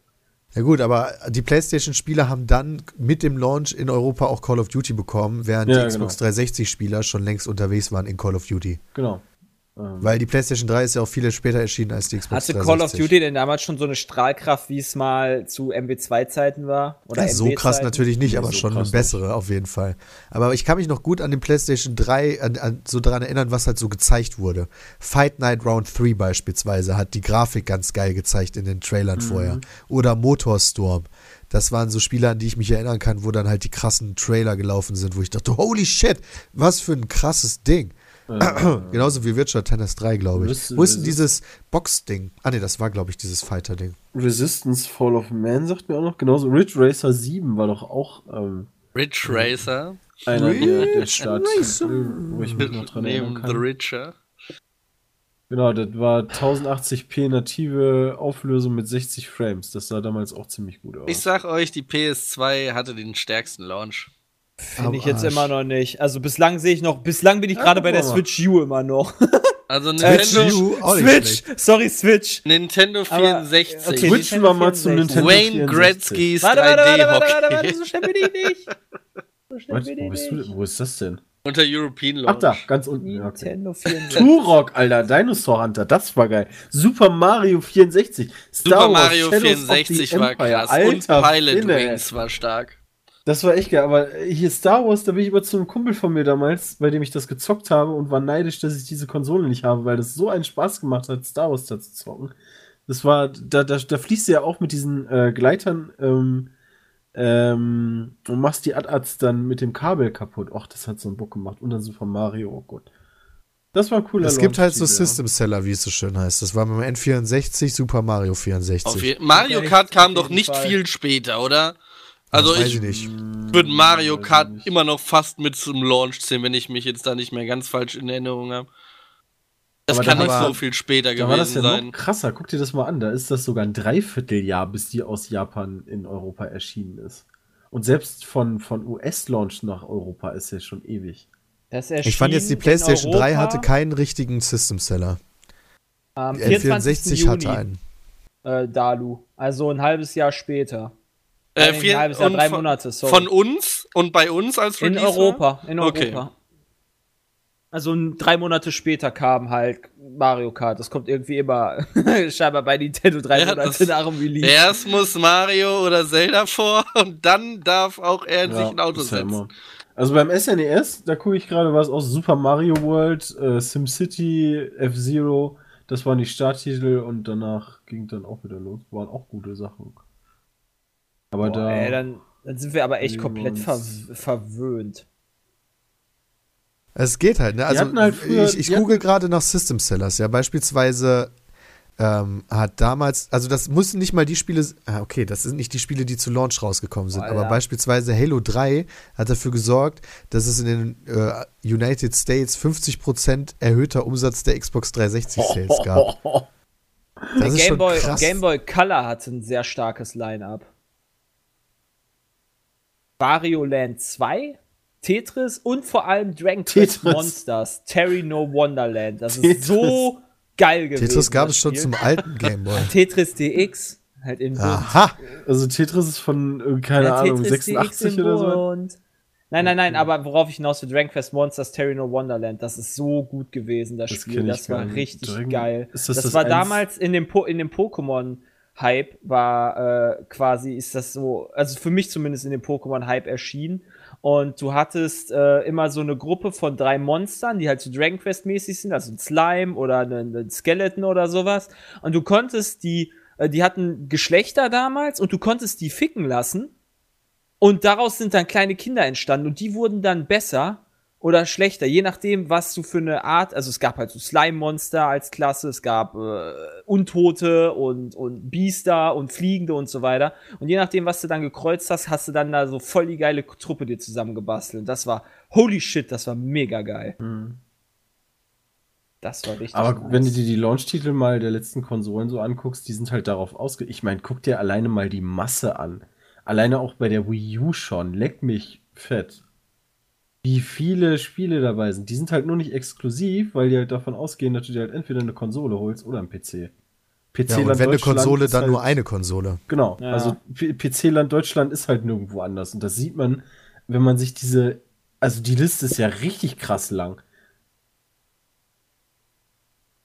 Ja gut, aber die PlayStation-Spieler haben dann mit dem Launch in Europa auch Call of Duty bekommen, während Ja, die Xbox 360-Spieler schon längst unterwegs waren in Call of Duty. Genau. Ähm, Weil die PlayStation 3 ist ja auch viel später erschienen als die Xbox Hatte 360. Call of Duty denn damals schon so eine Strahlkraft, wie es mal zu MW2-Zeiten war? Oder Ja, so krass natürlich nicht, aber so schon eine bessere auf jeden Fall. Aber ich kann mich noch gut an den PlayStation 3 an, an, so daran erinnern, was halt so gezeigt wurde. Fight Night Round 3 beispielsweise hat die Grafik ganz geil gezeigt in den Trailern vorher. Oder Motorstorm. Das waren so Spiele, an die ich mich erinnern kann, wo dann halt die krassen Trailer gelaufen sind, wo ich dachte, holy shit, was für ein krasses Ding. Genauso wie Virtual Tennis 3, glaube ich. Wo ist denn Resist- dieses Box-Ding? Ah ne, das war, glaube ich, dieses Fighter-Ding. Resistance Fall of Man sagt mir auch noch. Genauso Ridge Racer 7 war doch auch ähm, Ridge Racer. einer der, der Ridge Starttitel, wo ich mich noch dran erinnern Neben The kann. Richer. Genau, das war 1080p native Auflösung mit 60 Frames. Das sah damals auch ziemlich gut aus. Ich sag euch, die PS2 hatte den stärksten Launch. Finde ich jetzt Arsch. immer noch nicht. Also bislang sehe ich noch, bislang bin ich gerade bei der. Switch U immer noch. Also Switch Nintendo, U, Switch, sorry, Switch. Nintendo Aber, 64. okay, Switchen wir mal zum Nintendo Wayne 64. Gretzky's Warte, warte, warte, warte, warte, warte, 3D-Hockey. so schnell bin ich nicht. So schnell bin wo, ich bist du, nicht. wo ist das denn? Unter European Ach Launch. da, ganz unten. Ja, okay. Nintendo 64. Turok, Alter, Dinosaur Hunter, das war geil. Super Mario 64. Star Super Wars, Mario the 64 war Empire. krass. Alter, und Pilot. Wings war stark. Das war echt geil, aber hier Star Wars, da bin ich über zu einem Kumpel von mir damals, bei dem ich das gezockt habe und war neidisch, dass ich diese Konsole nicht habe, weil das so einen Spaß gemacht hat, Star Wars da zu zocken. Das war, da, da, da fließt du ja auch mit diesen äh, Gleitern ähm, ähm, und machst die Ad-Ads dann mit dem Kabel kaputt. Och, das hat so einen Bock gemacht. Und dann Super Mario, oh Gott. Das war ein cooler Es gibt halt so. System Seller, wie es so schön heißt. Das war beim N64 Super Mario 64. Auf je Mario Kart kam doch nicht Fall. viel später, oder? Also ich ich nicht. würde Mario Kart nicht. immer noch fast mit zum Launch zählen, wenn ich mich jetzt da nicht mehr ganz falsch in Erinnerung habe. Das Aber kann nicht so viel später Da war das ja gewesen sein. noch krasser. Guck dir das mal an. Da ist das sogar ein Dreivierteljahr, bis die aus Japan in Europa erschienen ist. Und selbst von, von US-Launch nach Europa ist ja schon ewig. Das Ich fand jetzt, die PlayStation in 3 Europa hatte keinen richtigen System Seller. am Die 24. N64 Juni, hatte einen. Äh, Dalu. Also ein halbes Jahr später. Äh, Ein vier, halbes Jahr, drei von, Monate, sorry. Von uns Und bei uns als In Release war? Europa, in Okay. Europa. Also drei Monate später kam halt Mario Kart. Das kommt irgendwie immer scheinbar bei Nintendo drei Ja, Monate nach dem Release. Erst muss Mario oder Zelda vor und dann darf auch er sich ein Auto ja setzen. immer. Also beim SNES, da gucke ich gerade was aus Super Mario World, äh, SimCity, F-Zero. Das waren die Starttitel und danach ging dann auch wieder los. Waren auch gute Sachen. Aber Boah, da. ey, dann, dann sind wir aber echt komplett ver verwöhnt. Es geht halt, ne? Also halt früher- ich, ich google gerade nach System Sellers, ja, beispielsweise ähm, hat damals, also das müssen nicht mal die Spiele, ah, okay, das sind nicht die Spiele, die zu Launch rausgekommen sind, Boah, aber ja. beispielsweise Halo 3 hat dafür gesorgt, dass es in den äh, United States 50% erhöhter Umsatz der Xbox 360 Sales gab. Das Der ist Game schon Boy, krass. Game Boy Color hatte ein sehr starkes Line-Up. Wario Land 2, Tetris und vor allem Dragon Quest. Monsters, Terry No Wonderland. Das ist Tetris. so geil gewesen. Tetris gab es schon zum alten Game Boy. Tetris DX, halt in Bunt. Aha! Also Tetris ist von, äh, keine Ja, Ahnung, Tetris 86 DX in oder so. Nein, nein, nein, aber worauf ich hinaus will, Dragon Quest Monsters, Terry No Wonderland, das ist so gut gewesen, das, Das Spiel, das war richtig Dragon- geil. ist das das das war damals in dem, po in dem Pokémon-Hype, war äh, quasi, ist das so, also für mich zumindest in dem Pokémon-Hype erschienen. Und du hattest äh, immer so eine Gruppe von drei Monstern, die halt so Dragon Quest-mäßig sind, also ein Slime oder ein Skeleton oder sowas. Und du konntest die, äh, die hatten Geschlechter damals und du konntest die ficken lassen. Und daraus sind dann kleine Kinder entstanden und die wurden dann besser oder schlechter, je nachdem, was du für eine Art, also es gab halt so Slime-Monster als Klasse, es gab äh, Untote und, und Biester und Fliegende und so weiter. Und je nachdem, was du dann gekreuzt hast, hast du dann da so voll die geile Truppe dir zusammengebastelt. Und das war, holy shit, das war mega geil. Das war richtig Aber nice. wenn du dir die Launch-Titel mal der letzten Konsolen so anguckst, die sind halt darauf ausge... Ich meine, guck dir alleine mal die Masse an. Alleine auch bei der Wii U schon. Leck mich fett. Wie viele Spiele dabei sind. Die sind halt nur nicht exklusiv, weil die halt davon ausgehen, dass du dir halt entweder eine Konsole holst oder einen PC. PC Ja, und Land wenn eine Deutschland Konsole, ist dann halt, nur eine Konsole. Genau. Ja. Also PC-Land Deutschland ist halt nirgendwo anders. Und das sieht man, wenn man sich diese. Also die Liste ist ja richtig krass lang.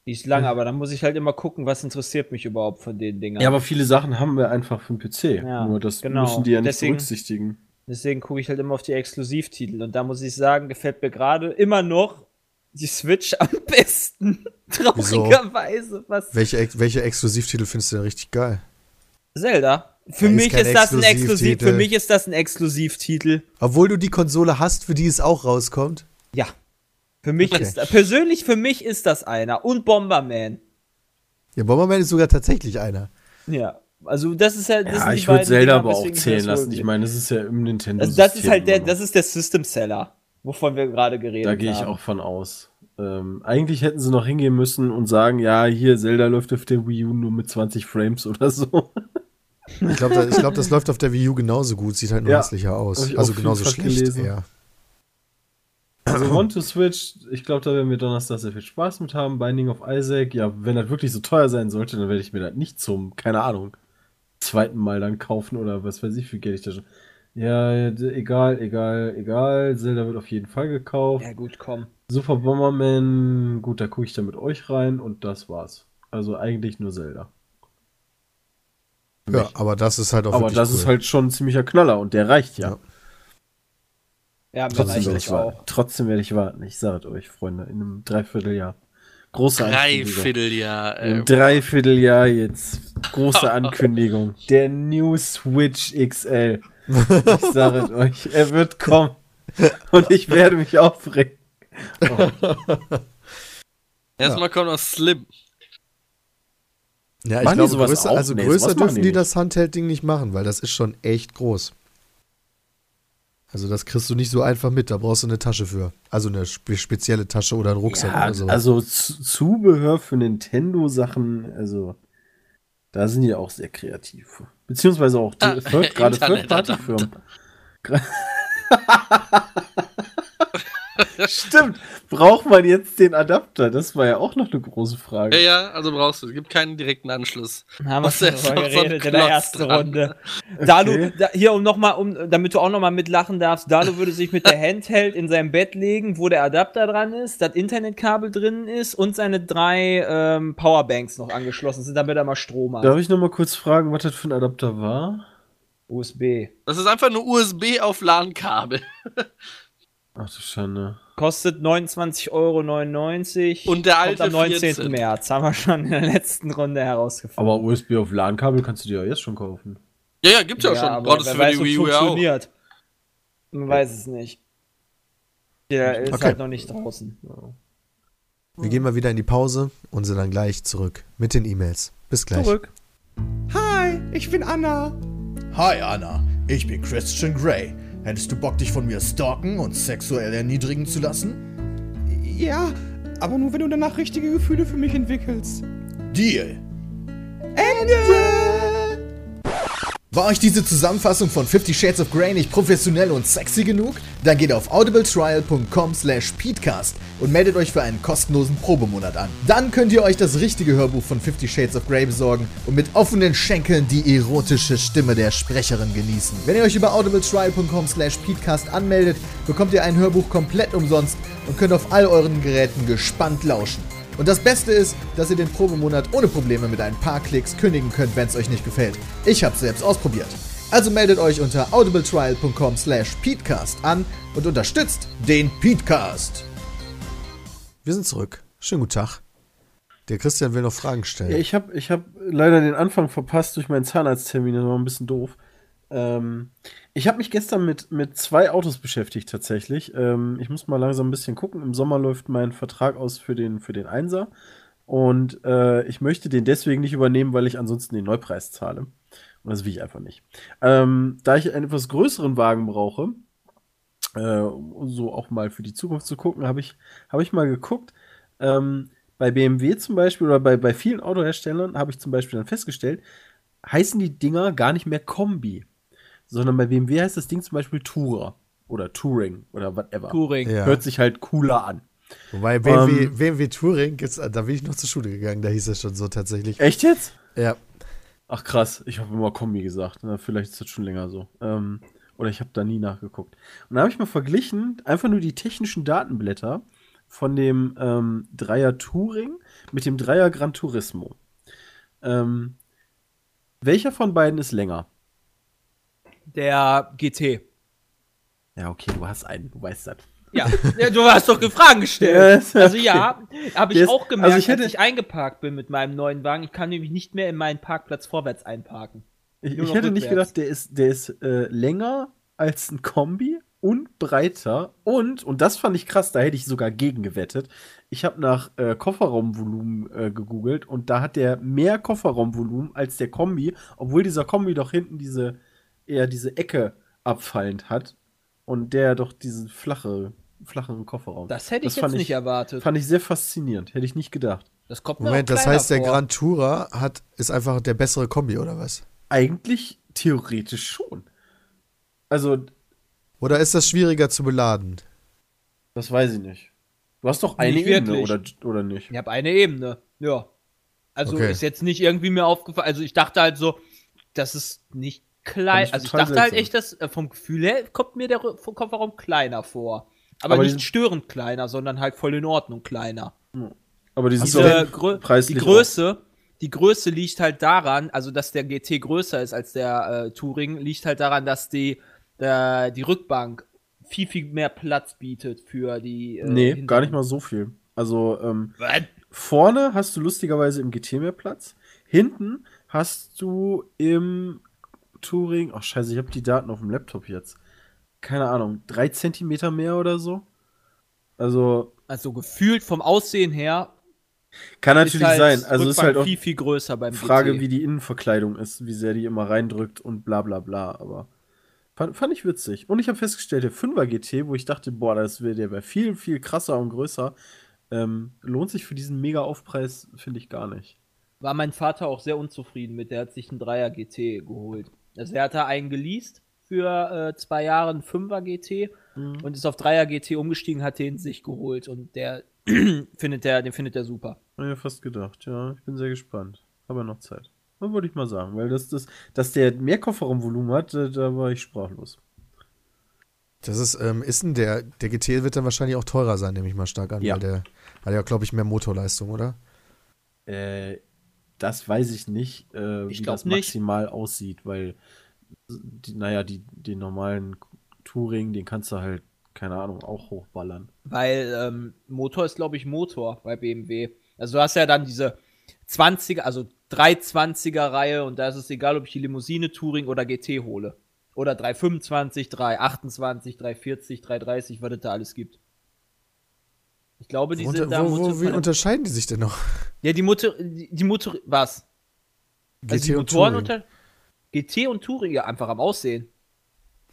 Die ist lang, aber dann muss ich halt immer gucken, was interessiert mich überhaupt von den Dingern. Ja, aber viele Sachen haben wir einfach für den PC. Ja, Nur das genau. müssen die ja nicht Deswegen- berücksichtigen. Deswegen gucke ich halt immer auf die Exklusivtitel. Und da muss ich sagen, gefällt mir gerade immer noch die Switch am besten. Traurigerweise. Was? Welche, welche Exklusivtitel findest du denn richtig geil? Zelda. Für ist mich kein ist das ein Exklusiv. Exklusivtitel. Für mich ist das ein Exklusivtitel. Obwohl du die Konsole hast, für die es auch rauskommt. Ja. Für mich Okay. ist persönlich für mich ist das einer. Und Bomberman. Ja, Bomberman ist sogar tatsächlich einer. Ja. Also das ist ja. Das Ja, ich würde Zelda Dinger, aber auch zählen das lassen. Ich meine, das ist ja im Nintendo. Also das ist halt der, das ist der System Seller, wovon wir gerade geredet Da haben. gehe ich auch von aus. Ähm, eigentlich hätten sie noch hingehen müssen und sagen, ja, hier, Zelda läuft auf der Wii U nur mit 20 Frames oder so. Ich glaube, da, ich glaub, das läuft auf der Wii U genauso gut, sieht halt nur Ja, hässlicher aus. Also genauso schlecht gelesen. eher. Also One to Switch, ich glaube, da werden wir Donnerstag sehr viel Spaß mit haben. Binding of Isaac, ja, wenn das wirklich so teuer sein sollte, dann werde ich mir das nicht zum, keine Ahnung, zweiten Mal dann kaufen oder was weiß ich, wie viel Geld ich da schon. Ja, egal, egal, egal. Zelda wird auf jeden Fall gekauft. Ja gut, komm. Super Bomberman, gut, da gucke ich dann mit euch rein und das war's. Also eigentlich nur Zelda. Ja, aber das ist halt auch Aber das cool. ist halt schon ein ziemlicher Knaller und der reicht ja. Ja. Ja, Trotzdem werde ich warten. auch. Trotzdem werde ich warten. Ich sage es euch, Freunde, in einem Dreivierteljahr. Große Ankündigung. Dreivierteljahr. Im Äh, Dreivierteljahr jetzt. Große Ankündigung. Der New Switch XL. Ich sage es euch, er wird kommen. Und ich werde mich aufregen. erstmal kommt noch Slim. Ja, ich Machen glaube, größer, also Nee, größer dürfen die die nicht. das Handheld-Ding nicht machen, weil das ist schon echt groß. Also das kriegst du nicht so einfach mit, da brauchst du eine Tasche für. Also eine spe spezielle Tasche oder einen Rucksack Ja, oder so. also Zubehör für Nintendo-Sachen, also da sind die auch sehr kreativ. Beziehungsweise auch die Ah, Third- gerade Third-Party-Firmen. Stimmt, braucht man jetzt den Adapter? Das war ja auch noch eine große Frage. Ja, ja, also brauchst du. Es gibt keinen direkten Anschluss. Haben wir Was schon ist drüber noch so geredet in der ersten dran? Runde. Dalu, Okay. da, hier um noch mal, um, damit du auch noch mal mitlachen darfst, Dalu würde sich mit der Handheld in sein Bett legen, wo der Adapter dran ist, das Internetkabel drin ist und seine drei ähm, Powerbanks noch angeschlossen sind, damit er mal Strom hat. Darf ich noch mal kurz fragen, was das für ein Adapter war? USB. Das ist einfach nur USB auf LAN-Kabel. Ach du Schande. Kostet 29,99 Euro. Und der alte Kommt am 19. 14. März. Haben wir schon in der letzten Runde herausgefunden. Aber USB auf LAN-Kabel kannst du dir ja jetzt schon kaufen. Ja, ja, gibt's ja, schon. aber Braucht es wer für weiß, die Wii U ja auch. funktioniert. Man weiß es nicht. Der ist Okay. halt noch nicht draußen. Wir gehen mal wieder in die Pause und sind dann gleich zurück mit den E-Mails. Bis gleich. Zurück. Hi, ich bin Anna. Hi Anna, ich bin Christian Grey. Hättest du Bock, dich von mir stalken und sexuell erniedrigen zu lassen? Ja, aber nur wenn du danach richtige Gefühle für mich entwickelst. Deal. Ende! War euch diese Zusammenfassung von 50 Shades of Grey nicht professionell und sexy genug? Dann geht auf audibletrial.com slash peatcast und meldet euch für einen kostenlosen Probemonat an. Dann könnt ihr euch das richtige Hörbuch von 50 Shades of Grey besorgen und mit offenen Schenkeln die erotische Stimme der Sprecherin genießen. Wenn ihr euch über audibletrial.com slash peatcast anmeldet, bekommt ihr ein Hörbuch komplett umsonst und könnt auf all euren Geräten gespannt lauschen. Und das Beste ist, dass ihr den Probemonat ohne Probleme mit ein paar Klicks kündigen könnt, wenn es euch nicht gefällt. Ich hab's selbst ausprobiert. Also meldet euch unter audibletrial.com slash peatcast an und unterstützt den Peatcast. Wir sind zurück. Schönen guten Tag. Der Christian will noch Fragen stellen. Ja, ich habe ich hab leider den Anfang verpasst durch meinen Zahnarzttermin, das war ein bisschen doof. Ähm, ich habe mich gestern mit, mit zwei Autos beschäftigt tatsächlich. Ähm, ich muss mal langsam ein bisschen gucken. Im Sommer läuft mein Vertrag aus für den, für den Einser. Und äh, ich möchte den deswegen nicht übernehmen, weil ich ansonsten den Neupreis zahle. Und das will ich einfach nicht. Ähm, da ich einen etwas größeren Wagen brauche, äh, um so auch mal für die Zukunft zu gucken, habe ich, hab ich mal geguckt. Ähm, bei BMW zum Beispiel oder bei, bei vielen Autoherstellern habe ich zum Beispiel dann festgestellt, heißen die Dinger gar nicht mehr Kombi, sondern bei BMW heißt das Ding zum Beispiel Tourer oder Touring oder whatever. Touring. Ja. Hört sich halt cooler an. Wobei BMW, Ähm, BMW Touring, gibt's, da bin ich noch zur Schule gegangen, da hieß es schon so tatsächlich. Echt jetzt? Ja. Ach krass, ich habe immer Kombi gesagt. Na, vielleicht ist das schon länger so. Ähm, oder ich habe da nie nachgeguckt. Und da habe ich mal verglichen, einfach nur die technischen Datenblätter von dem ähm, Dreier Touring mit dem Dreier Gran Turismo. Ähm, welcher von beiden ist länger? Der GT. Ja, okay, du hast einen, du weißt das. Ja, du hast doch Fragen gestellt. Also okay. ja, habe ich ist- auch gemerkt, also ich hätte- als ich eingeparkt bin mit meinem neuen Wagen. Ich kann nämlich nicht mehr in meinen Parkplatz vorwärts einparken. Ich, ich hätte nicht gedacht, der ist, der ist äh, länger als ein Kombi und breiter und, und das fand ich krass, da hätte ich sogar gegen gewettet. Ich habe nach äh, Kofferraumvolumen äh, gegoogelt und da hat der mehr Kofferraumvolumen als der Kombi, obwohl dieser Kombi doch hinten diese, eher diese Ecke abfallend hat und der doch diesen flache, flacheren Kofferraum. Das hätte ich fand jetzt nicht erwartet. Fand ich sehr faszinierend, hätte ich nicht gedacht. Das kommt Moment, das heißt, der vor. Grand Tourer hat, ist einfach der bessere Kombi, oder was? Eigentlich theoretisch schon. Also, Oder ist das schwieriger zu beladen? Das weiß ich nicht. Du hast doch eine Nicht Ebene, oder, oder nicht? Ich habe eine Ebene. Ja. Also Okay. ist jetzt nicht irgendwie mir aufgefallen. Also ich dachte halt so, das ist nicht klein. Also ich dachte halt echt, dass äh, vom Gefühl her kommt mir der Ru- Kofferraum kleiner vor. Aber, Aber nicht störend kleiner, sondern halt voll in Ordnung kleiner. Aber die Diese Grö die Größe, die Größe liegt halt daran, also dass der GT größer ist als der äh, Touring, liegt halt daran, dass die, der, die Rückbank viel, viel mehr Platz bietet für die. Äh, Nee, hinteren- gar nicht mal so viel. Also, ähm, vorne hast du lustigerweise im GT mehr Platz. Hinten hast du im Touring, ach scheiße, ich habe die Daten auf dem Laptop jetzt. Keine Ahnung, drei Zentimeter mehr oder so. Also, Also gefühlt vom Aussehen her kann natürlich halt sein. Also, ist halt auch viel, viel größer beim Frage, GT. wie die Innenverkleidung ist, wie sehr die immer reindrückt und bla bla bla. Aber fand, fand ich witzig. Und ich habe festgestellt, der 5er GT, wo ich dachte, boah, das wäre der wäre viel, viel krasser und größer, ähm, lohnt sich für diesen mega Aufpreis, finde ich gar nicht. War mein Vater auch sehr unzufrieden mit. Der hat sich einen Dreier GT geholt. Also er hatte einen geleast für äh, zwei Jahre einen 5er GT und ist auf 3er GT umgestiegen, hat den sich geholt und der findet der, den findet er super. Hab ich mir fast gedacht, ja. Ich bin sehr gespannt. Aber noch Zeit. Das würde ich mal sagen, weil das, das, dass der mehr Kofferraumvolumen hat, da, da war ich sprachlos. Das ist, ähm, ist denn der, der GT wird dann wahrscheinlich auch teurer sein, nehme ich mal stark an, Ja. weil der hat ja, glaube ich, mehr Motorleistung, oder? Äh, das weiß ich nicht, äh, Ich wie das nicht. maximal aussieht, weil, die, naja, die, den normalen Touring, den kannst du halt, keine Ahnung, auch hochballern. Weil ähm, Motor ist, glaube ich, Motor bei BMW. Also du hast ja dann diese 20er, also 320er Reihe und da ist es egal, ob ich die Limousine Touring oder GT hole. Oder 325, 328, 340, 330, was es da alles gibt. Ich glaube, die Wo, sind da wo, wie unterscheiden die sich denn noch? Ja, die Motor, die, die Motor, was? Also die und Motoren Touring. unter GT und Touring ja einfach am Aussehen.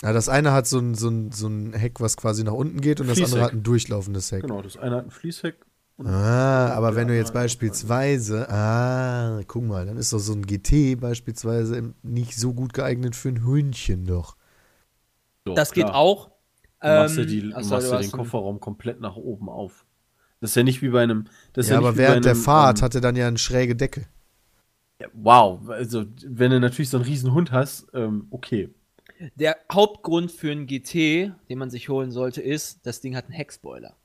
Ja, das eine hat so ein, so, ein, so ein Heck, was quasi nach unten geht und das Fließheck. andere hat ein durchlaufendes Heck. Genau, das eine hat ein Fließheck. Ah, aber wenn du jetzt beispielsweise, ah, guck mal, dann ist doch so ein GT beispielsweise nicht so gut geeignet für ein Hühnchen doch. So, Das klar. geht auch. Du machst ja, Ähm, die, du machst du ja den Kofferraum komplett nach oben auf. Das ist ja nicht wie bei einem. Das ist Ja, ja, nicht aber wie bei während der einem, Fahrt ähm, hat er dann ja eine schräge Decke. ja, Wow, also wenn du natürlich so einen riesen Hund hast, ähm, okay. Der Hauptgrund für einen GT, den man sich holen sollte, ist, das Ding hat einen Heckspoiler.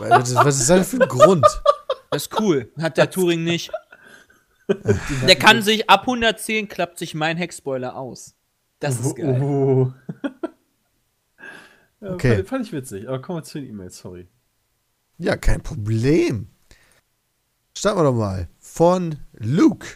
Was ist das für ein Grund? Das ist cool. Hat der Touring nicht. Der kann sich ab 110 klappt sich mein Heckspoiler aus. Das ist geil. Oh. ja, Okay. fand, fand ich witzig, aber kommen wir zu den E-Mails, sorry. Ja, kein Problem. Starten wir doch mal. Von Luke.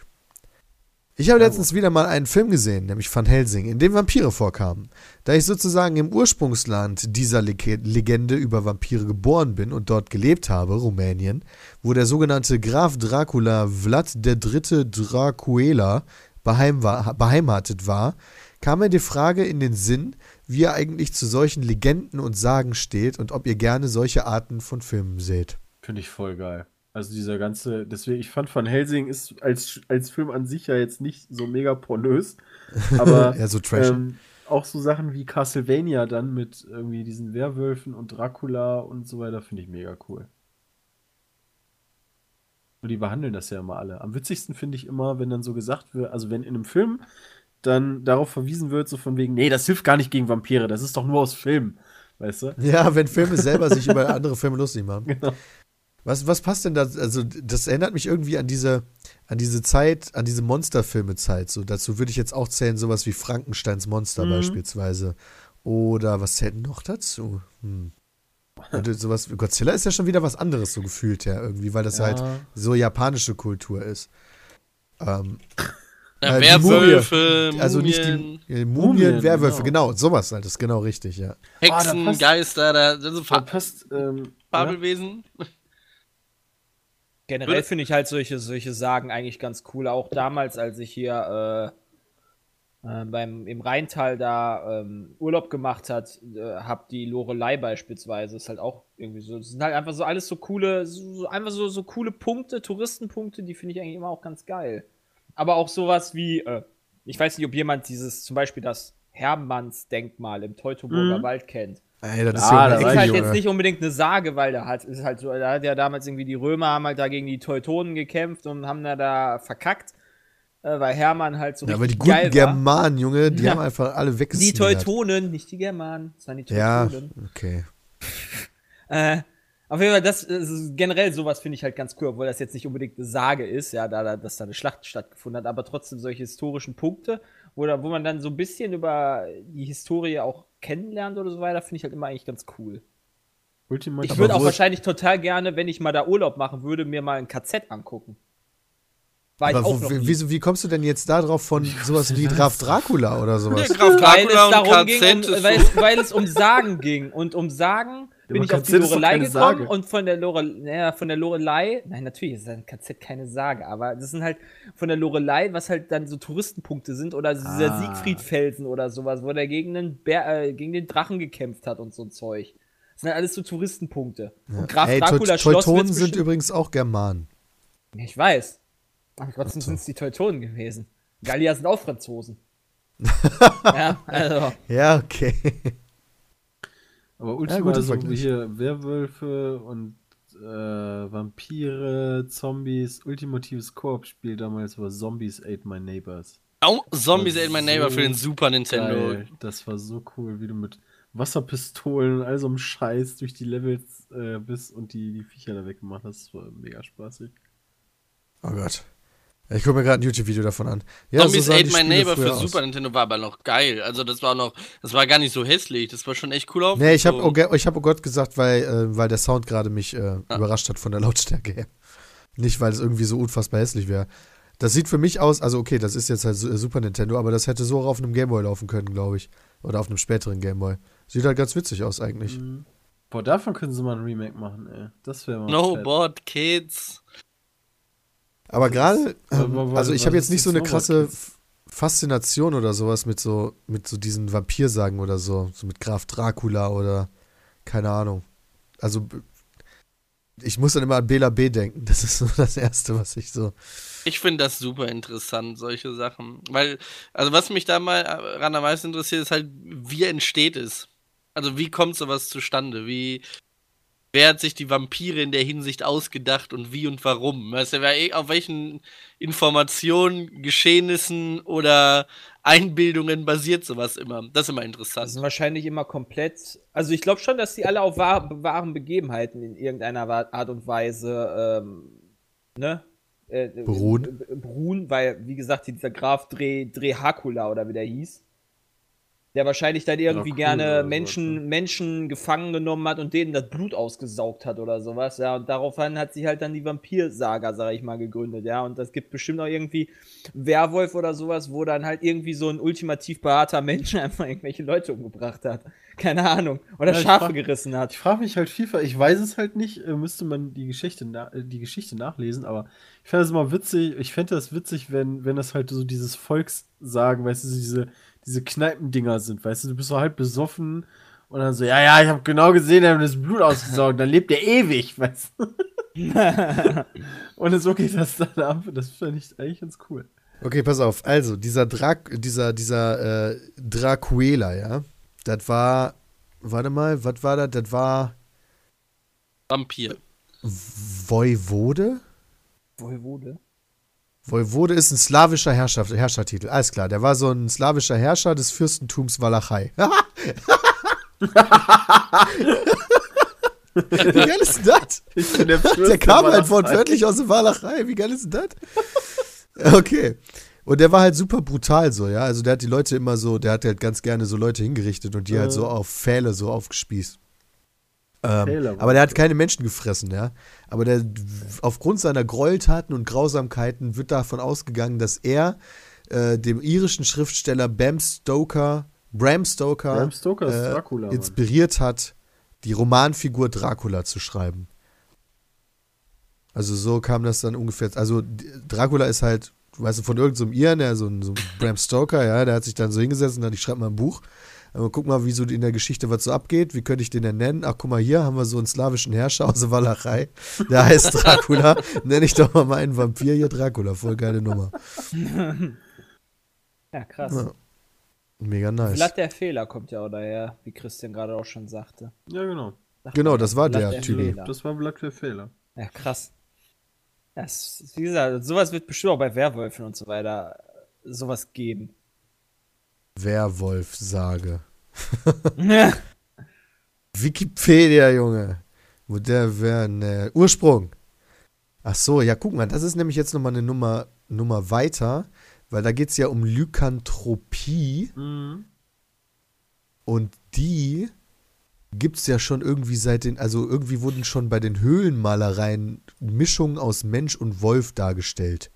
Ich habe letztens wieder mal einen Film gesehen, nämlich Van Helsing, in dem Vampire vorkamen. Da ich sozusagen im Ursprungsland dieser Leg- Legende über Vampire geboren bin und dort gelebt habe, Rumänien, wo der sogenannte Graf Dracula Vlad III. Dracuela beheimatet war, kam mir die Frage in den Sinn, wie ihr eigentlich zu solchen Legenden und Sagen steht und ob ihr gerne solche Arten von Filmen seht. Finde ich voll geil. Also dieser ganze, deswegen, ich fand Van Helsing ist als, als Film an sich ja jetzt nicht so mega pornös, aber Ja, so trash. ähm, auch so Sachen wie Castlevania dann mit irgendwie diesen Werwölfen und Dracula und so weiter finde ich mega cool. Und die behandeln das ja immer alle. Am witzigsten finde ich immer, wenn dann so gesagt wird, also wenn in einem Film dann darauf verwiesen wird, so von wegen, nee, das hilft gar nicht gegen Vampire, das ist doch nur aus Filmen. Weißt du? Ja, wenn Filme selber sich über andere Filme lustig machen. Genau. Was, was passt denn da? Also, das erinnert mich irgendwie an diese, an diese Zeit, an diese Monsterfilme-Zeit. So, dazu würde ich jetzt auch zählen, sowas wie Frankensteins Monster Mhm. beispielsweise. Oder was zählt noch dazu? Hm. Und sowas, Godzilla ist ja schon wieder was anderes, so gefühlt ja, irgendwie, weil das Ja. halt so japanische Kultur ist. Ähm, Ja, Äh, die Werwölfe, Mumie. also nicht die äh, Mumien, Mumien, Werwölfe, genau. genau. sowas halt, das ist genau richtig, ja. Hexen, Ah, da passt- Geister, da, also Da passt, ähm, ja. Fabelwesen. Generell Würde- finde ich halt solche, solche Sagen eigentlich ganz cool. Auch damals, als ich hier äh, äh, beim, im Rheintal da ähm, Urlaub gemacht hat, äh, hab die Lorelei beispielsweise. Ist halt auch irgendwie so. Das sind halt einfach so alles so coole, so einfach so, so coole Punkte, Touristenpunkte, die finde ich eigentlich immer auch ganz geil. Aber auch sowas wie, äh, ich weiß nicht, ob jemand dieses, zum Beispiel das Hermannsdenkmal im Teutoburger Mhm. Wald kennt. Ey, das ist Ah, ja da um die ist halt Junge. jetzt nicht unbedingt eine Sage, weil da hat, ist halt so, da hat ja damals irgendwie die Römer haben halt da gegen die Teutonen gekämpft und haben da, da verkackt, äh, weil Hermann halt so Ja, aber die richtig guten geil war. Germanen, Junge, die Ja. haben einfach alle Die weggesnidert. Teutonen, nicht die Germanen, das waren die Ja, Teutonen. okay. Äh, auf jeden Fall, das, ist generell sowas finde ich halt ganz cool, obwohl das jetzt nicht unbedingt eine Sage ist, ja, da, da dass da eine Schlacht stattgefunden hat, aber trotzdem solche historischen Punkte, wo, da, wo man dann so ein bisschen über die Historie auch kennenlernt oder so weiter, finde ich halt immer eigentlich ganz cool. Ultimativ. Ich würde auch wahrscheinlich total gerne, wenn ich mal da Urlaub machen würde, mir mal ein KZ angucken. Wo, noch wie, wie kommst du denn jetzt da drauf von sowas wie Graf Dracula oder sowas? Der Graf weil Dracula es darum und ging, KZ um, weil, es, weil es um Sagen ging. Und um Sagen bin ich auf die Lorelei gekommen Sage. und von der Lore, naja, von der Lorelei, nein, natürlich ist ein KZ keine Sage, aber das sind halt von der Lorelei, was halt dann so Touristenpunkte sind oder dieser Ah. Siegfriedfelsen oder sowas, wo der gegen den, Bär, äh, gegen den Drachen gekämpft hat und so ein Zeug. Das sind halt alles so Touristenpunkte. Und Graf Ey, Dracula Schloss Teutonen sind übrigens auch Germanen. Ich weiß. Aber trotzdem sind es die Teutonen gewesen. Gallier sind auch Franzosen. ja, also. Ja, okay. Aber Ultima, guter also Vergleich. hier Werwölfe und äh, Vampire, Zombies, ultimatives Koop-Spiel damals war Zombies Ate My Neighbors. Oh, Zombies Ate My ist Neighbor so für den Super Nintendo. Geil. Das war so cool, wie du mit Wasserpistolen und all so einem Scheiß durch die Levels äh, bist und die, die Viecher da weggemacht hast. Das war mega spaßig. Oh Gott. Ich gucke mir gerade ein YouTube-Video davon an. Ja, Zombies sahen Ate My Neighbor für aus. Super Nintendo war aber noch geil. Also das war noch, das war gar nicht so hässlich. Das war schon echt cool auf. Nee, ich habe oh, ich hab oh Gott gesagt, weil, äh, weil der Sound gerade mich äh, überrascht hat von der Lautstärke her. Nicht, weil es irgendwie so unfassbar hässlich wäre. Das sieht für mich aus, also okay, das ist jetzt halt äh, Super Nintendo, aber das hätte so auch auf einem Gameboy laufen können, glaube ich. Oder auf einem späteren Gameboy. Sieht halt ganz witzig aus eigentlich. Mhm. Boah, davon können sie mal ein Remake machen, ey. Das wäre mal. No fett. Board Kids. Aber gerade, wa- ähm, also ich habe jetzt nicht so eine krasse Faszination oder sowas mit so, mit so diesen Vampirsagen oder so. So mit Graf Dracula oder keine Ahnung. Also ich muss dann immer an Bela B denken. Das ist so das Erste, was ich so. Ich finde das super interessant, solche Sachen. Weil, also was mich da mal ran am meisten interessiert, ist halt, wie entsteht es? Also wie kommt sowas zustande? Wie, wer hat sich die Vampire in der Hinsicht ausgedacht und wie und warum? Weißt du, wer, auf welchen Informationen, Geschehnissen oder Einbildungen basiert sowas immer? Das ist immer Das interessant. sind wahrscheinlich immer komplett. Also ich glaube schon, dass die alle auf wahr, wahren Begebenheiten in irgendeiner Art und Weise ähm, ne? Äh, Beruhen. äh, beruhen, weil, wie gesagt, dieser Graf Dre, Drehakula oder wie der hieß, der wahrscheinlich dann irgendwie Dracula gerne oder sowas, Menschen, ne? Menschen gefangen genommen hat und denen das Blut ausgesaugt hat oder sowas, ja, und daraufhin hat sich halt dann die Vampirsaga, sag ich mal, gegründet, ja, und das gibt bestimmt auch irgendwie Werwolf oder sowas, wo dann halt irgendwie so ein ultimativ behaarter Mensch einfach irgendwelche Leute umgebracht hat. Keine Ahnung. Oder Ja, Schafe frag- gerissen hat. Ich frage mich halt viel, ich weiß es halt nicht, äh, müsste man die Geschichte, äh, die Geschichte nachlesen, aber ich fände es immer witzig, ich fände das witzig, wenn, wenn das halt so dieses Volkssagen, weißt du, diese, diese Kneipendinger sind, weißt du, du bist so halb besoffen und dann so, ja, ja, ich habe genau gesehen, er hat das Blut ausgesaugt, dann lebt er ewig, weißt du. und so geht das dann ab, das fände ich eigentlich ganz cool. Okay, pass auf. Also, dieser Drac, dieser, dieser äh, Dracuela, ja, das war, warte mal, was war das? Das war Vampir. Voivode? Voivode? Voivode ist ein slawischer Herrschaft, Herrschertitel. Alles klar, der war so ein slawischer Herrscher des Fürstentums Walachei. Wie geil ist denn das? Der, Der kam halt wortwörtlich aus der Walachei. Wie geil ist denn das? Okay. Und der war halt super brutal so, ja. Also der hat die Leute immer so, der hat halt ganz gerne so Leute hingerichtet und die halt so auf Pfähle so aufgespießt. Ähm, aber der hat keine Menschen gefressen, ja. Aber der, aufgrund seiner Gräueltaten und Grausamkeiten wird davon ausgegangen, dass er äh, dem irischen Schriftsteller Bram Stoker, Bram Stoker, Bram Stoker äh, Dracula, inspiriert hat, die Romanfigur Dracula zu schreiben. Also so kam das dann ungefähr. Also Dracula ist halt, weißt du, von irgendeinem so Iren, der so ein, so ein Bram Stoker, ja, der hat sich dann so hingesetzt und dann, ich schreibe mal ein Buch. Aber guck mal, wie so in der Geschichte was so abgeht. Wie könnte ich den denn nennen? Ach, guck mal, hier haben wir so einen slawischen Herrscher aus der Walachei. Der heißt Dracula. Nenne ich doch mal meinen Vampir hier Dracula. Voll geile Nummer. Ja, krass. Ja. Mega nice. Blatt der Fehler kommt ja auch daher, wie Christian gerade auch schon sagte. Ja, genau. Sagt Genau, das war Blatt der Typ. Fehler. Das war Blatt für Fehler. Ja, krass. Ja, es ist- wie gesagt, sowas wird bestimmt auch bei Werwölfen und so weiter äh, sowas geben. Werwolf-Sage. Wikipedia, Junge. Wo der wäre, ne. Ursprung. Ach so, ja, guck mal, das ist nämlich jetzt nochmal eine Nummer, Nummer weiter, weil da geht es ja um Lykanthropie Mhm. und die gibt es ja schon irgendwie seit den, also irgendwie wurden schon bei den Höhlenmalereien Mischungen aus Mensch und Wolf dargestellt.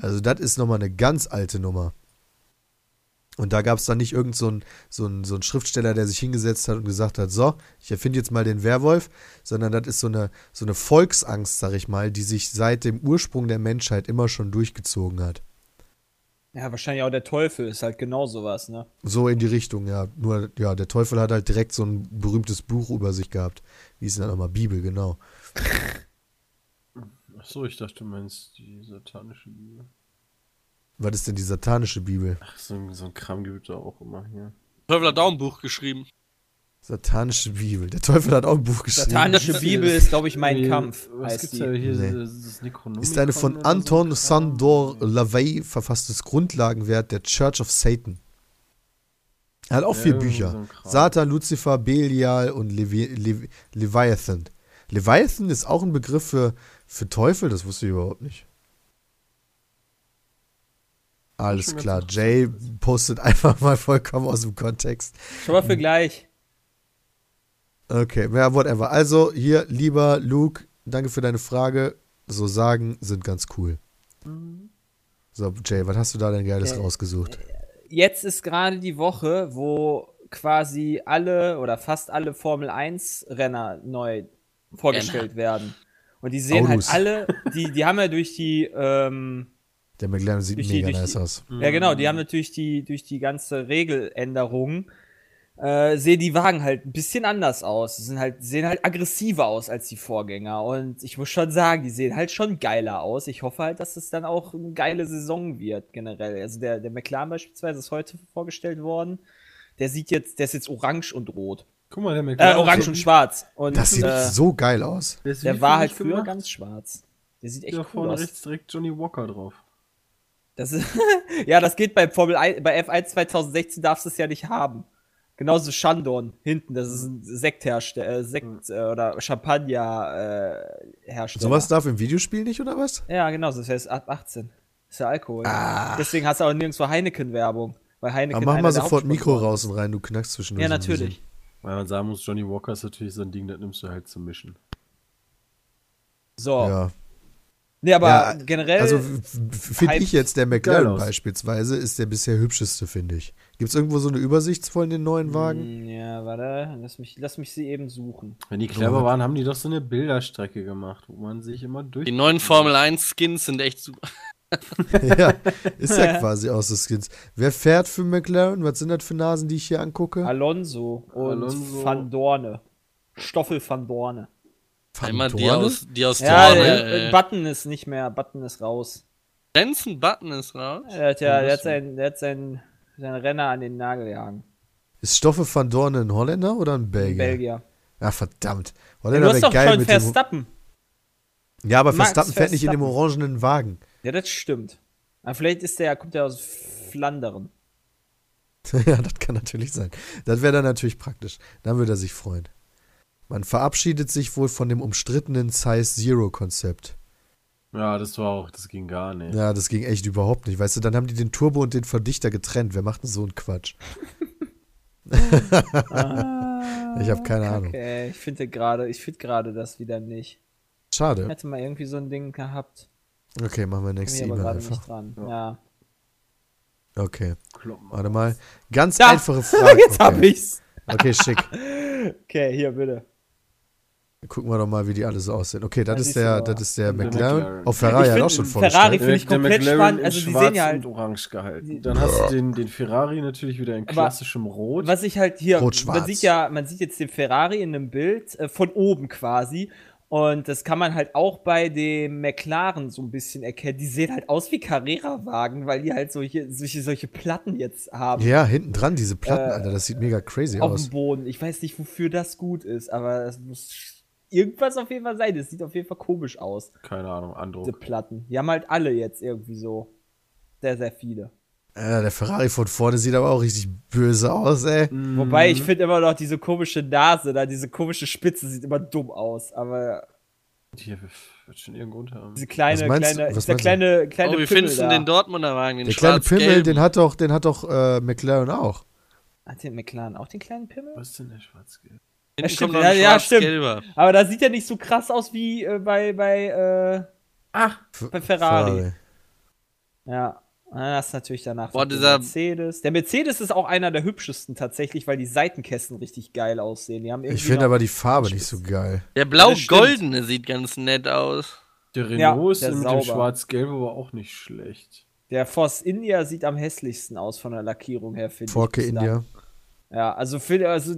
Also das ist nochmal eine ganz alte Nummer. Und da gab es dann nicht irgend so ein, so, ein, so ein Schriftsteller, der sich hingesetzt hat und gesagt hat, so, ich erfinde jetzt mal den Werwolf, sondern das ist so eine, so eine Volksangst, sag ich mal, die sich seit dem Ursprung der Menschheit immer schon durchgezogen hat. Ja, wahrscheinlich auch der Teufel ist halt genau sowas, ne? So in die Richtung, ja. Nur, ja, der Teufel hat halt direkt so ein berühmtes Buch über sich gehabt. Wie ist denn das nochmal? Bibel, genau. Ach so, ich dachte, du meinst die satanische Bibel. Was ist denn die satanische Bibel? Ach, so, ein- so ein Kram gibt es auch immer hier. Teufel hat auch ein Buch geschrieben. Satanische Bibel. Der Teufel hat auch ein Buch geschrieben. Satanische Bibel ist, glaube ich, mein Nee, Kampf. Was gibt's da hier? Nee. Das, Ist eine von so Anton Kram? Sandor Lavey verfasstes Grundlagenwerk der Church of Satan. Er hat auch Ja, vier Bücher. so. Satan, Lucifer, Belial und Levi Levi Leviathan. Leviathan ist auch ein Begriff für, für Teufel, das wusste ich überhaupt nicht. Alles klar. Jay postet einfach mal vollkommen aus dem Kontext. Schon mal für gleich. Okay, ja, whatever. Also hier, lieber Luke, danke für deine Frage. So Sagen sind ganz cool. So, Jay, was hast du da denn Geiles Okay. rausgesucht? Jetzt ist gerade die Woche, wo quasi alle oder fast alle Formel 1 Renner neu vorgestellt werden. Und die sehen Autos. halt alle, die, die haben ja durch die, ähm, Der McLaren sieht Durch die- mega nice die- aus. ja genau, die haben natürlich die, durch die ganze Regeländerung, äh, sehen die Wagen halt ein bisschen anders aus. Die sind halt, sehen halt aggressiver aus als die Vorgänger. Und ich muss schon sagen, die sehen halt schon geiler aus. Ich hoffe halt, dass es dann auch eine geile Saison wird, generell. Also der, der McLaren beispielsweise ist heute vorgestellt worden. Der sieht jetzt, der ist jetzt orange und rot. Guck mal, der Äh, McLaren. orange und schwarz. Und Das sieht äh, so geil aus. Der, der war halt früher gemacht. ganz schwarz. Der sieht echt Da cool vorne aus. rechts direkt Johnny Walker drauf. Das ist, ja, das geht bei Formel 1, bei F1 2016 darfst du es ja nicht haben. Genauso Shandon hinten, das ist ein Sekthersteller, äh, Sekt äh, oder Champagner äh. Sowas darf im Videospiel nicht, oder was? Ja, genau, das heißt ab 18. ist ja Alkohol. Ah. Deswegen hast du auch nirgendwo Heineken-Werbung. Weil Heineken Aber mach mal sofort Mikro raus und rein, du knackst zwischendurch. Ja, natürlich. Weil man sagen muss, Johnny Walker ist natürlich so ein Ding, das nimmst du halt zum Mischen. So. Ja. Nee, aber Ja, generell. Also finde ich jetzt, der McLaren beispielsweise ist der bisher hübscheste, finde ich. Gibt es irgendwo so eine Übersicht von den neuen Wagen? Hm, Ja, warte, lass mich, lass mich sie eben suchen. Wenn die clever waren, haben die doch so eine Bilderstrecke gemacht, wo man sich immer durch. Die neuen Formel 1 Skins sind echt super. ja, ist ja quasi aus so Skins. Wer fährt für McLaren? Was sind das für Nasen, die ich hier angucke? Alonso und Alonso. Van Dorne. Stoffel van Dorne. Immer die aus, die aus Ja, Dorne. äh, äh, Button ist nicht mehr, Button ist raus. Jensen Button ist raus. Er hat ja, Ja, der hat sein, der hat sein, sein Renner an den Nagel jagen. Ist Stoffe van Dorne ein Holländer oder ein Belgier? Belgier. Ah, verdammt. Ja, Holländer du hast doch geil schon mit dem. Verstappen. Ja, aber Max Verstappen fährt nicht in dem Verstappen. orangenen Wagen. Ja, das stimmt. Aber vielleicht ist der, kommt der aus Flandern. ja, das kann natürlich sein. Das wäre dann natürlich praktisch. Dann würde er sich freuen. Man verabschiedet sich wohl von dem umstrittenen Size Zero Konzept. Ja, das war auch, das ging gar nicht. Ja, das ging echt überhaupt nicht. Weißt du, dann haben die den Turbo und den Verdichter getrennt. Wer macht denn so einen Quatsch? ich habe keine Ahnung. Okay, ich finde gerade, ich finde gerade das wieder nicht. Ich Schade. hätte mal irgendwie so ein Ding gehabt. Okay, machen wir nächste ich aber E-Mail gerade einfach. nicht dran. Ja. Okay, warte mal. Ganz Da! einfache Frage. Jetzt hab okay. ich's. okay, schick. Okay, hier bitte. Gucken wir doch mal, wie die alle so aussehen. Okay, das Ja, ist der, aber. das ist der Der McLaren. McLaren. Auch Ferrari hat auch schon Ferrari vorgestellt. finde ich Der komplett McLaren spannend. in Also die sehen ja halt. und orange gehalten. Dann hast du den, den Ferrari natürlich wieder in Aber klassischem Rot. Was ich halt hier, Rot-schwarz. man sieht ja, man sieht jetzt den Ferrari in einem Bild äh, von oben quasi. Und das kann man halt auch bei dem McLaren so ein bisschen erkennen. Die sehen halt aus wie Carrera-Wagen, weil die halt solche, solche, solche Platten jetzt haben Ja, hinten dran diese Platten, Äh, Alter. Das sieht mega crazy auf aus. dem Boden. Ich weiß nicht, wofür das gut ist, aber es muss irgendwas auf jeden Fall sein. Das sieht auf jeden Fall komisch aus, Keine Ahnung, diese Andruck. Platten. Die haben halt alle jetzt irgendwie so sehr, sehr viele. Äh, der Ferrari von vorne sieht aber auch richtig böse aus, ey. Wobei, Mhm. ich finde immer noch diese komische Nase da, diese komische Spitze sieht immer dumm aus. Aber Hier wird schon irgendwo unter haben. diese kleine, Was meinst du? kleine, Was dieser kleine, kleine Oh, wie Pimmel findest du den Dortmunder Wagen? Den Der kleine Pimmel, den hat doch, den hat doch äh, McLaren auch. Hat den McLaren auch den kleinen Pimmel? Was ist denn der schwarz-gelb? Ja, stimmt, ja, ja, stimmt. Aber da sieht er nicht so krass aus wie äh, bei, bei, äh, Ach, bei Ferrari. Ja. Und Dann hast du natürlich danach Boah, dieser- Mercedes. Der Mercedes ist auch einer der hübschesten tatsächlich, weil die Seitenkästen richtig geil aussehen. Die haben irgendwie Ich finde aber die Farbe nicht so geil. Der das blau-goldene sieht ganz nett aus. der Ja, Renault ist der mit sauber. dem schwarz-gelb aber auch nicht schlecht. Der Force India sieht am hässlichsten aus von der Lackierung her, finde ich. Forke. India. Ja, also für also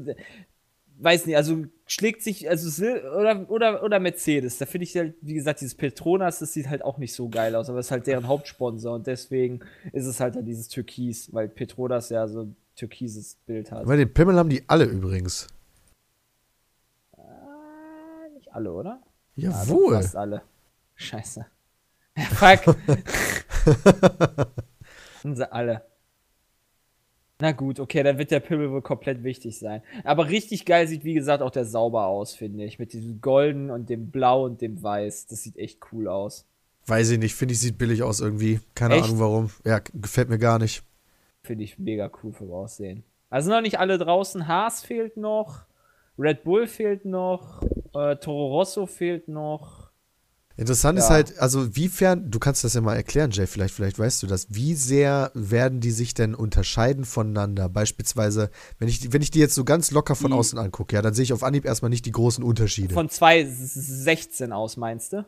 weiß nicht, also schlägt sich, also Sil oder, oder, oder Mercedes, da finde ich halt, wie gesagt, dieses Petronas, das sieht halt auch nicht so geil aus, aber es ist halt deren Hauptsponsor und deswegen ist es halt dann dieses Türkis, weil Petronas ja so ein türkises Bild hat. Aber den Pimmel haben die alle übrigens. Äh, nicht alle, oder? Ja, Jawohl. fast alle. Scheiße. Fuck. Sind sie alle. Na gut, okay, dann wird der Pimmel wohl komplett wichtig sein. Aber richtig geil sieht, wie gesagt, auch der Sauber aus, finde ich. Mit diesem Golden und dem Blau und dem Weiß. Das sieht echt cool aus. Weiß ich nicht, finde ich, sieht billig aus irgendwie. Keine Echt? Ahnung warum. Ja, gefällt mir gar nicht. Finde ich mega cool vom Aussehen. Also noch nicht alle draußen. Haas fehlt noch. Red Bull fehlt noch. Äh, Toro Rosso fehlt noch. Interessant ist Ja. halt, also wiefern, du kannst das ja mal erklären, Jay, vielleicht, vielleicht weißt du das, wie sehr werden die sich denn unterscheiden voneinander? Beispielsweise, wenn ich, die- wenn ich die jetzt so ganz locker von Die- außen angucke, ja, dann sehe ich auf Anhieb erstmal nicht die großen Unterschiede. Von 2016 aus, meinst du?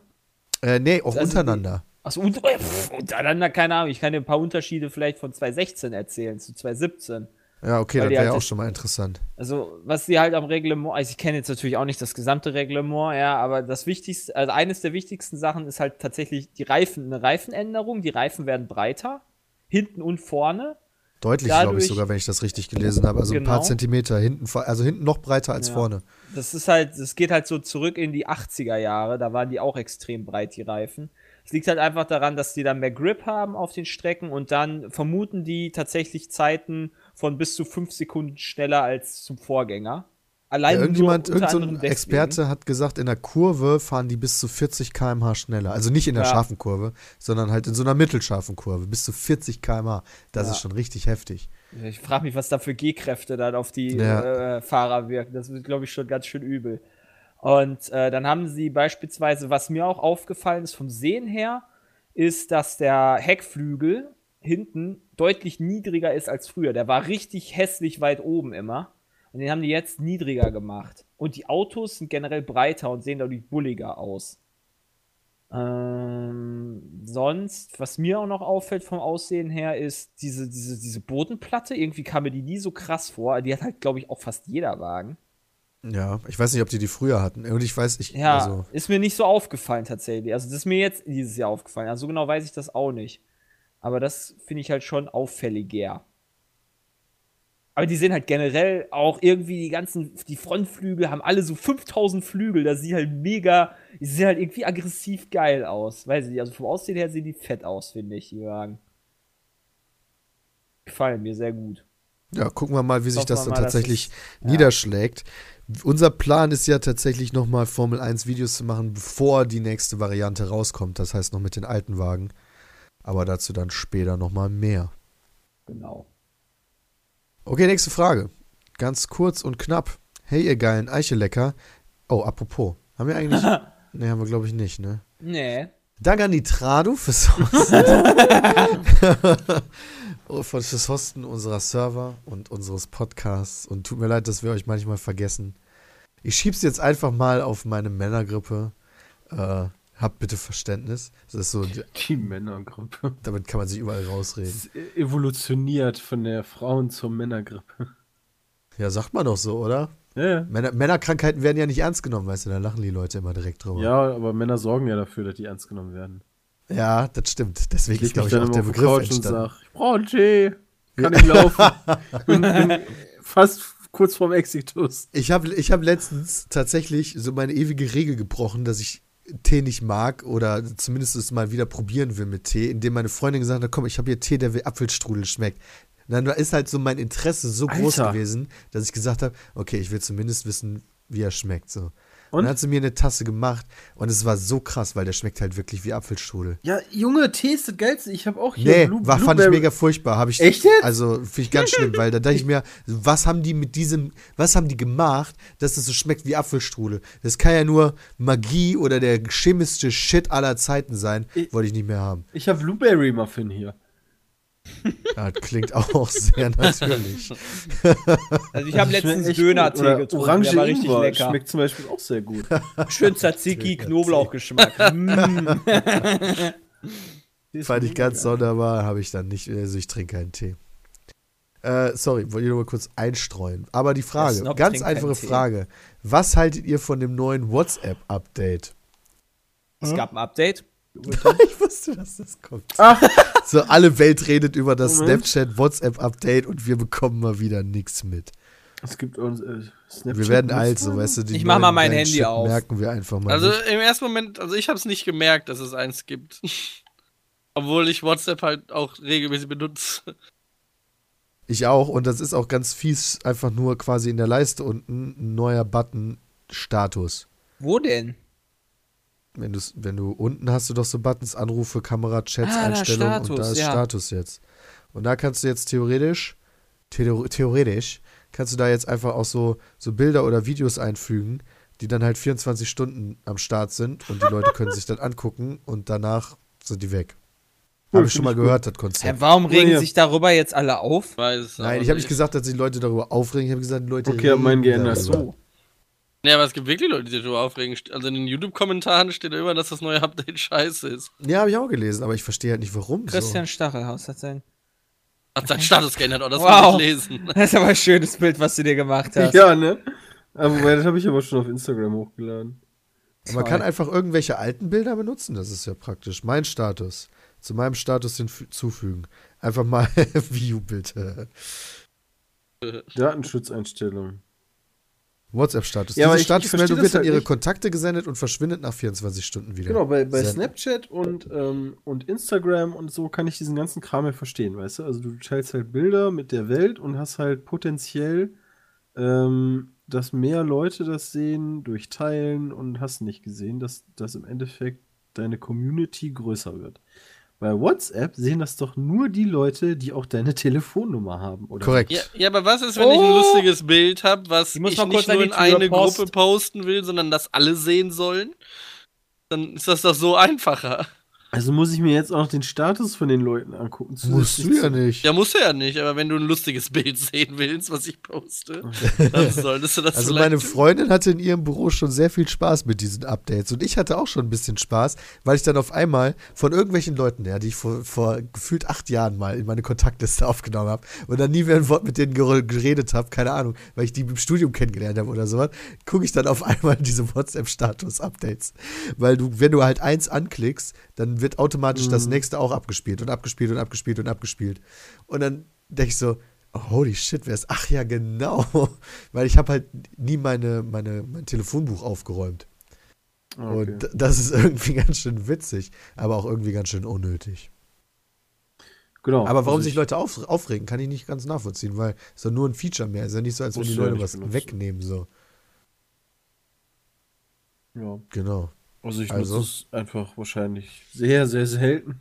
äh, nee, auch Also untereinander. Achso, pff, untereinander, keine Ahnung. Ich kann dir ein paar Unterschiede vielleicht von 2016 erzählen zu 2017. Ja, okay, das wäre halt ja auch schon mal interessant. Also, was sie halt am Reglement, also ich kenne jetzt natürlich auch nicht das gesamte Reglement, ja, aber das Wichtigste, also eines der wichtigsten Sachen ist halt tatsächlich die Reifen, eine Reifenänderung. Die Reifen werden breiter, hinten und vorne. Deutlich, glaube ich sogar, wenn ich das richtig gelesen habe. Also ein paar Genau. Zentimeter hinten, also hinten noch breiter als Ja. vorne. Das ist halt, das geht halt so zurück in die 80er Jahre, da waren die auch extrem breit, die Reifen. Es liegt halt einfach daran, dass die dann mehr Grip haben auf den Strecken und dann vermuten die tatsächlich Zeiten von bis zu fünf Sekunden schneller als zum Vorgänger. Allein Ja, irgendjemand, irgendein so ein. Experte hat gesagt, in der Kurve fahren die bis zu 40 km/h schneller. Also nicht in der Ja. scharfen Kurve, sondern halt in so einer mittelscharfen Kurve. Bis zu 40 km/h. Das Ja. ist schon richtig heftig. Ich frage mich, was da für G-Kräfte dann auf die äh, Fahrer wirken. Das wird, glaube ich, schon ganz schön übel. Und äh, dann haben sie beispielsweise, was mir auch aufgefallen ist vom Sehen her, ist, dass der Heckflügel hinten deutlich niedriger ist als früher. Der war richtig hässlich weit oben immer. Und den haben die jetzt niedriger gemacht. Und die Autos sind generell breiter und sehen dadurch bulliger aus. Ähm, sonst, was mir auch noch auffällt vom Aussehen her, ist diese, diese, diese Bodenplatte. Irgendwie kam mir die nie so krass vor. Die hat halt, glaube ich, auch fast jeder Wagen. Ja, ich weiß nicht, ob die die früher hatten. Und ich weiß, ich, Ja, also, ist mir nicht so aufgefallen tatsächlich. Also, das ist mir jetzt dieses Jahr aufgefallen. Also, so genau weiß ich das auch nicht. Aber das finde ich halt schon auffälliger. Aber die sehen halt generell auch irgendwie die ganzen, die Frontflügel haben alle so 5000 Flügel. Das sieht halt mega, die sehen halt irgendwie aggressiv geil aus. Weiß ich nicht, also vom Aussehen her sehen die fett aus, finde ich, die Wagen. Gefallen mir sehr gut. ja, gucken wir mal, wie sich das dann mal, tatsächlich ja. niederschlägt. Unser Plan ist ja tatsächlich nochmal Formel 1 Videos zu machen, bevor die nächste Variante rauskommt. Das heißt noch mit den alten Wagen. Aber dazu dann später nochmal mehr. Genau. Okay, nächste Frage. Ganz kurz und knapp. Hey, ihr geilen Eichelecker. Oh, apropos. Haben wir eigentlich. ne, haben wir, glaube ich, nicht, ne? Nee. Danke an die Tradu fürs Hosten. Für- fürs Hosten unserer Server und unseres Podcasts. Und tut mir leid, dass wir euch manchmal vergessen. Ich schieb's jetzt einfach mal auf meine Männergrippe. Äh, habt bitte Verständnis. Das ist so, Die Männergrippe. damit kann man sich überall rausreden. Es evolutioniert von der Frauen zur Männergrippe. Ja, sagt man doch so, oder? Ja, ja. Männer, Männerkrankheiten werden ja nicht ernst genommen, weißt du, da lachen die Leute immer direkt drüber. Ja, aber Männer sorgen ja dafür, dass die ernst genommen werden. Ja, das stimmt. Deswegen ist, glaube ich, auch der die Begriff Couch und entstanden. sag, ich brauche einen Tee, kann ich laufen. bin, bin fast kurz vorm Exitus. Ich habe ich hab letztens tatsächlich so meine ewige Regel gebrochen, dass ich Tee nicht mag oder zumindest es mal wieder probieren will mit Tee, indem meine Freundin gesagt hat, komm, ich habe hier Tee, der wie Apfelstrudel schmeckt. Dann ist halt so mein Interesse so groß Alter. gewesen, dass ich gesagt habe, okay, ich will zumindest wissen, wie er schmeckt. So. Und dann hat sie mir eine Tasse gemacht und es war so krass, weil der schmeckt halt wirklich wie Apfelstrudel. Ja, Junge, Tee ist das Geilste. Ich habe auch hier Nee, Blue- war, fand ich mega furchtbar. Hab ich, Echt jetzt? Also finde ich ganz schlimm, weil da dachte ich mir, was haben die mit diesem, was haben die gemacht, dass es so schmeckt wie Apfelstrudel? Das kann ja nur Magie oder der chemischste Shit aller Zeiten sein. Ich- Wollte ich nicht mehr haben. Ich habe Blueberry Muffin hier. Ja, das klingt auch sehr natürlich. Also ich habe Schmeckt letztens Döner-Tee getrunken, Orange der war richtig Ingwer lecker. Schmeckt zum Beispiel auch sehr gut. Schön Tzatziki, Knoblauchgeschmack. mm. Fand ich ganz sonderbar, habe ich dann nicht, also ich trinke keinen Tee. Äh, sorry, wollte ich nur mal kurz einstreuen. Aber die Frage, Snob ganz einfache Tee. Frage. Was haltet ihr von dem neuen WhatsApp-Update? Es gab ein Update. Ich wusste, dass das kommt. So, alle Welt redet über das Moment. Snapchat-WhatsApp-Update und wir bekommen mal wieder nichts mit. Es gibt uns äh, Snapchat. Wir werden alt, so, weißt du. Die Ich mach mal mein Handy Shit auf. merken wir einfach mal. Also nicht. im ersten Moment, also ich habe es nicht gemerkt, dass es eins gibt. Obwohl ich WhatsApp halt auch regelmäßig benutze. Ich auch. Und das ist auch ganz fies, einfach nur quasi in der Leiste unten ein neuer Button Status. Wo denn? Wenn, wenn du unten hast du doch so Buttons, Anrufe, Kamera, Chats, Ah, da Einstellungen und da Status, ist ja. Status jetzt. Und da kannst du jetzt theoretisch, theor- theoretisch, kannst du da jetzt einfach auch so, so Bilder oder Videos einfügen, die dann halt 24 Stunden am Start sind und die Leute können sich dann angucken und danach sind die weg. Habe ich schon mal gehört, das Hä, Konzept. warum regen ja. sich darüber jetzt alle auf? Weiß Nein, ich habe nicht gesagt, dass die Leute darüber aufregen, ich habe gesagt, die Leute Okay, meinen reden geändert. So. Ja, aber es gibt wirklich Leute, die sich darüber aufregen. Also in den YouTube-Kommentaren steht immer, dass das neue Update scheiße ist. Ja, habe ich auch gelesen, aber ich verstehe halt nicht, warum Christian Stachelhaus hat sein. Hat seinen Status geändert, oh, das Wow. will ich lesen. Das ist aber ein schönes Bild, was du dir gemacht hast. Ja, ne? Aber wobei, das habe ich aber schon auf Instagram hochgeladen. so. Man kann einfach irgendwelche alten Bilder benutzen, das ist ja praktisch. Mein Status. Zu meinem Status hinzufügen. Einfach mal View bitte. Datenschutzeinstellungen. WhatsApp-Status. Ja, Diese Statusmeldung das wird an halt ihre nicht. Kontakte gesendet und verschwindet nach 24 Stunden wieder. Genau, bei, bei. Snapchat und, ähm, und Instagram und so kann ich diesen ganzen Kram ja verstehen, weißt du? Also du teilst halt Bilder mit der Welt und hast halt potenziell, ähm, dass mehr Leute das sehen durch Teilen und hast nicht gesehen, dass, dass im Endeffekt deine Community größer wird. Bei WhatsApp sehen das doch nur die Leute, die auch deine Telefonnummer haben, oder? Korrekt. Ja, ja, aber was ist, wenn ich ein Oh. lustiges Bild habe, was Ich muss ich nicht nur in eine Post. Gruppe posten will, sondern das alle sehen sollen? Dann ist das doch so einfacher. Also muss ich mir jetzt auch noch den Status von den Leuten angucken. Musst du ja nicht. Ja, musst du ja nicht, aber wenn du ein lustiges Bild sehen willst, was ich poste, dann solltest du das Also meine. Freundin hatte in ihrem Büro schon sehr viel Spaß mit diesen Updates und ich hatte auch schon ein bisschen Spaß, weil ich dann auf einmal von irgendwelchen Leuten, ja, die ich vor, vor gefühlt acht Jahren mal in meine Kontaktliste aufgenommen habe und dann nie mehr ein Wort mit denen ger- geredet habe, keine Ahnung, weil ich die im Studium kennengelernt habe oder sowas, gucke ich dann auf einmal diese WhatsApp-Status-Updates. Weil du, wenn du halt eins anklickst, dann wird automatisch das nächste auch abgespielt und abgespielt und abgespielt und abgespielt. Und dann denke ich so, oh, holy shit, wer ist? Ach ja, genau. Weil ich habe halt nie meine, meine, mein Telefonbuch aufgeräumt. Ah, Okay. Und das ist irgendwie ganz schön witzig, aber auch irgendwie ganz schön unnötig. Genau. Aber warum Also sich ich- Leute auf, aufregen, kann ich nicht ganz nachvollziehen, weil es ist doch nur ein Feature mehr. Es ist ja nicht so, als wenn Musst die ja Leute was benutzen. wegnehmen. So. Ja. Genau. Also ich Also? nutze es einfach wahrscheinlich sehr, sehr selten.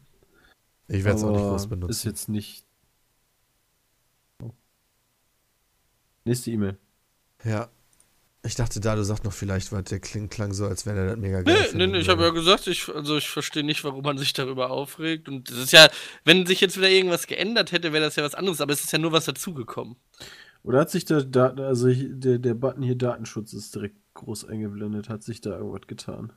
Ich werde es auch nicht groß benutzen. Ist jetzt nicht. Oh. Nächste E-Mail. Ja. Ich dachte da, du sagst noch vielleicht, weil der kling, klang so, als wenn er das mega geil Nee, nee, nee, ich habe ja gesagt, ich, also ich verstehe nicht, warum man sich darüber aufregt. Und das ist ja, wenn sich jetzt wieder irgendwas geändert hätte, wäre das ja was anderes, aber es ist ja nur was dazugekommen. Oder hat sich der Daten, also ich, der, der Button hier Datenschutz ist direkt groß eingeblendet, hat sich da irgendwas getan?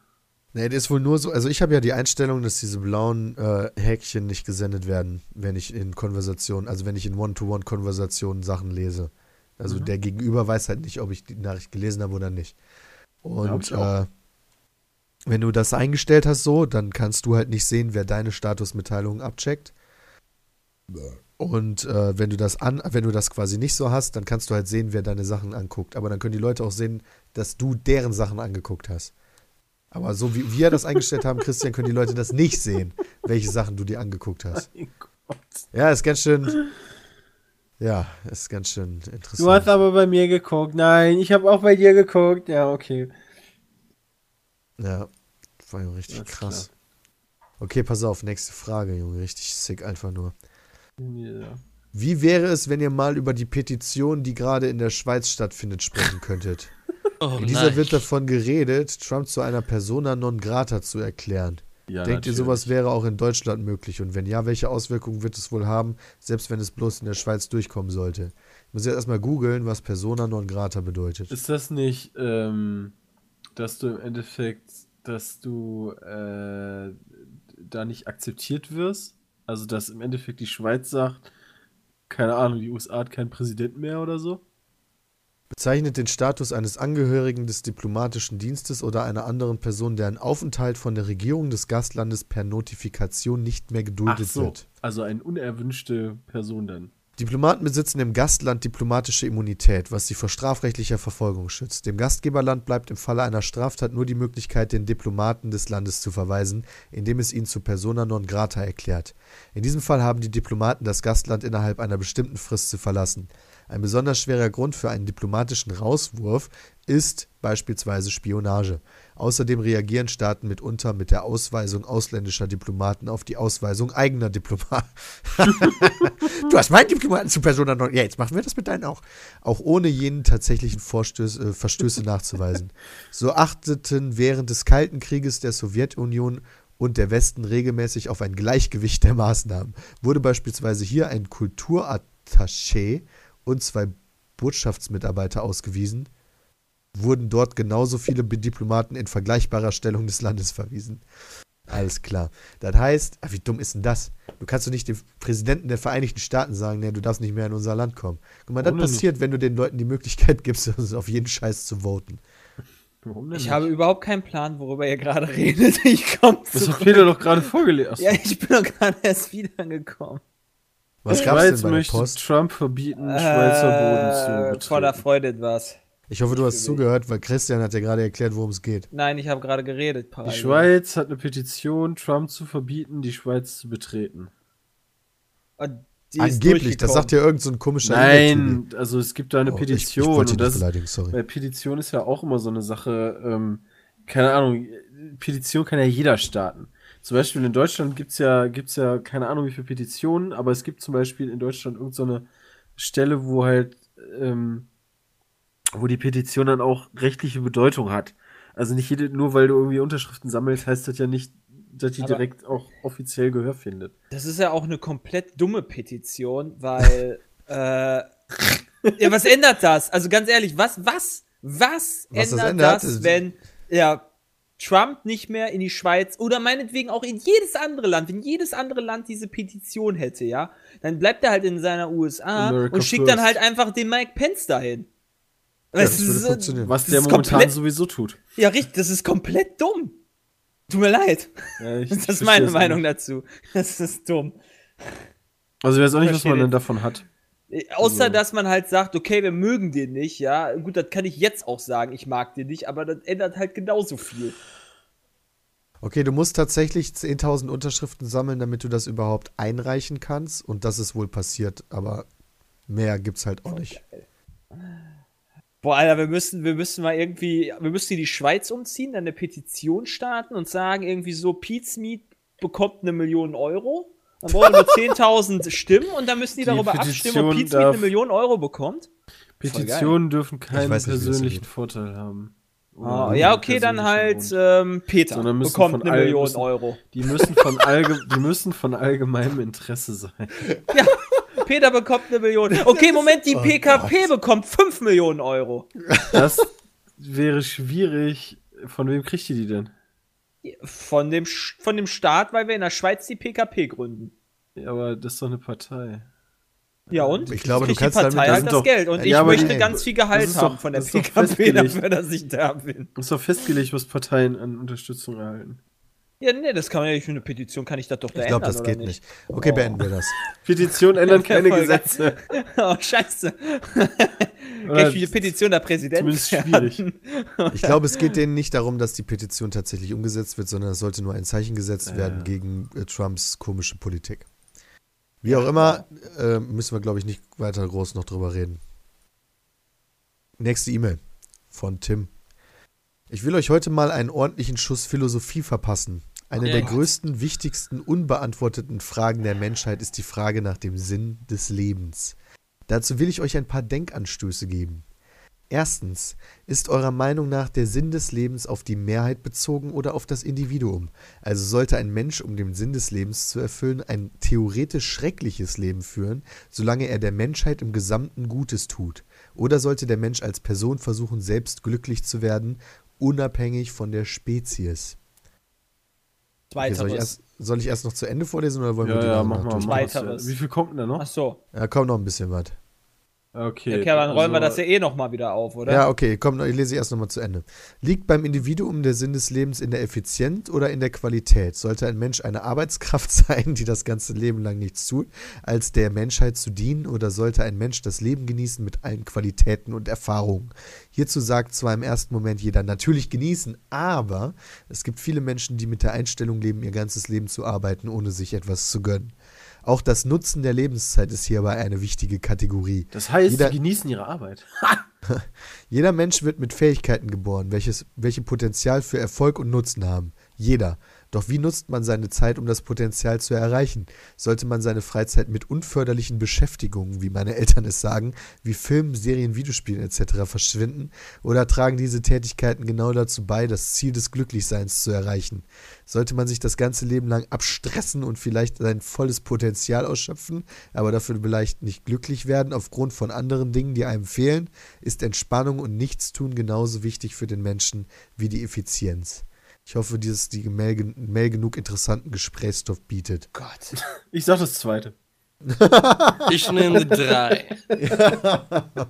Nee, der ist wohl nur so, also ich habe ja die Einstellung, dass diese blauen äh, Häkchen nicht gesendet werden, wenn ich in Konversationen, also wenn ich in One-to-One-Konversationen Sachen lese. Also Mhm. der Gegenüber weiß halt nicht, ob ich die Nachricht gelesen habe oder nicht. Und auch. äh, wenn du das eingestellt hast so, dann kannst du halt nicht sehen, wer deine Statusmitteilungen abcheckt. Und äh, wenn du das an, wenn du das quasi nicht so hast, dann kannst du halt sehen, wer deine Sachen anguckt. Aber dann können die Leute auch sehen, dass du deren Sachen angeguckt hast. Aber so wie wir das eingestellt haben, Christian, können die Leute das nicht sehen, welche Sachen du dir angeguckt hast. Mein Gott. Ja, ist ganz schön. Ja, ist ganz schön interessant. Du hast aber bei mir geguckt. Nein, ich habe auch bei dir geguckt. Ja, okay. Ja, war ja richtig Alles krass. Okay, pass auf, nächste Frage, Junge. Richtig sick einfach nur. Ja. Wie wäre es, wenn ihr mal über die Petition, die gerade in der Schweiz stattfindet, sprechen könntet? Oh, In dieser nein. wird davon geredet, Trump zu einer Persona non grata zu erklären. Ja, Denkt ihr, natürlich. sowas wäre auch in Deutschland möglich? Und wenn ja, welche Auswirkungen wird es wohl haben, selbst wenn es bloß in der Schweiz durchkommen sollte? Ich muss jetzt erstmal googeln, was Persona non grata bedeutet. Ist das nicht, ähm, dass du im Endeffekt, dass du äh, da nicht akzeptiert wirst? Also, dass im Endeffekt die Schweiz sagt, keine Ahnung, die USA hat keinen Präsidenten mehr oder so. Bezeichnet den Status eines Angehörigen des diplomatischen Dienstes oder einer anderen Person, deren Aufenthalt von der Regierung des Gastlandes per Notifikation nicht mehr Ach geduldet so, wird. also eine unerwünschte Person dann. Diplomaten besitzen im Gastland diplomatische Immunität, was sie vor strafrechtlicher Verfolgung schützt. Dem Gastgeberland bleibt im Falle einer Straftat nur die Möglichkeit, den Diplomaten des Landes zu verweisen, indem es ihn zu persona non grata erklärt. In diesem Fall haben die Diplomaten das Gastland innerhalb einer bestimmten Frist zu verlassen. Ein besonders schwerer Grund für einen diplomatischen Rauswurf ist beispielsweise Spionage. Außerdem reagieren Staaten mitunter mit der Ausweisung ausländischer Diplomaten auf die Ausweisung eigener Diplomaten. du hast meinen Diplomaten zu Persona non. Ja, jetzt machen wir das mit deinen auch. Auch ohne jenen tatsächlichen Vorstöß, äh, Verstöße nachzuweisen. So achteten während des Kalten Krieges der Sowjetunion und der Westen regelmäßig auf ein Gleichgewicht der Maßnahmen. Wurde beispielsweise hier ein Kulturattaché und zwei Botschaftsmitarbeiter ausgewiesen, wurden dort genauso viele Diplomaten in vergleichbarer Stellung des Landes verwiesen. Alles klar. Das heißt, ah, wie dumm ist denn das? Du kannst doch nicht dem Präsidenten der Vereinigten Staaten sagen, nee, du darfst nicht mehr in unser Land kommen. Guck mal, das passiert, wenn du den Leuten die Möglichkeit gibst, auf jeden Scheiß zu voten. Warum denn Ich nicht? habe überhaupt keinen Plan, worüber ihr gerade redet. Ich komme Das zu. hat Peter doch gerade vorgelesen. Ja, ich bin doch gerade erst wiedergekommen. Was Die gab's Schweiz denn bei der möchte Post? Trump verbieten, Schweizer Boden zu Äh, betreten. Voller Freude etwas. Ich hoffe, du hast zugehört, weil Christian hat ja gerade erklärt, worum es geht. Nein, ich habe gerade geredet. Die parallel. Schweiz hat eine Petition, Trump zu verbieten, die Schweiz zu betreten. Und die Angeblich, das sagt ja irgend so ein komischer. Nein, also es gibt da eine Oh, ich- ich Petition wollte und das beleidigen, sorry. bei Petition ist ja auch immer so eine Sache, ähm, keine Ahnung, Petition kann ja jeder starten. Zum Beispiel in Deutschland gibt's ja, gibt's ja keine Ahnung wie viele Petitionen, aber es gibt zum Beispiel in Deutschland irgendeine so eine Stelle, wo halt, ähm, wo die Petition dann auch rechtliche Bedeutung hat. Also nicht jede, nur weil du irgendwie Unterschriften sammelst, heißt das ja nicht, dass die Aber- direkt auch offiziell Gehör findet. Das ist ja auch eine komplett dumme Petition, weil äh, ja, was ändert das? Also ganz ehrlich, was was was, Was das ändert ändert, das, wenn ja Trump nicht mehr in die Schweiz oder meinetwegen auch in jedes andere Land, wenn jedes andere Land diese Petition hätte, ja, dann bleibt er halt in seiner USA America und schickt dann first. halt einfach den Mike Pence dahin. Ja, Weißt das so- funktionieren. Was Das der ist momentan komplett- sowieso tut. Ja, richtig, das ist komplett dumm. Tut mir leid. Ja, ich- Das ist meine Meinung nicht. dazu. Das ist dumm. Also ich weiß auch nicht, was man den. denn davon hat. Außer, Also- dass man halt sagt, okay, wir mögen den nicht, ja. Gut, das kann ich jetzt auch sagen, ich mag den nicht, aber das ändert halt genauso viel. Okay, du musst tatsächlich 10.000 Unterschriften sammeln, damit du das überhaupt einreichen kannst. Und das ist wohl passiert, aber mehr gibt's halt auch nicht. Boah, Alter, wir müssen, wir müssen mal irgendwie, wir müssen in die Schweiz umziehen, dann eine Petition starten und sagen, irgendwie so, Meat bekommt eine Million Euro. Dann brauchen wir nur 10.000 Stimmen und dann müssen die, Die darüber abstimmen, ob Petition Pete's Meat darf- eine Million Euro bekommt. Petitionen dürfen keinen nicht, persönlichen. Vorteil haben. Ah, ja, okay, dann halt ähm, Peter bekommt eine Million müssen- Euro. Die müssen von, allge die müssen von allgemeinem Interesse sein. Peter bekommt eine Million. Okay, Moment, die Oh PKP bekommt 5 Millionen Euro. Das wäre schwierig. Von wem kriegt ihr die denn? Von dem, Sch- von dem Staat, weil wir in der Schweiz die PKP gründen. Ja, aber das ist doch eine Partei. Ja und? Ich glaube, du kannst die damit- Partei das halt das doch- Geld. Und Ja, ich möchte die- ganz viel das Gehalt haben doch- von der das PKP festgelegt. dafür, dass ich da bin. Es ist doch festgelegt, was Parteien an Unterstützung erhalten. Ja, nee, das kann man ja für eine Petition kann ich das doch da Ich glaube, ändern, das oder geht nicht. Okay, Oh. beenden wir das. Petitionen ändern keine. Gesetze. oh, scheiße. Oder Kann ich für die Petition der Präsident zumindest schwierig. Ich glaube, es geht denen nicht darum, dass die Petition tatsächlich umgesetzt wird, sondern es sollte nur ein Zeichen gesetzt werden gegen äh, Trumps komische Politik. Wie auch immer, äh, müssen wir, glaube ich, nicht weiter groß noch drüber reden. Nächste E-Mail von Tim. Ich will euch heute mal einen ordentlichen Schuss Philosophie verpassen. Eine Oh der Gott. größten, wichtigsten, unbeantworteten Fragen der Menschheit ist die Frage nach dem Sinn des Lebens. Dazu will ich euch ein paar Denkanstöße geben. Erstens, ist eurer Meinung nach der Sinn des Lebens auf die Mehrheit bezogen oder auf das Individuum? Also sollte ein Mensch, um den Sinn des Lebens zu erfüllen, ein theoretisch schreckliches Leben führen, solange er der Menschheit im Gesamten Gutes tut? Oder sollte der Mensch als Person versuchen, selbst glücklich zu werden, unabhängig von der Spezies? Okay, soll, ich Weiteres. erst, soll ich erst noch zu Ende vorlesen oder wollen wir Ja, die ja, noch mach mal. Mach. Weiteres. Wie viel kommt denn da noch? Ach so. Ja, kommt noch ein bisschen was. Okay. Okay, dann rollen wir also- das ja eh noch mal wieder auf, oder? Ja, okay, komm, ich lese erst nochmal zu Ende. Liegt beim Individuum der Sinn des Lebens in der Effizienz oder in der Qualität? Sollte ein Mensch eine Arbeitskraft sein, die das ganze Leben lang nichts tut, als der Menschheit zu dienen, oder sollte ein Mensch das Leben genießen mit allen Qualitäten und Erfahrungen? Hierzu sagt zwar im ersten Moment jeder natürlich genießen, aber es gibt viele Menschen, die mit der Einstellung leben, ihr ganzes Leben zu arbeiten, ohne sich etwas zu gönnen. Auch das Nutzen der Lebenszeit ist hierbei eine wichtige Kategorie. Das heißt, Jeder- die genießen ihre Arbeit. Jeder Mensch wird mit Fähigkeiten geboren, welches, welche Potenzial für Erfolg und Nutzen haben. Jeder. Doch wie nutzt man seine Zeit, um das Potenzial zu erreichen? Sollte man seine Freizeit mit unförderlichen Beschäftigungen, wie meine Eltern es sagen, wie Filmen, Serien, Videospielen etc. verschwinden? Oder tragen diese Tätigkeiten genau dazu bei, das Ziel des Glücklichseins zu erreichen? Sollte man sich das ganze Leben lang abstressen und vielleicht sein volles Potenzial ausschöpfen, aber dafür vielleicht nicht glücklich werden aufgrund von anderen Dingen, die einem fehlen? Ist Entspannung und Nichtstun genauso wichtig für den Menschen wie die Effizienz? Ich hoffe, dieses die Mail, Mail genug interessanten Gesprächsstoff bietet. Gott. Ich sag das zweite. Ich nehme drei.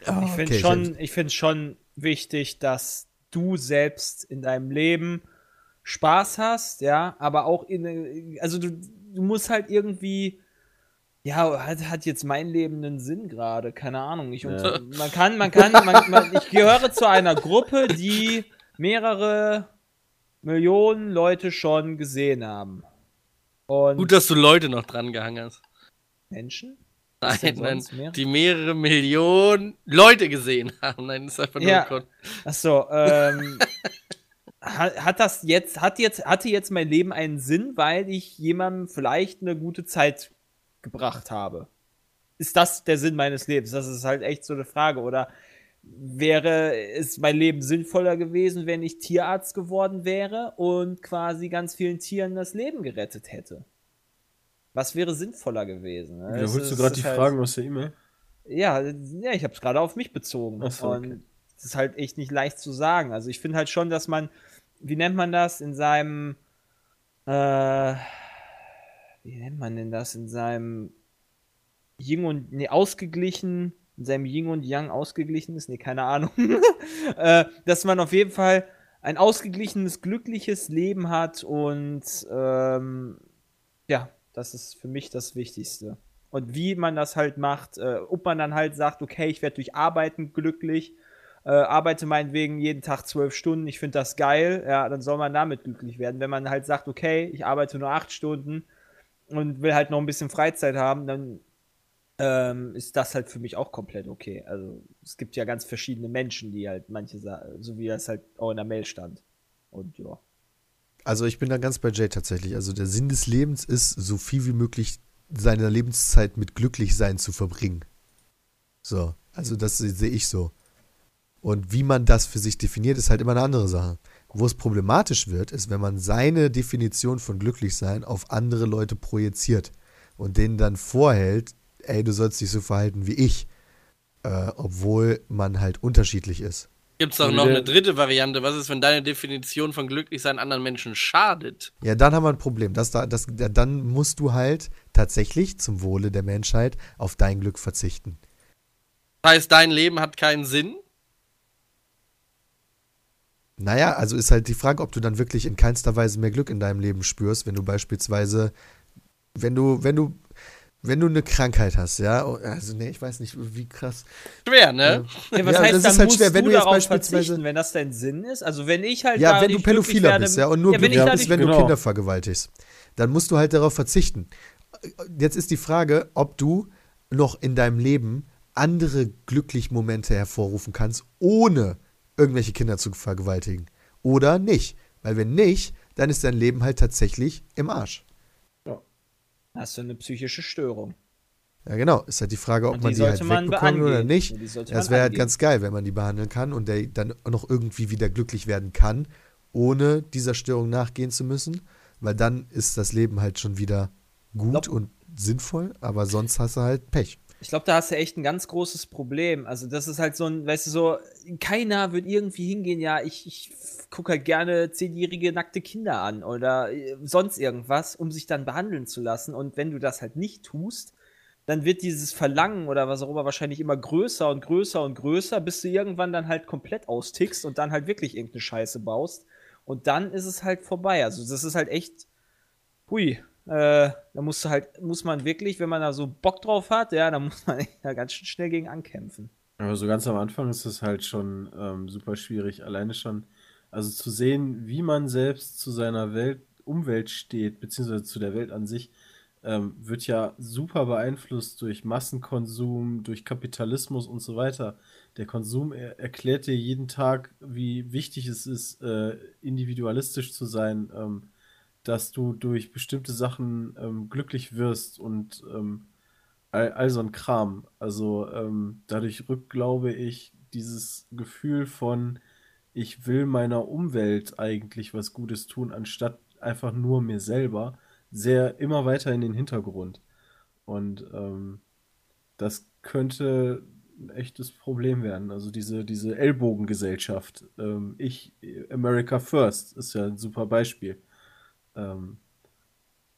Ich finde Okay, schon, ich finde schon wichtig, dass du selbst in deinem Leben Spaß hast, ja, aber auch in, also du, du musst halt irgendwie, ja, hat, hat jetzt mein Leben einen Sinn gerade, keine Ahnung. Ich, Ja. Man kann, man kann, man, man, ich gehöre zu einer Gruppe, die mehrere Millionen Leute schon gesehen haben. Und Gut, dass du Leute noch dran gehangen hast. Menschen? Nein, nein, mehr? die mehrere Millionen Leute gesehen haben. Nein, das ist einfach nur Ja. ein Kon- Achso, ähm, hat, hat das jetzt, hat jetzt, hatte jetzt mein Leben einen Sinn, weil ich jemandem vielleicht eine gute Zeit gebracht habe? Ist das der Sinn meines Lebens? Das ist halt echt so eine Frage. Oder wäre es mein Leben sinnvoller gewesen, wenn ich Tierarzt geworden wäre und quasi ganz vielen Tieren das Leben gerettet hätte? Was wäre sinnvoller gewesen? ne? Wiederholst du gerade die halt- Fragen aus der E-Mail? ja, ja, ich habe es gerade auf mich bezogen. Ach so, okay. Und das ist halt echt nicht leicht zu sagen. Also ich finde halt schon, dass man, wie nennt man das, in seinem, äh, wie nennt man denn das, in seinem Yin und, nee, ausgeglichen, in seinem Yin und Yang ausgeglichen ist, nee, keine Ahnung, äh, dass man auf jeden Fall ein ausgeglichenes, glückliches Leben hat und ähm, ja, das ist für mich das Wichtigste. Und wie man das halt macht, äh, ob man dann halt sagt, okay, ich werde durch Arbeiten glücklich, äh, arbeite meinetwegen jeden Tag zwölf Stunden, ich finde das geil, ja, dann soll man damit glücklich werden. Wenn man halt sagt, okay, ich arbeite nur acht Stunden und will halt noch ein bisschen Freizeit haben, dann ähm, ist das halt für mich auch komplett okay. Also es gibt ja ganz verschiedene Menschen, die halt manche, so wie das halt auch in der Mail stand. Und ja. Also ich bin da ganz bei Jay tatsächlich. Also der Sinn des Lebens ist, so viel wie möglich seine Lebenszeit mit Glücklichsein zu verbringen. So, also das sehe ich so. Und wie man das für sich definiert, ist halt immer eine andere Sache. Wo es problematisch wird, ist, wenn man seine Definition von Glücklichsein auf andere Leute projiziert und denen dann vorhält, ey, du sollst dich so verhalten wie ich, äh, obwohl man halt unterschiedlich ist. Gibt es auch noch der- eine dritte Variante? Was ist, wenn deine Definition von Glücklichsein anderen Menschen schadet? Ja, dann haben wir ein Problem. Das, da- das, dann musst du halt tatsächlich zum Wohle der Menschheit auf dein Glück verzichten. Das heißt, dein Leben hat keinen Sinn? Naja, also ist halt die Frage, ob du dann wirklich in keinster Weise mehr Glück in deinem Leben spürst, wenn du beispielsweise, wenn du, wenn du, wenn du eine Krankheit hast, ja, oh, also nee, ich weiß nicht, wie krass. Schwer, ne? Ja, was Ja, heißt, das dann ist halt musst schwer, wenn du du jetzt beispielsweise- wenn das dein Sinn ist? Also wenn ich halt Ja, wenn du Pädophiler werde- bist, ja, und nur ja, glücklich bist, wenn du genau. Kinder vergewaltigst, dann musst du halt darauf verzichten. Jetzt ist die Frage, ob du noch in deinem Leben andere glückliche Momente hervorrufen kannst, ohne irgendwelche Kinder zu vergewaltigen. Oder nicht. Weil wenn nicht, dann ist dein Leben halt tatsächlich im Arsch. hast du eine psychische Störung. Ja, genau. Ist halt die Frage, ob Und man die die halt man wegbekommt oder nicht. Ja, die Das wäre halt ganz geil, wenn man die behandeln kann und der dann noch irgendwie wieder glücklich werden kann, ohne dieser Störung nachgehen zu müssen. Weil dann ist das Leben halt schon wieder gut Nope. und sinnvoll, aber sonst hast du halt Pech. Ich glaube, da hast du echt ein ganz großes Problem. Also, das ist halt so ein, weißt du, so, keiner wird irgendwie hingehen, ja, ich, ich gucke halt gerne zehnjährige nackte Kinder an oder äh, sonst irgendwas, um sich dann behandeln zu lassen. Und wenn du das halt nicht tust, dann wird dieses Verlangen oder was auch immer wahrscheinlich immer größer und größer und größer, bis du irgendwann dann halt komplett austickst und dann halt wirklich irgendeine Scheiße baust. Und dann ist es halt vorbei. Also, das ist halt echt, hui, äh, da musst du halt, muss man wirklich, wenn man da so Bock drauf hat, ja, da muss man ja ganz schön schnell gegen ankämpfen. Aber so ganz am Anfang ist es halt schon ähm, super schwierig. Alleine schon, also zu sehen, wie man selbst zu seiner Welt, Umwelt steht, beziehungsweise zu der Welt an sich, ähm, wird ja super beeinflusst durch Massenkonsum, durch Kapitalismus und so weiter. Der Konsum er erklärt dir jeden Tag, wie wichtig es ist, äh, individualistisch zu sein, ähm, dass du durch bestimmte Sachen ähm, glücklich wirst und ähm, all, all so ein Kram. Also ähm, dadurch rückt, glaube ich, dieses Gefühl von, ich will meiner Umwelt eigentlich was Gutes tun, anstatt einfach nur mir selber, sehr immer weiter in den Hintergrund. Und ähm, das könnte ein echtes Problem werden. Also diese, diese Ellbogengesellschaft. Ähm, ich, America First, ist ja ein super Beispiel. Ähm,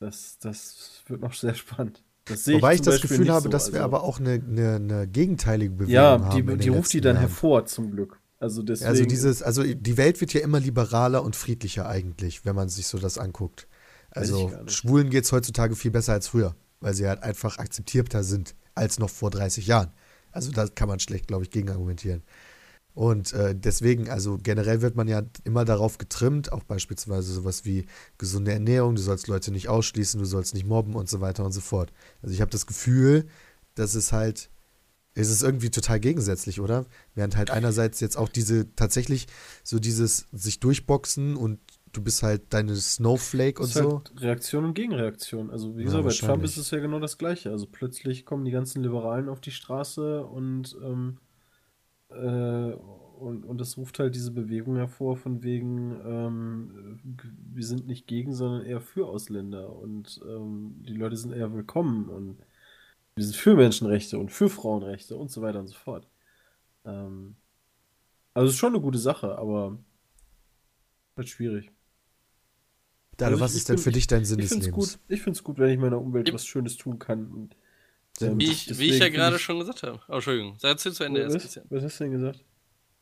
das, das wird noch sehr spannend. Das sehe Wobei ich, zum das Beispiel Gefühl habe, so. dass wir Also- aber auch eine, eine, eine gegenteilige Bewegung Ja, haben. die, den die ruft die dann Jahren. hervor, zum Glück. Also deswegen. Also dieses, also die Welt wird ja immer liberaler und friedlicher eigentlich, wenn man sich so das anguckt. Ich Also. Schwulen geht es heutzutage viel besser als früher, weil sie halt einfach akzeptierter sind als noch vor 30 Jahren. Also da kann man schlecht, glaube ich, gegen argumentieren. Und äh, deswegen, also generell wird man ja immer darauf getrimmt, auch beispielsweise sowas wie gesunde Ernährung, du sollst Leute nicht ausschließen, du sollst nicht mobben und so weiter und so fort. Also ich habe das Gefühl, dass es halt, es ist irgendwie total gegensätzlich, oder? Während halt einerseits jetzt auch diese, tatsächlich so dieses sich durchboxen und du bist halt deine Snowflake und halt so. Reaktion und Gegenreaktion. Also wie Ja, gesagt, bei Trump ist es ja genau das Gleiche. Also plötzlich kommen die ganzen Liberalen auf die Straße und ähm, äh, und, und das ruft halt diese Bewegung hervor von wegen, ähm, wir sind nicht gegen, sondern eher für Ausländer und ähm, die Leute sind eher willkommen und wir sind für Menschenrechte und für Frauenrechte und so weiter und so fort. Ähm, also es ist schon eine gute Sache, aber halt schwierig. Dado, Also was ich- ist ich denn für dich dein Sinn Ich des finde es Lebens? gut, ich find's gut, wenn ich meiner Umwelt was Schönes tun kann. Und. Wie ich, wie ich ja gerade schon gesagt habe. Oh, Entschuldigung. Jetzt zu Ende was, was hast du denn gesagt?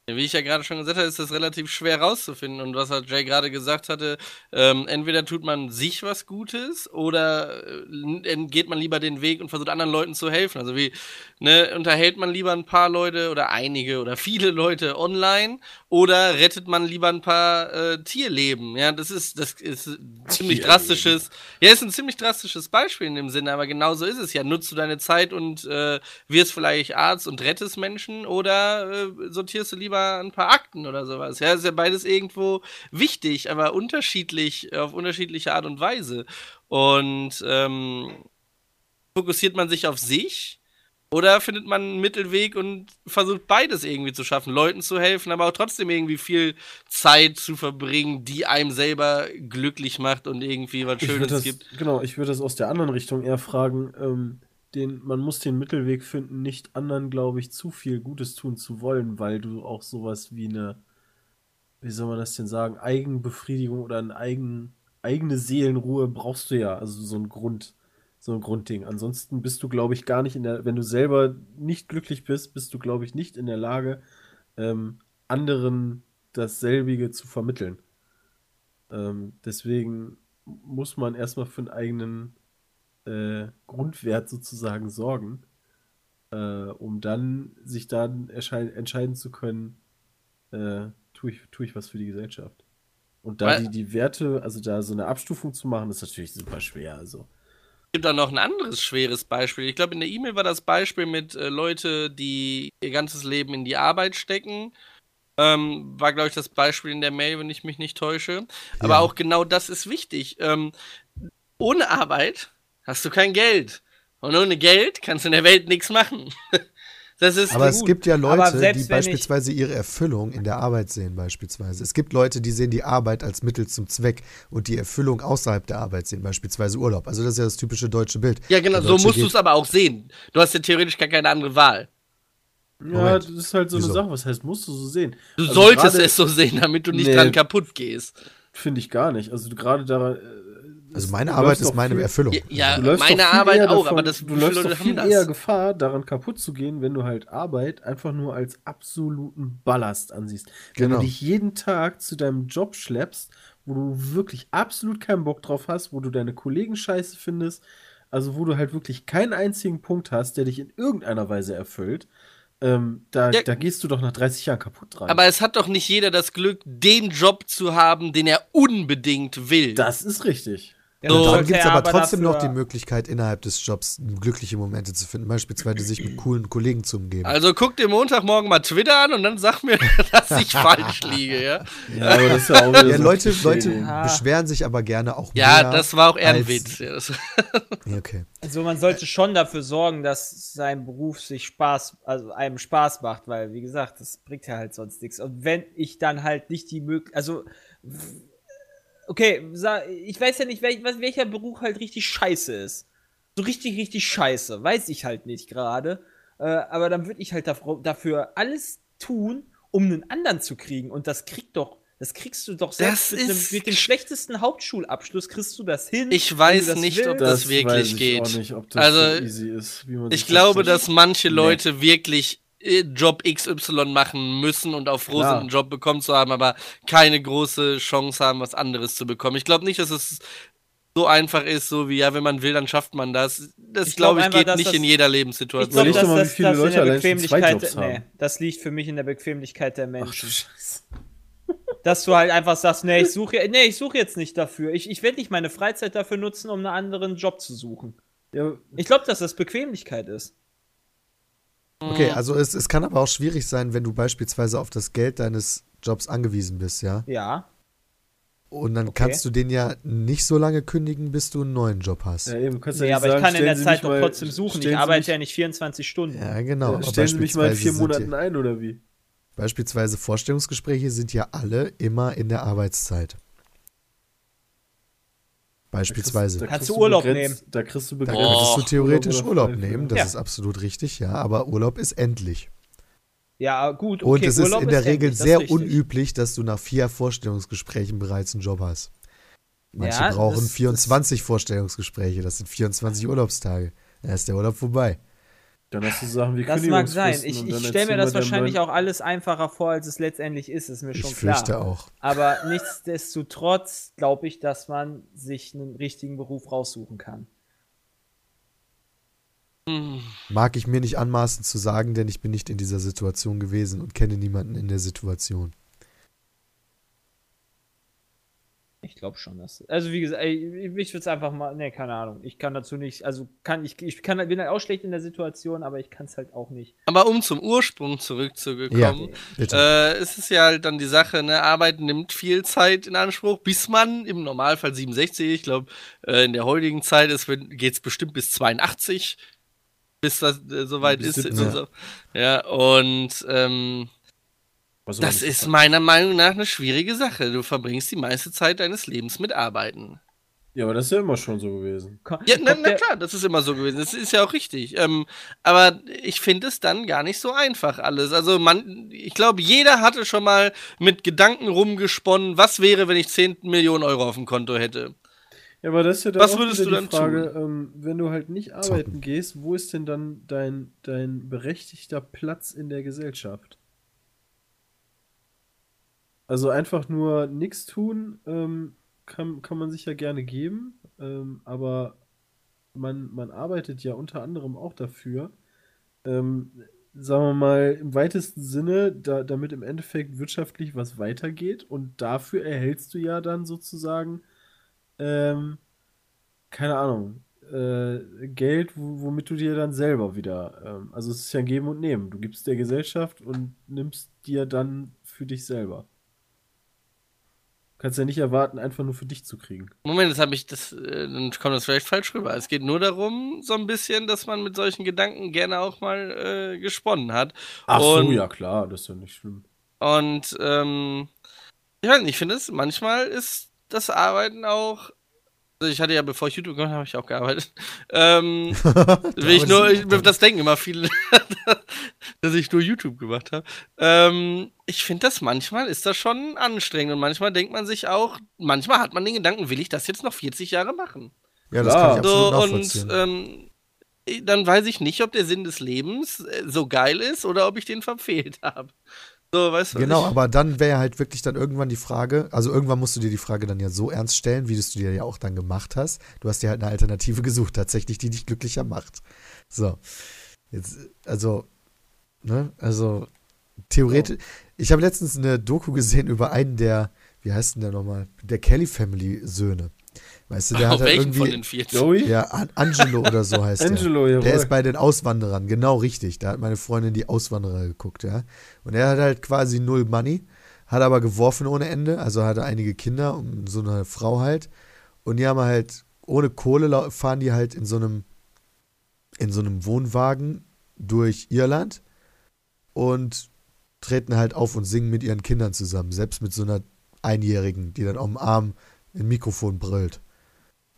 Wie ich ja gerade schon gesagt habe, ist das relativ schwer rauszufinden. Und was halt Jay gerade gesagt hatte, ähm, entweder tut man sich was Gutes oder äh, geht man lieber den Weg und versucht anderen Leuten zu helfen. Also wie, ne, unterhält man lieber ein paar Leute oder einige oder viele Leute online oder rettet man lieber ein paar äh, Tierleben? Ja, das ist, das ist ein ziemlich drastisches, ja, ist ein ziemlich drastisches Beispiel in dem Sinne, aber genauso ist es ja. Nutzt du deine Zeit und äh, wirst vielleicht Arzt und rettest Menschen oder äh, sortierst du lieber ein paar Akten oder sowas. Ja, ist ja beides irgendwo wichtig, aber unterschiedlich, auf unterschiedliche Art und Weise. Und ähm, fokussiert man sich auf sich oder findet man einen Mittelweg und versucht beides irgendwie zu schaffen, Leuten zu helfen, aber auch trotzdem irgendwie viel Zeit zu verbringen, die einem selber glücklich macht und irgendwie was Schönes das, gibt. genau, ich würde das aus der anderen Richtung eher fragen. Ähm, den, man muss den Mittelweg finden, nicht anderen, glaube ich, zu viel Gutes tun zu wollen, weil du auch sowas wie eine, wie soll man das denn sagen, Eigenbefriedigung oder eine eigen, eigene Seelenruhe brauchst du ja. Also so ein Grund, so ein Grundding. Ansonsten bist du, glaube ich, gar nicht in der, wenn du selber nicht glücklich bist, bist du, glaube ich, nicht in der Lage, ähm, anderen dasselbige zu vermitteln. Ähm, deswegen muss man erstmal für einen eigenen äh, Grundwert sozusagen sorgen, äh, um dann sich dann entscheiden zu können, äh, tue ich, tue ich was für die Gesellschaft. Und da Weil- die, die Werte, also da so eine Abstufung zu machen, ist natürlich super schwer. Also. gibt auch noch ein anderes schweres Beispiel. Ich glaube, in der E-Mail war das Beispiel mit äh, Leute, die ihr ganzes Leben in die Arbeit stecken. Ähm, war, glaube ich, das Beispiel in der Mail, wenn ich mich nicht täusche. Aber Ja. auch genau das ist wichtig. Ähm, ohne Arbeit hast du kein Geld. Und ohne Geld kannst du in der Welt nichts machen. Das ist Aber es gut. gibt ja Leute, die beispielsweise ihre Erfüllung in der Arbeit sehen, beispielsweise. Es gibt Leute, die sehen die Arbeit als Mittel zum Zweck und die Erfüllung außerhalb der Arbeit sehen, beispielsweise Urlaub. Also das ist ja das typische deutsche Bild. Ja, genau, so musst du es aber auch sehen. Du hast ja theoretisch gar keine andere Wahl. Ja, Moment. das ist halt so Wieso? eine Sache. Was heißt, musst du so sehen? Du Also solltest es so sehen, damit du nicht Nee. dran kaputt gehst. Finde ich gar nicht. Also du gerade daran. Also meine du Arbeit ist meine viel- Erfüllung. Ja, ja meine Arbeit eher auch, davon- aber das du läufst doch viel eher das. Gefahr, daran kaputt zu gehen, wenn du halt Arbeit einfach nur als absoluten Ballast ansiehst. Wenn Genau. du dich jeden Tag zu deinem Job schleppst, wo du wirklich absolut keinen Bock drauf hast, wo du deine Kollegen scheiße findest, also wo du halt wirklich keinen einzigen Punkt hast, der dich in irgendeiner Weise erfüllt, ähm, da, Ja. da gehst du doch nach 30 Jahren kaputt dran. Aber es hat doch nicht jeder das Glück, den Job zu haben, den er unbedingt will. das ist richtig. Ja, So. dann gibt es er aber trotzdem noch die Möglichkeit, innerhalb des Jobs glückliche Momente zu finden, beispielsweise sich mit coolen Kollegen zu umgeben. Also guck dir Montagmorgen mal Twitter an und dann sag mir, dass ich falsch liege, ja? Ja, aber das ist ja auch wieder Ja, so Leute, Leute. Ah. beschweren sich aber gerne auch Ja, mehr. das war auch eher ein Witz. Ja, Ja, okay. Also man sollte schon dafür sorgen, dass sein Beruf sich Spaß, also einem Spaß macht, weil wie gesagt, das bringt ja halt sonst nichts. Und wenn ich dann halt nicht die Möglichkeit, also okay, ich weiß ja nicht, welcher Beruf halt richtig scheiße ist. So richtig, richtig scheiße, weiß ich halt nicht gerade. Äh, aber dann würde ich halt dafür, alles tun, um einen anderen zu kriegen. Und das kriegt doch, das kriegst du doch selbst mit, einem, mit dem schlechtesten Hauptschulabschluss kriegst du das hin. Ich weiß nicht, willst. ob das wirklich geht. Auch nicht, ob das Also, so easy ist, wie man ich glaube, das dass manche Nee. Leute wirklich äh, Job XY machen müssen und auch froh Klar. sind, einen Job bekommen zu haben, aber keine große Chance haben, was anderes zu bekommen. Ich glaube nicht, dass es so einfach ist, so wie, ja, wenn man will, dann schafft man das. Das, Ich glaub glaube ich, einfach, geht nicht das- in jeder Ich Lebenssituation. glaube, Überleg dass doch mal, wie das, viele das in der Bequemlichkeit, nee, haben. das liegt für mich in der Bequemlichkeit der Ach, du Menschen. Scheiße. dass du halt einfach sagst, nee, ich suche, nee, ich suche jetzt nicht dafür. Ich, ich werde nicht meine Freizeit dafür nutzen, um einen anderen Job zu suchen. Ja, Ich glaube, dass das Bequemlichkeit ist. Okay, also es, es kann aber auch schwierig sein, wenn du beispielsweise auf das Geld deines Jobs angewiesen bist, ja? Ja. Und dann Okay. kannst du den ja nicht so lange kündigen, bis du einen neuen Job hast. ja, eben, kannst Nee, ja nicht aber ich sagen, kann in der Sie Zeit doch trotzdem suchen. Ich arbeite mich- ja nicht 24 Stunden. Ja, genau. Ja, stellen Sie mich mal in vier Monaten ein, oder wie? Beispielsweise Vorstellungsgespräche sind ja alle immer in der Arbeitszeit. Beispielsweise. Da Kannst du Urlaub begrenzt- Da kriegst du Da könntest du theoretisch Urlaub nehmen, das Ja. ist absolut richtig, ja, aber Urlaub ist endlich. Ja, gut. Okay, Und es Urlaub ist in der Regel endlich, das sehr ist richtig. unüblich, dass du nach vier Vorstellungsgesprächen bereits einen Job hast. Manche Ja, brauchen das- 24 Vorstellungsgespräche, das sind 24 Urlaubstage. Da ist der Urlaub vorbei. Dann hast du Sachen wie Das mag sein. Ich, ich stelle mir das wahrscheinlich auch alles einfacher vor, als es letztendlich ist, ist mir schon Ich klar. fürchte auch. Aber nichtsdestotrotz glaube ich, dass man sich einen richtigen Beruf raussuchen kann. Mag ich mir nicht anmaßen zu sagen, denn ich bin nicht in dieser Situation gewesen und kenne niemanden in der Situation. Ich glaube schon, dass. Also wie gesagt, ich würde es einfach mal. Ne, keine Ahnung. Ich kann dazu nicht. Also kann ich. Ich kann, bin halt auch schlecht in der Situation, aber ich kann es halt auch nicht. Aber um zum Ursprung zurückzukommen, Ja, äh, es ist ja halt dann die Sache, ne, Arbeit nimmt viel Zeit in Anspruch, bis man im Normalfall 67, ich glaube, äh, in der heutigen Zeit geht es bestimmt bis 82, bis das äh, soweit Bis ist. 17. Und so. Ja, und ähm, Soll das ist sagen? meiner Meinung nach eine schwierige Sache. Du verbringst die meiste Zeit deines Lebens mit Arbeiten. Ja, aber das ist ja immer schon so gewesen. Ja, na, na klar, das ist immer so gewesen. Das ist ja auch richtig. Ähm, aber ich finde es dann gar nicht so einfach alles. Also man, ich glaube, jeder hatte schon mal mit Gedanken rumgesponnen, was wäre, wenn ich 10 Millionen Euro auf dem Konto hätte. Ja, aber das ist ja dann Was auch würdest du die dann Frage, ähm, wenn du halt nicht arbeiten gehst, wo ist denn dann dein, dein berechtigter Platz in der Gesellschaft? Also einfach nur nichts tun, ähm, kann, kann man sich ja gerne geben, ähm, aber man, man arbeitet ja unter anderem auch dafür, ähm, sagen wir mal, im weitesten Sinne, da, damit im Endeffekt wirtschaftlich was weitergeht und dafür erhältst du ja dann sozusagen, ähm, keine Ahnung, äh, Geld, wo, womit du dir dann selber wieder, ähm, also es ist ja ein Geben und Nehmen. Du gibst der Gesellschaft und nimmst dir dann für dich selber. Kannst ja nicht erwarten, einfach nur für dich zu kriegen. Moment, jetzt habe ich das, äh, dann kommt das vielleicht falsch rüber. Es geht nur darum, so ein bisschen, dass man mit solchen Gedanken gerne auch mal äh, gesponnen hat. Ach so, Und- ja klar, das ist ja nicht schlimm. Und ähm, ich weiß nicht, ich finde es, manchmal ist das Arbeiten auch. Also ich hatte ja, bevor ich YouTube gemacht habe, habe ich auch gearbeitet. Ähm, will ich nur, ich, das denken immer viele, dass ich nur YouTube gemacht habe. Ähm, ich finde das manchmal ist das schon anstrengend und manchmal denkt man sich auch, manchmal hat man den Gedanken, will ich das jetzt noch 40 Jahre machen? Ja, das Klar. kann ich absolut So, und nachvollziehen. ähm, dann weiß ich nicht, ob der Sinn des Lebens äh, so geil ist oder ob ich den verfehlt habe. So, weißt du? Genau, ich, aber dann wäre halt wirklich dann irgendwann die Frage, also irgendwann musst du dir die Frage dann ja so ernst stellen, wie du es dir ja auch dann gemacht hast. Du hast dir halt eine Alternative gesucht, tatsächlich, die dich glücklicher macht. So. Jetzt, also, ne, also theoretisch, ich habe letztens eine Doku gesehen über einen der, wie heißt denn der nochmal? Der Kelly Family Söhne. Weißt du, der auf hat halt welchen von irgendwie. den 40? Joey? Ja, An Angelo oder so heißt der. Angelo, jawohl. Der ist bei den Auswanderern, genau richtig. Da hat meine Freundin die Auswanderer geguckt, ja. Und er hat halt quasi null Money, hat aber geworfen ohne Ende, also hatte einige Kinder und so eine Frau halt. Und die haben halt, ohne Kohle fahren die halt in so einem, in so einem Wohnwagen durch Irland und treten halt auf und singen mit ihren Kindern zusammen, selbst mit so einer Einjährigen, die dann auf dem Arm ein Mikrofon brüllt.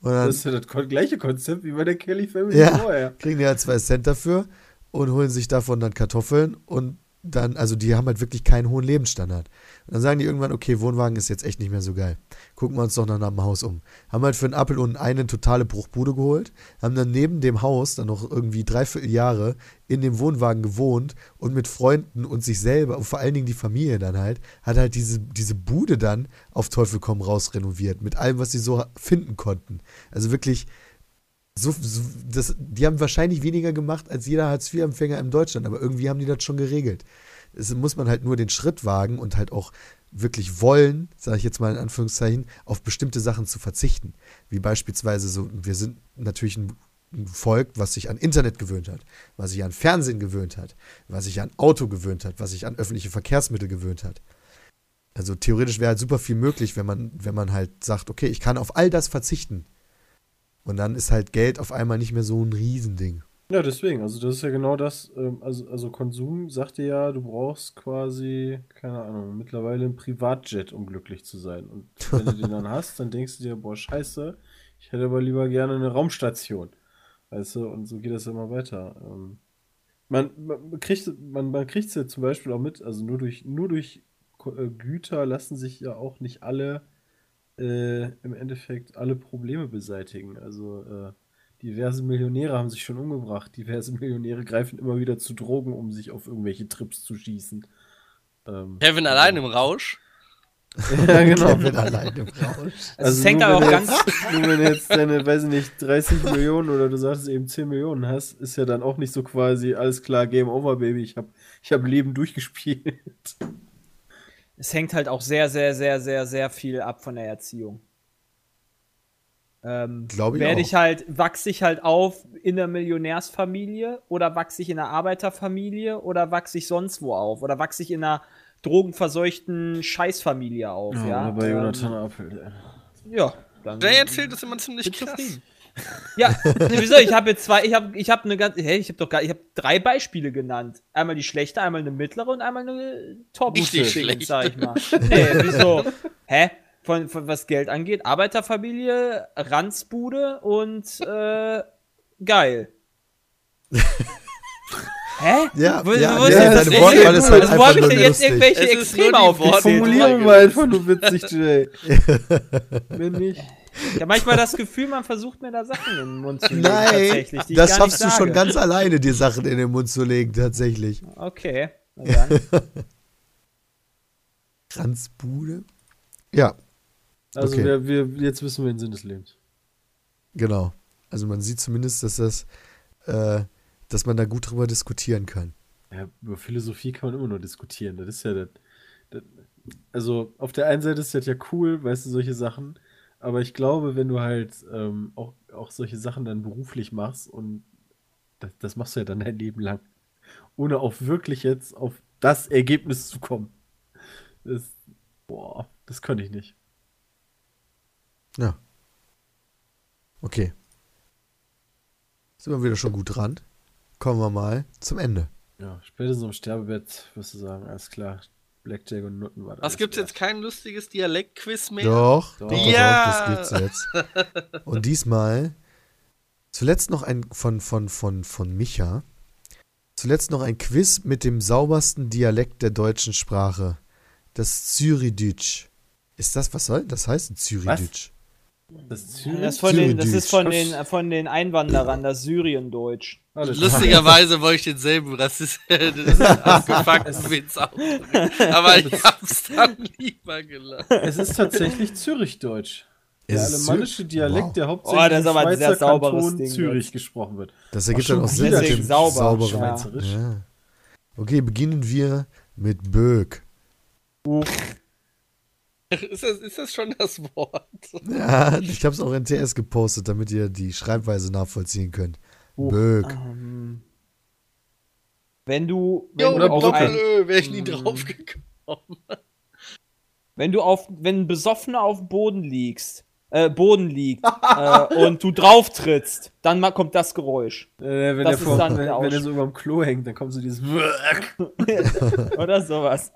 Dann, Das ist ja das gleiche Konzept wie bei der Kelly Family Ja. vorher. kriegen die halt zwei Cent dafür und holen sich davon dann Kartoffeln und dann, also die haben halt wirklich keinen hohen Lebensstandard. Und dann sagen die irgendwann, okay, Wohnwagen ist jetzt echt nicht mehr so geil. Gucken wir uns doch nach dem Haus um. Haben halt für einen Appel und eine totale Bruchbude geholt, haben dann neben dem Haus dann noch irgendwie dreiviertel Jahre in dem Wohnwagen gewohnt und mit Freunden und sich selber und vor allen Dingen die Familie dann halt, hat halt diese, diese Bude dann auf Teufel komm raus renoviert, mit allem, was sie so finden konnten. Also wirklich, so, so, das, die haben wahrscheinlich weniger gemacht als jeder Hartz-IV-Empfänger in Deutschland, aber irgendwie haben die das schon geregelt. Es muss man halt nur den Schritt wagen und halt auch wirklich wollen, sage ich jetzt mal in Anführungszeichen, auf bestimmte Sachen zu verzichten. Wie beispielsweise so, wir sind natürlich ein, Volk, was sich an Internet gewöhnt hat, was sich an Fernsehen gewöhnt hat, was sich an Auto gewöhnt hat, was sich an öffentliche Verkehrsmittel gewöhnt hat. Also theoretisch wäre halt super viel möglich, wenn man, wenn man halt sagt, okay, ich kann auf all das verzichten. Und dann ist halt Geld auf einmal nicht mehr so ein Riesending. Ja, deswegen, also das ist ja genau das, ähm, also, also Konsum sagte ja, du brauchst quasi, keine Ahnung, mittlerweile ein Privatjet, um glücklich zu sein. Und wenn du den dann hast, dann denkst du dir, boah, scheiße, ich hätte aber lieber gerne eine Raumstation. Weißt du, und so geht das immer weiter. Ähm, man, man kriegt man, man kriegt's ja zum Beispiel auch mit, also nur durch, nur durch äh, Güter lassen sich ja auch nicht alle äh, im Endeffekt alle Probleme beseitigen. Also äh, diverse Millionäre haben sich schon umgebracht. Diverse Millionäre greifen immer wieder zu Drogen, um sich auf irgendwelche Trips zu schießen. Ähm, Kevin allein im Rausch. ja, genau. Kevin allein im Rausch. Also, es hängt nur aber auch wenn ganz. jetzt, Nur wenn du jetzt deine, weiß ich nicht, 30 Millionen oder du sagst eben 10 Millionen hast, ist ja dann auch nicht so quasi, alles klar, Game Over, Baby, ich habe ich hab Leben durchgespielt. Es hängt halt auch sehr, sehr, sehr, sehr, sehr viel ab von der Erziehung. Ähm, Glaub ich Werde ich halt, wachse ich halt auf in der Millionärsfamilie oder wachse ich in einer Arbeiterfamilie oder wachse ich sonst wo auf oder wachse ich in einer drogenverseuchten Scheißfamilie auf, ja. Oder bei Ähm, Jonathan Apel. ja, dann Jay erzählt das immer ziemlich krass. zufrieden. Ja, wieso? Ich habe jetzt zwei, ich habe ich habe eine ganze, hey, ich habe doch gar, ich habe drei Beispiele genannt. Einmal die schlechte, einmal eine mittlere und einmal eine top Richtig Dingens, schlecht. sag ich mal. Nee, wieso? Hä? Von, von was Geld angeht, Arbeiterfamilie, Ranzbude und äh, geil. Hä? Ja, Wo- ja, wo ist ja, deine das Wortwahl ist halt Also, wo einfach habe ich nur denn jetzt lustig. irgendwelche Extreme? Wortwahl. Formulierung war einfach nur witzig, Jay. Wenn nicht. Ich habe manchmal das Gefühl, man versucht mir da Sachen in den Mund zu legen, Nein, tatsächlich, die ich das schaffst du schon ganz alleine, dir Sachen in den Mund zu legen, tatsächlich. Okay. Kranzbude? Ja, Also Okay. wir, wir, jetzt wissen wir den Sinn des Lebens. genau. Also man sieht zumindest, dass das, äh, dass man da gut drüber diskutieren kann. Ja, über Philosophie kann man immer nur diskutieren. Das ist ja das, das, also auf der einen Seite ist das ja cool, weißt du, solche Sachen. Aber ich glaube, wenn du halt ähm, auch, auch solche Sachen dann beruflich machst und das, das machst du ja dann dein Leben lang, ohne auch wirklich jetzt auf das Ergebnis zu kommen. Das, boah, das könnte ich nicht. Ja. Okay. Sind wir wieder schon gut dran. Kommen wir mal zum Ende. Ja, spätestens am Sterbebett wirst du sagen, alles klar, Blackjack und Nutten war das. Was gibt's jetzt kein lustiges Dialektquiz mehr? Doch, Doch. doch, Ja. doch, das gibt's jetzt. Und diesmal zuletzt noch ein von, von, von, von Micha. Zuletzt noch ein Quiz mit dem saubersten Dialekt der deutschen Sprache. Das Zürichdeutsch. Ist das, was soll das heißen? Zürichdeutsch. Das Zürich? Das, ist von den, das ist von den, von den Einwanderern, das Syriendeutsch. Lustigerweise wollte ich denselben Rassist, das abgefuckten Witz auch. Aber ich hab's dann lieber gelassen. Es ist tatsächlich Zürichdeutsch. Der Ist alemannische Dialekt, Wow. der hauptsächlich Oh, das ist aber ein sehr Schweizer sauberes Kanton Ding Zürich gesprochen wird. Das ergibt dann auch deswegen sauber. sauberen. Schweizerisch. Ja. Okay, beginnen wir mit Böck. Ist das, ist das schon das Wort? Ja, ich habe es auch in TS gepostet, damit ihr die Schreibweise nachvollziehen könnt. Böck. Ähm, wenn du, wenn Jo, du auf Doppel-Ö, wäre ich nie drauf gekommen. wenn du auf, wenn ein Besoffener auf dem Boden liegst, äh, Boden liegt äh, und du drauf trittst, dann kommt das Geräusch. Äh, wenn, Das er ist vor, dann wenn, der wenn er so überm Klo hängt, dann kommt so dieses Oder sowas.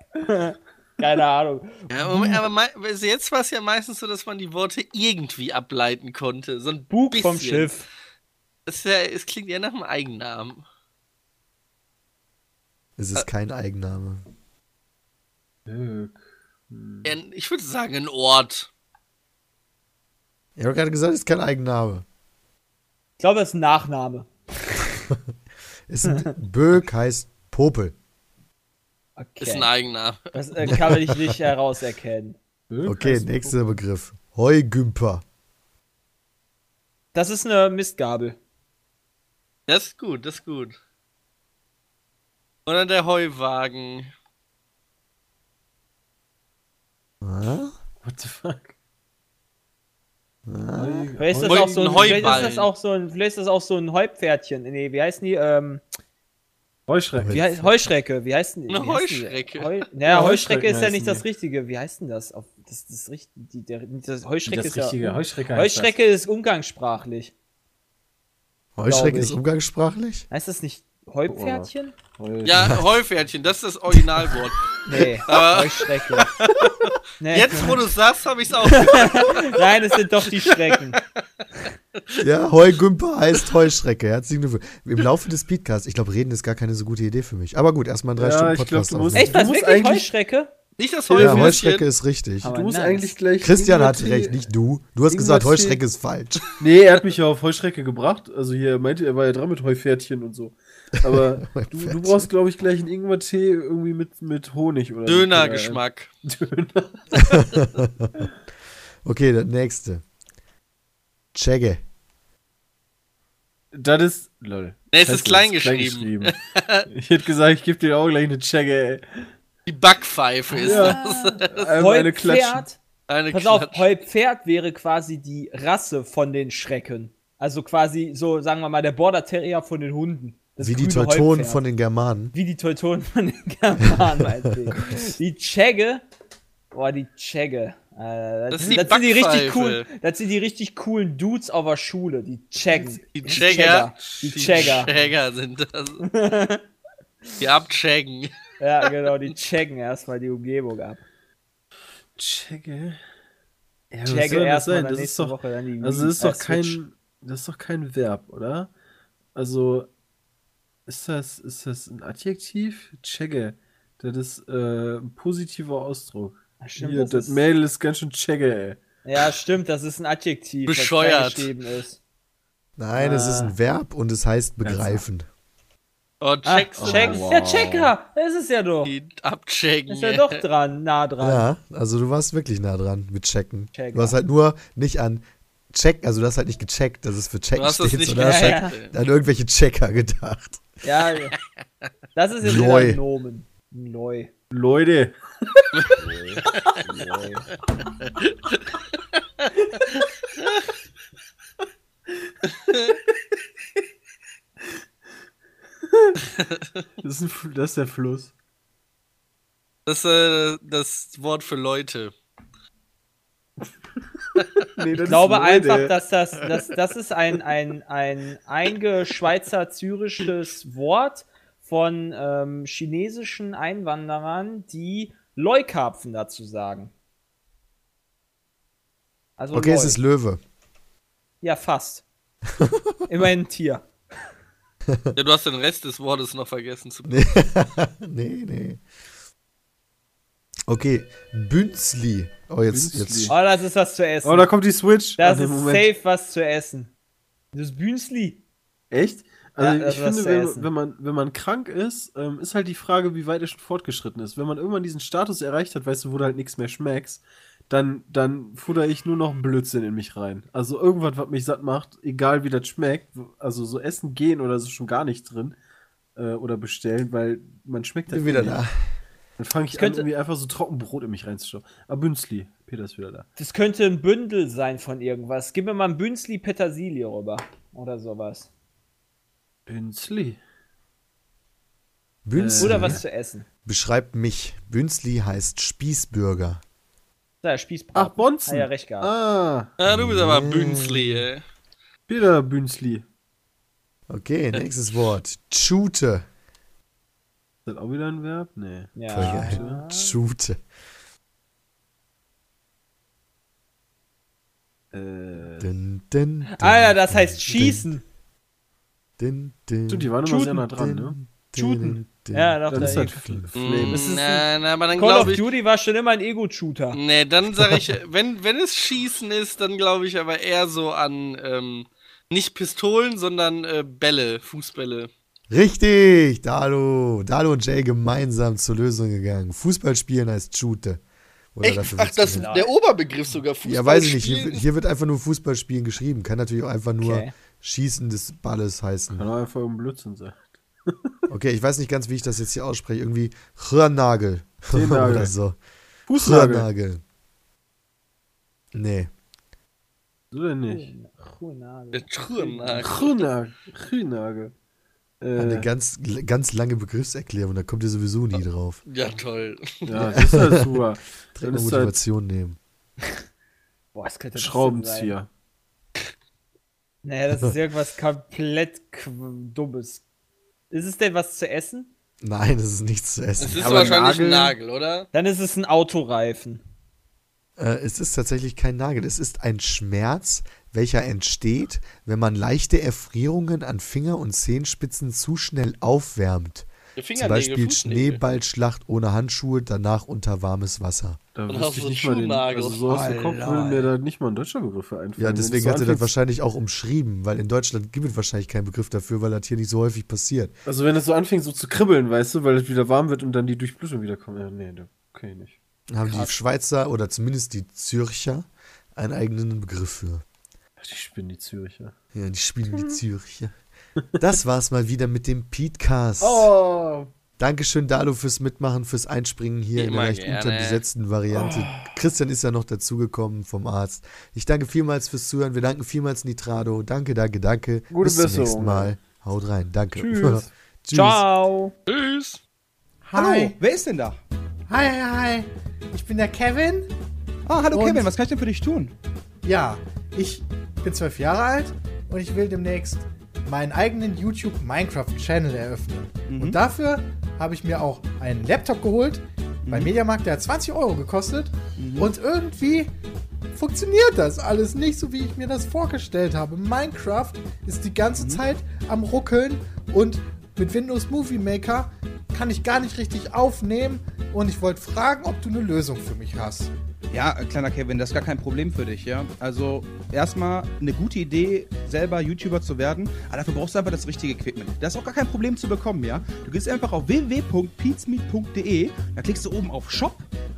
Keine Ahnung. Ja, Moment, aber also jetzt war es ja meistens so, dass man die Worte irgendwie ableiten konnte. So ein Bug bisschen. vom Schiff. Ist ja, es klingt ja nach einem Eigennamen. Es ist kein Eigenname. Ich würde sagen, ein Ort. Ich habe gerade gesagt, es ist kein Eigenname. Ich glaube, das ist ein Nachname. Es sind, Böck heißt Popel. Okay. Ist ein Eigenname. Das äh, kann ich nicht herauserkennen. Okay, nächster Begriff. Heugümper. Das ist eine Mistgabel. Das ist gut, das ist gut. Oder der Heuwagen. Ah? What the fuck? Vielleicht ist das auch so ein, vielleicht ist das auch so ein, vielleicht ist das auch so ein Heupferdchen. Nee, wie heißen die? Ähm, Heuschrecken. wie heißt, Heuschrecke, wie heißen die? Eine? Heuschrecke. Heu, naja, Ja, Heuschrecke ist ja nicht das. Richtige. Wie heißt denn das? Auf, das, das, die, der, das Heuschrecke das ist ja. richtige Heuschrecke heißt Heuschrecke ist umgangssprachlich. Heuschreck ich. ist umgangssprachlich? Heißt das nicht Heupferdchen? Heu- Ja, Heupferdchen, das ist das Originalwort. Nee, Heuschrecke. Nee. Jetzt, wo du sagst, habe ich es auch. Nein, es sind doch die Schrecken. Ja, Heugümper heißt Heuschrecke. Herzlichen Glückwunsch. Im Laufe des Speedcasts, ich glaube, reden ist gar keine so gute Idee für mich. Aber gut, erstmal ein drei Ja, Stunden ich glaub, Podcast du musst-. Echt, was? Wirklich eigentlich- Heuschrecke? Nicht das Ja, Heupferdchen. Heuschrecke ist richtig. Aber Du musst nice. eigentlich gleich. Christian Tee- recht, nicht du. Du hast gesagt, Heuschrecke ist falsch. Nee, er hat mich ja auf Heuschrecke gebracht. Also hier er meinte, er war ja dran mit Heupferdchen und so. Aber du, du brauchst, glaube ich, gleich einen Ingwer-Tee irgendwie mit, mit Honig oder Dönergeschmack. Döner. Okay, der nächste. Chegge. Das ist. Lol. Nee, es ist klein geschrieben. geschrieben. ich hätte gesagt, ich gebe dir auch gleich eine Chegge, ey. Die Backpfeife ist Ja. das. Einmal eine. Heupferd? Eine Pass auf, Klatsch. Heupferd wäre quasi die Rasse von den Schrecken. Also quasi so, sagen wir mal, der Border Terrier von den Hunden. Das Wie die Teutonen Heupferd. von den Germanen. Wie die Teutonen von den Germanen, meinetwegen. Die Chegge. Boah, die Chegge. Äh, Das das, die das sind die richtig coolen, das sind die richtig coolen Dudes auf der Schule, die Cheggen. Die Die Chagger. Die. Chagger sind das. Die abchaggen. Ja, genau, die checken erstmal die Umgebung ab. Chegge? Ja, Checke erstmal Das ist nächste doch, Woche dann die also das ist doch äh, Switch. kein, das ist doch kein Verb, oder? Also ist das, ist das ein Adjektiv? Chegge. Das ist äh, ein positiver Ausdruck. Ach, stimmt, Hier, das das, ist- Mädel ist ganz schön Chegge, ey. Ja, stimmt, das ist ein Adjektiv, Bescheuert. ist. Nein, es ist ein Verb und es heißt begreifen. Oh, Ah, checkst du check, wow. ja, Checker, das ist ja doch. Die abchaggen. Ist ja doch dran, nah dran. Ja, also du warst wirklich nah dran mit Checken. Checker. Du hast halt nur nicht an Check, also du hast halt nicht gecheckt, dass es für Checken steht, nicht sondern hast Ja, halt an irgendwelche Checker gedacht. Ja, das ist jetzt wieder ein Nomen. Neu. Leute, das ist, ein, das ist der Fluss. Das ist äh, das Wort für Leute. Nee, Ich glaube einfach, dass das, das, das ist ein, ein, ein eingeschweizer-zyrisches Wort von ähm, chinesischen Einwanderern, die Leukarpfen dazu sagen. Also Okay, es Leu. ist Löwe. Ja, fast. Immerhin ein Tier. Ja, du hast den Rest des Wortes noch vergessen zu Nee, nee, nee. Okay, Bünzli. Oh, jetzt, Bünzli. jetzt. Oh, das ist was zu essen. Oh, da kommt die Switch. das an ist Moment. safe was zu essen. Das Bünzli. Echt? Also Ja, ich finde, wenn, wenn, man, wenn man krank ist, ähm, ist halt die Frage, wie weit er schon fortgeschritten ist. Wenn man irgendwann diesen Status erreicht hat, weißt du, wo du halt nichts mehr schmeckst, dann, dann futter ich nur noch Blödsinn in mich rein. Also irgendwas, was mich satt macht, egal wie das schmeckt, also so essen gehen oder so schon gar nicht drin äh, oder bestellen, weil man schmeckt Bin das wieder eh da. nicht. Dann fange ich, Ich könnte- an, irgendwie einfach so Trockenbrot in mich reinzuschauen. Ah, Bünzli. Peter ist wieder da. Das könnte ein Bündel sein von irgendwas. Gib mir mal ein Bünzli Petersilie rüber. Oder sowas. Bünzli. Bünzli Oder was zu essen. beschreibt mich. Bünzli heißt Spießbürger. Da, Spießbraten. Ach, Bonzen. Ah, ja, recht gehabt. Ah, Ja, du bist aber Bünzli, ey. Peter Bünzli. Okay, nächstes Wort. Tschute. Ist das auch wieder ein Verb? Nee. Voll Ja. geil. Tschute. Äh, Din, din, din, Ah ja, das heißt schießen. Din, din, Stimmt, die waren immer sehr nah dran, ne? Shooten. Ja, doch, Dann da ist halt Mm, ist ein- na, na, aber dann Call of glaube ich. Duty war schon immer ein Ego-Shooter. Nee, dann sage ich, wenn, wenn es Schießen ist, dann glaube ich aber eher so an ähm, nicht Pistolen, sondern äh, Bälle, Fußbälle. Richtig, Dalo. Dalo und Jay gemeinsam zur Lösung gegangen. Fußballspielen heißt Shoote. Oder dafür Ach, das ist der Oberbegriff sogar. Fußball Ja, weiß ich nicht. Hier, hier wird einfach nur Fußballspielen geschrieben. Kann natürlich auch einfach nur Okay. Schießen des Balles heißen. Kann auch einfach ein Blödsinn sein. Okay, ich weiß nicht ganz, wie ich das jetzt hier ausspreche. Irgendwie. Zehnagel. Oder so. Fußnagel. Röhrnagel. Nee. So denn nicht. Der Trünnagel. Grünagel. Grünagel. Eine Äh, ganz, ganz lange Begriffserklärung, da kommt ihr sowieso nie drauf. Ja, toll. ja, das ist halt super. Direkt halt Motivation nehmen. Boah, das könnte? Schraubenzieher. Naja, das ist irgendwas komplett qu- Dummes. Ist es denn was zu essen? Nein, das ist nichts zu Es essen. ist Aber wahrscheinlich Nagel- ein Nagel, oder? Dann ist es ein Autoreifen. Äh, es ist tatsächlich kein Nagel. Es ist ein Schmerz, welcher entsteht, wenn man leichte Erfrierungen an Finger- und Zehenspitzen zu schnell aufwärmt. Zum Beispiel. Schneeballschlacht ohne Handschuhe, danach unter warmes Wasser. Da Und wüsste ich nicht mal den. Also so aus dem Kopf würde mir da nicht mal ein deutscher Begriff für einfallen. Ja, deswegen hat er das wahrscheinlich auch umschrieben, weil in Deutschland gibt es wahrscheinlich keinen Begriff dafür, weil das hier nicht so häufig passiert. Also wenn es so anfängt so zu kribbeln, weißt du, weil es wieder warm wird und dann die Durchblutung wieder kommt. Ja, nee, da- okay, nicht. Haben die Schweizer oder zumindest die Zürcher einen eigenen Begriff für. Ach, die spinnen die Züricher. Ja, die spielen die Zürcher. Das war's mal wieder mit dem Petecast. Oh! Dankeschön, Dalu, fürs Mitmachen, fürs Einspringen hier in Immer der recht gerne. unterbesetzten Variante. Christian ist ja noch dazugekommen vom Arzt. Ich danke vielmals fürs Zuhören. Wir danken vielmals Nitrado. Danke, danke, danke. Gute Bis zum Besserung. nächsten Mal. Haut rein. Danke. Tschüss. Tschüss. Ciao. Tschüss. Hallo, wer ist denn da? Hi, hi, hi. Ich bin der Kevin. Ah, hallo Und- Kevin, was kann ich denn für dich tun? Ja, ich bin zwölf Jahre alt und ich will demnächst meinen eigenen YouTube Minecraft Channel eröffnen. Und dafür habe ich mir auch einen Laptop geholt beim Mediamarkt, der hat 20 Euro gekostet. Und irgendwie funktioniert das alles nicht so, wie ich mir das vorgestellt habe. Minecraft ist die ganze Zeit am Ruckeln und mit Windows Movie Maker kann ich gar nicht richtig aufnehmen. Und ich wollte fragen, ob du eine Lösung für mich hast. Ja, kleiner Kevin, das ist gar kein Problem für dich, ja. Also erstmal eine gute Idee, selber YouTuber zu werden, aber dafür brauchst du einfach das richtige Equipment. Das ist auch gar kein Problem zu bekommen, ja. Du gehst einfach auf www.peatsmeet.de, da klickst du oben auf Shop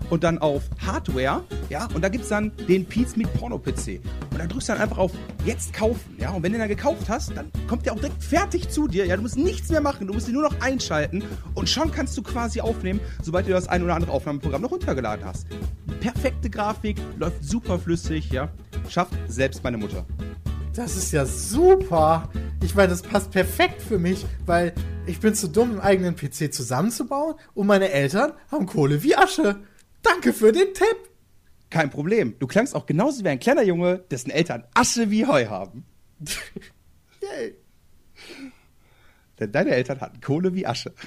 und dann auf Hardware, ja, und da gibt's dann den Peatsmeet Porno PC. Und dann drückst du dann einfach auf Jetzt kaufen, ja. Und wenn du dann gekauft hast, dann kommt der auch direkt fertig zu dir, ja. Du musst nichts mehr machen, du musst ihn nur noch einschalten und schon kannst du quasi aufnehmen, sobald du das ein oder andere Aufnahmeprogramm noch runtergeladen hast. Perfekte Grafik, läuft super flüssig, ja. Schafft selbst meine Mutter. Das ist ja super. Ich meine, das passt perfekt für mich, weil ich bin zu dumm, einen eigenen PC zusammenzubauen und meine Eltern haben Kohle wie Asche. Danke für den Tipp. Kein Problem. Du klangst auch genauso wie ein kleiner Junge, dessen Eltern Asche wie Heu haben. Yay. Denn deine Eltern hatten Kohle wie Asche.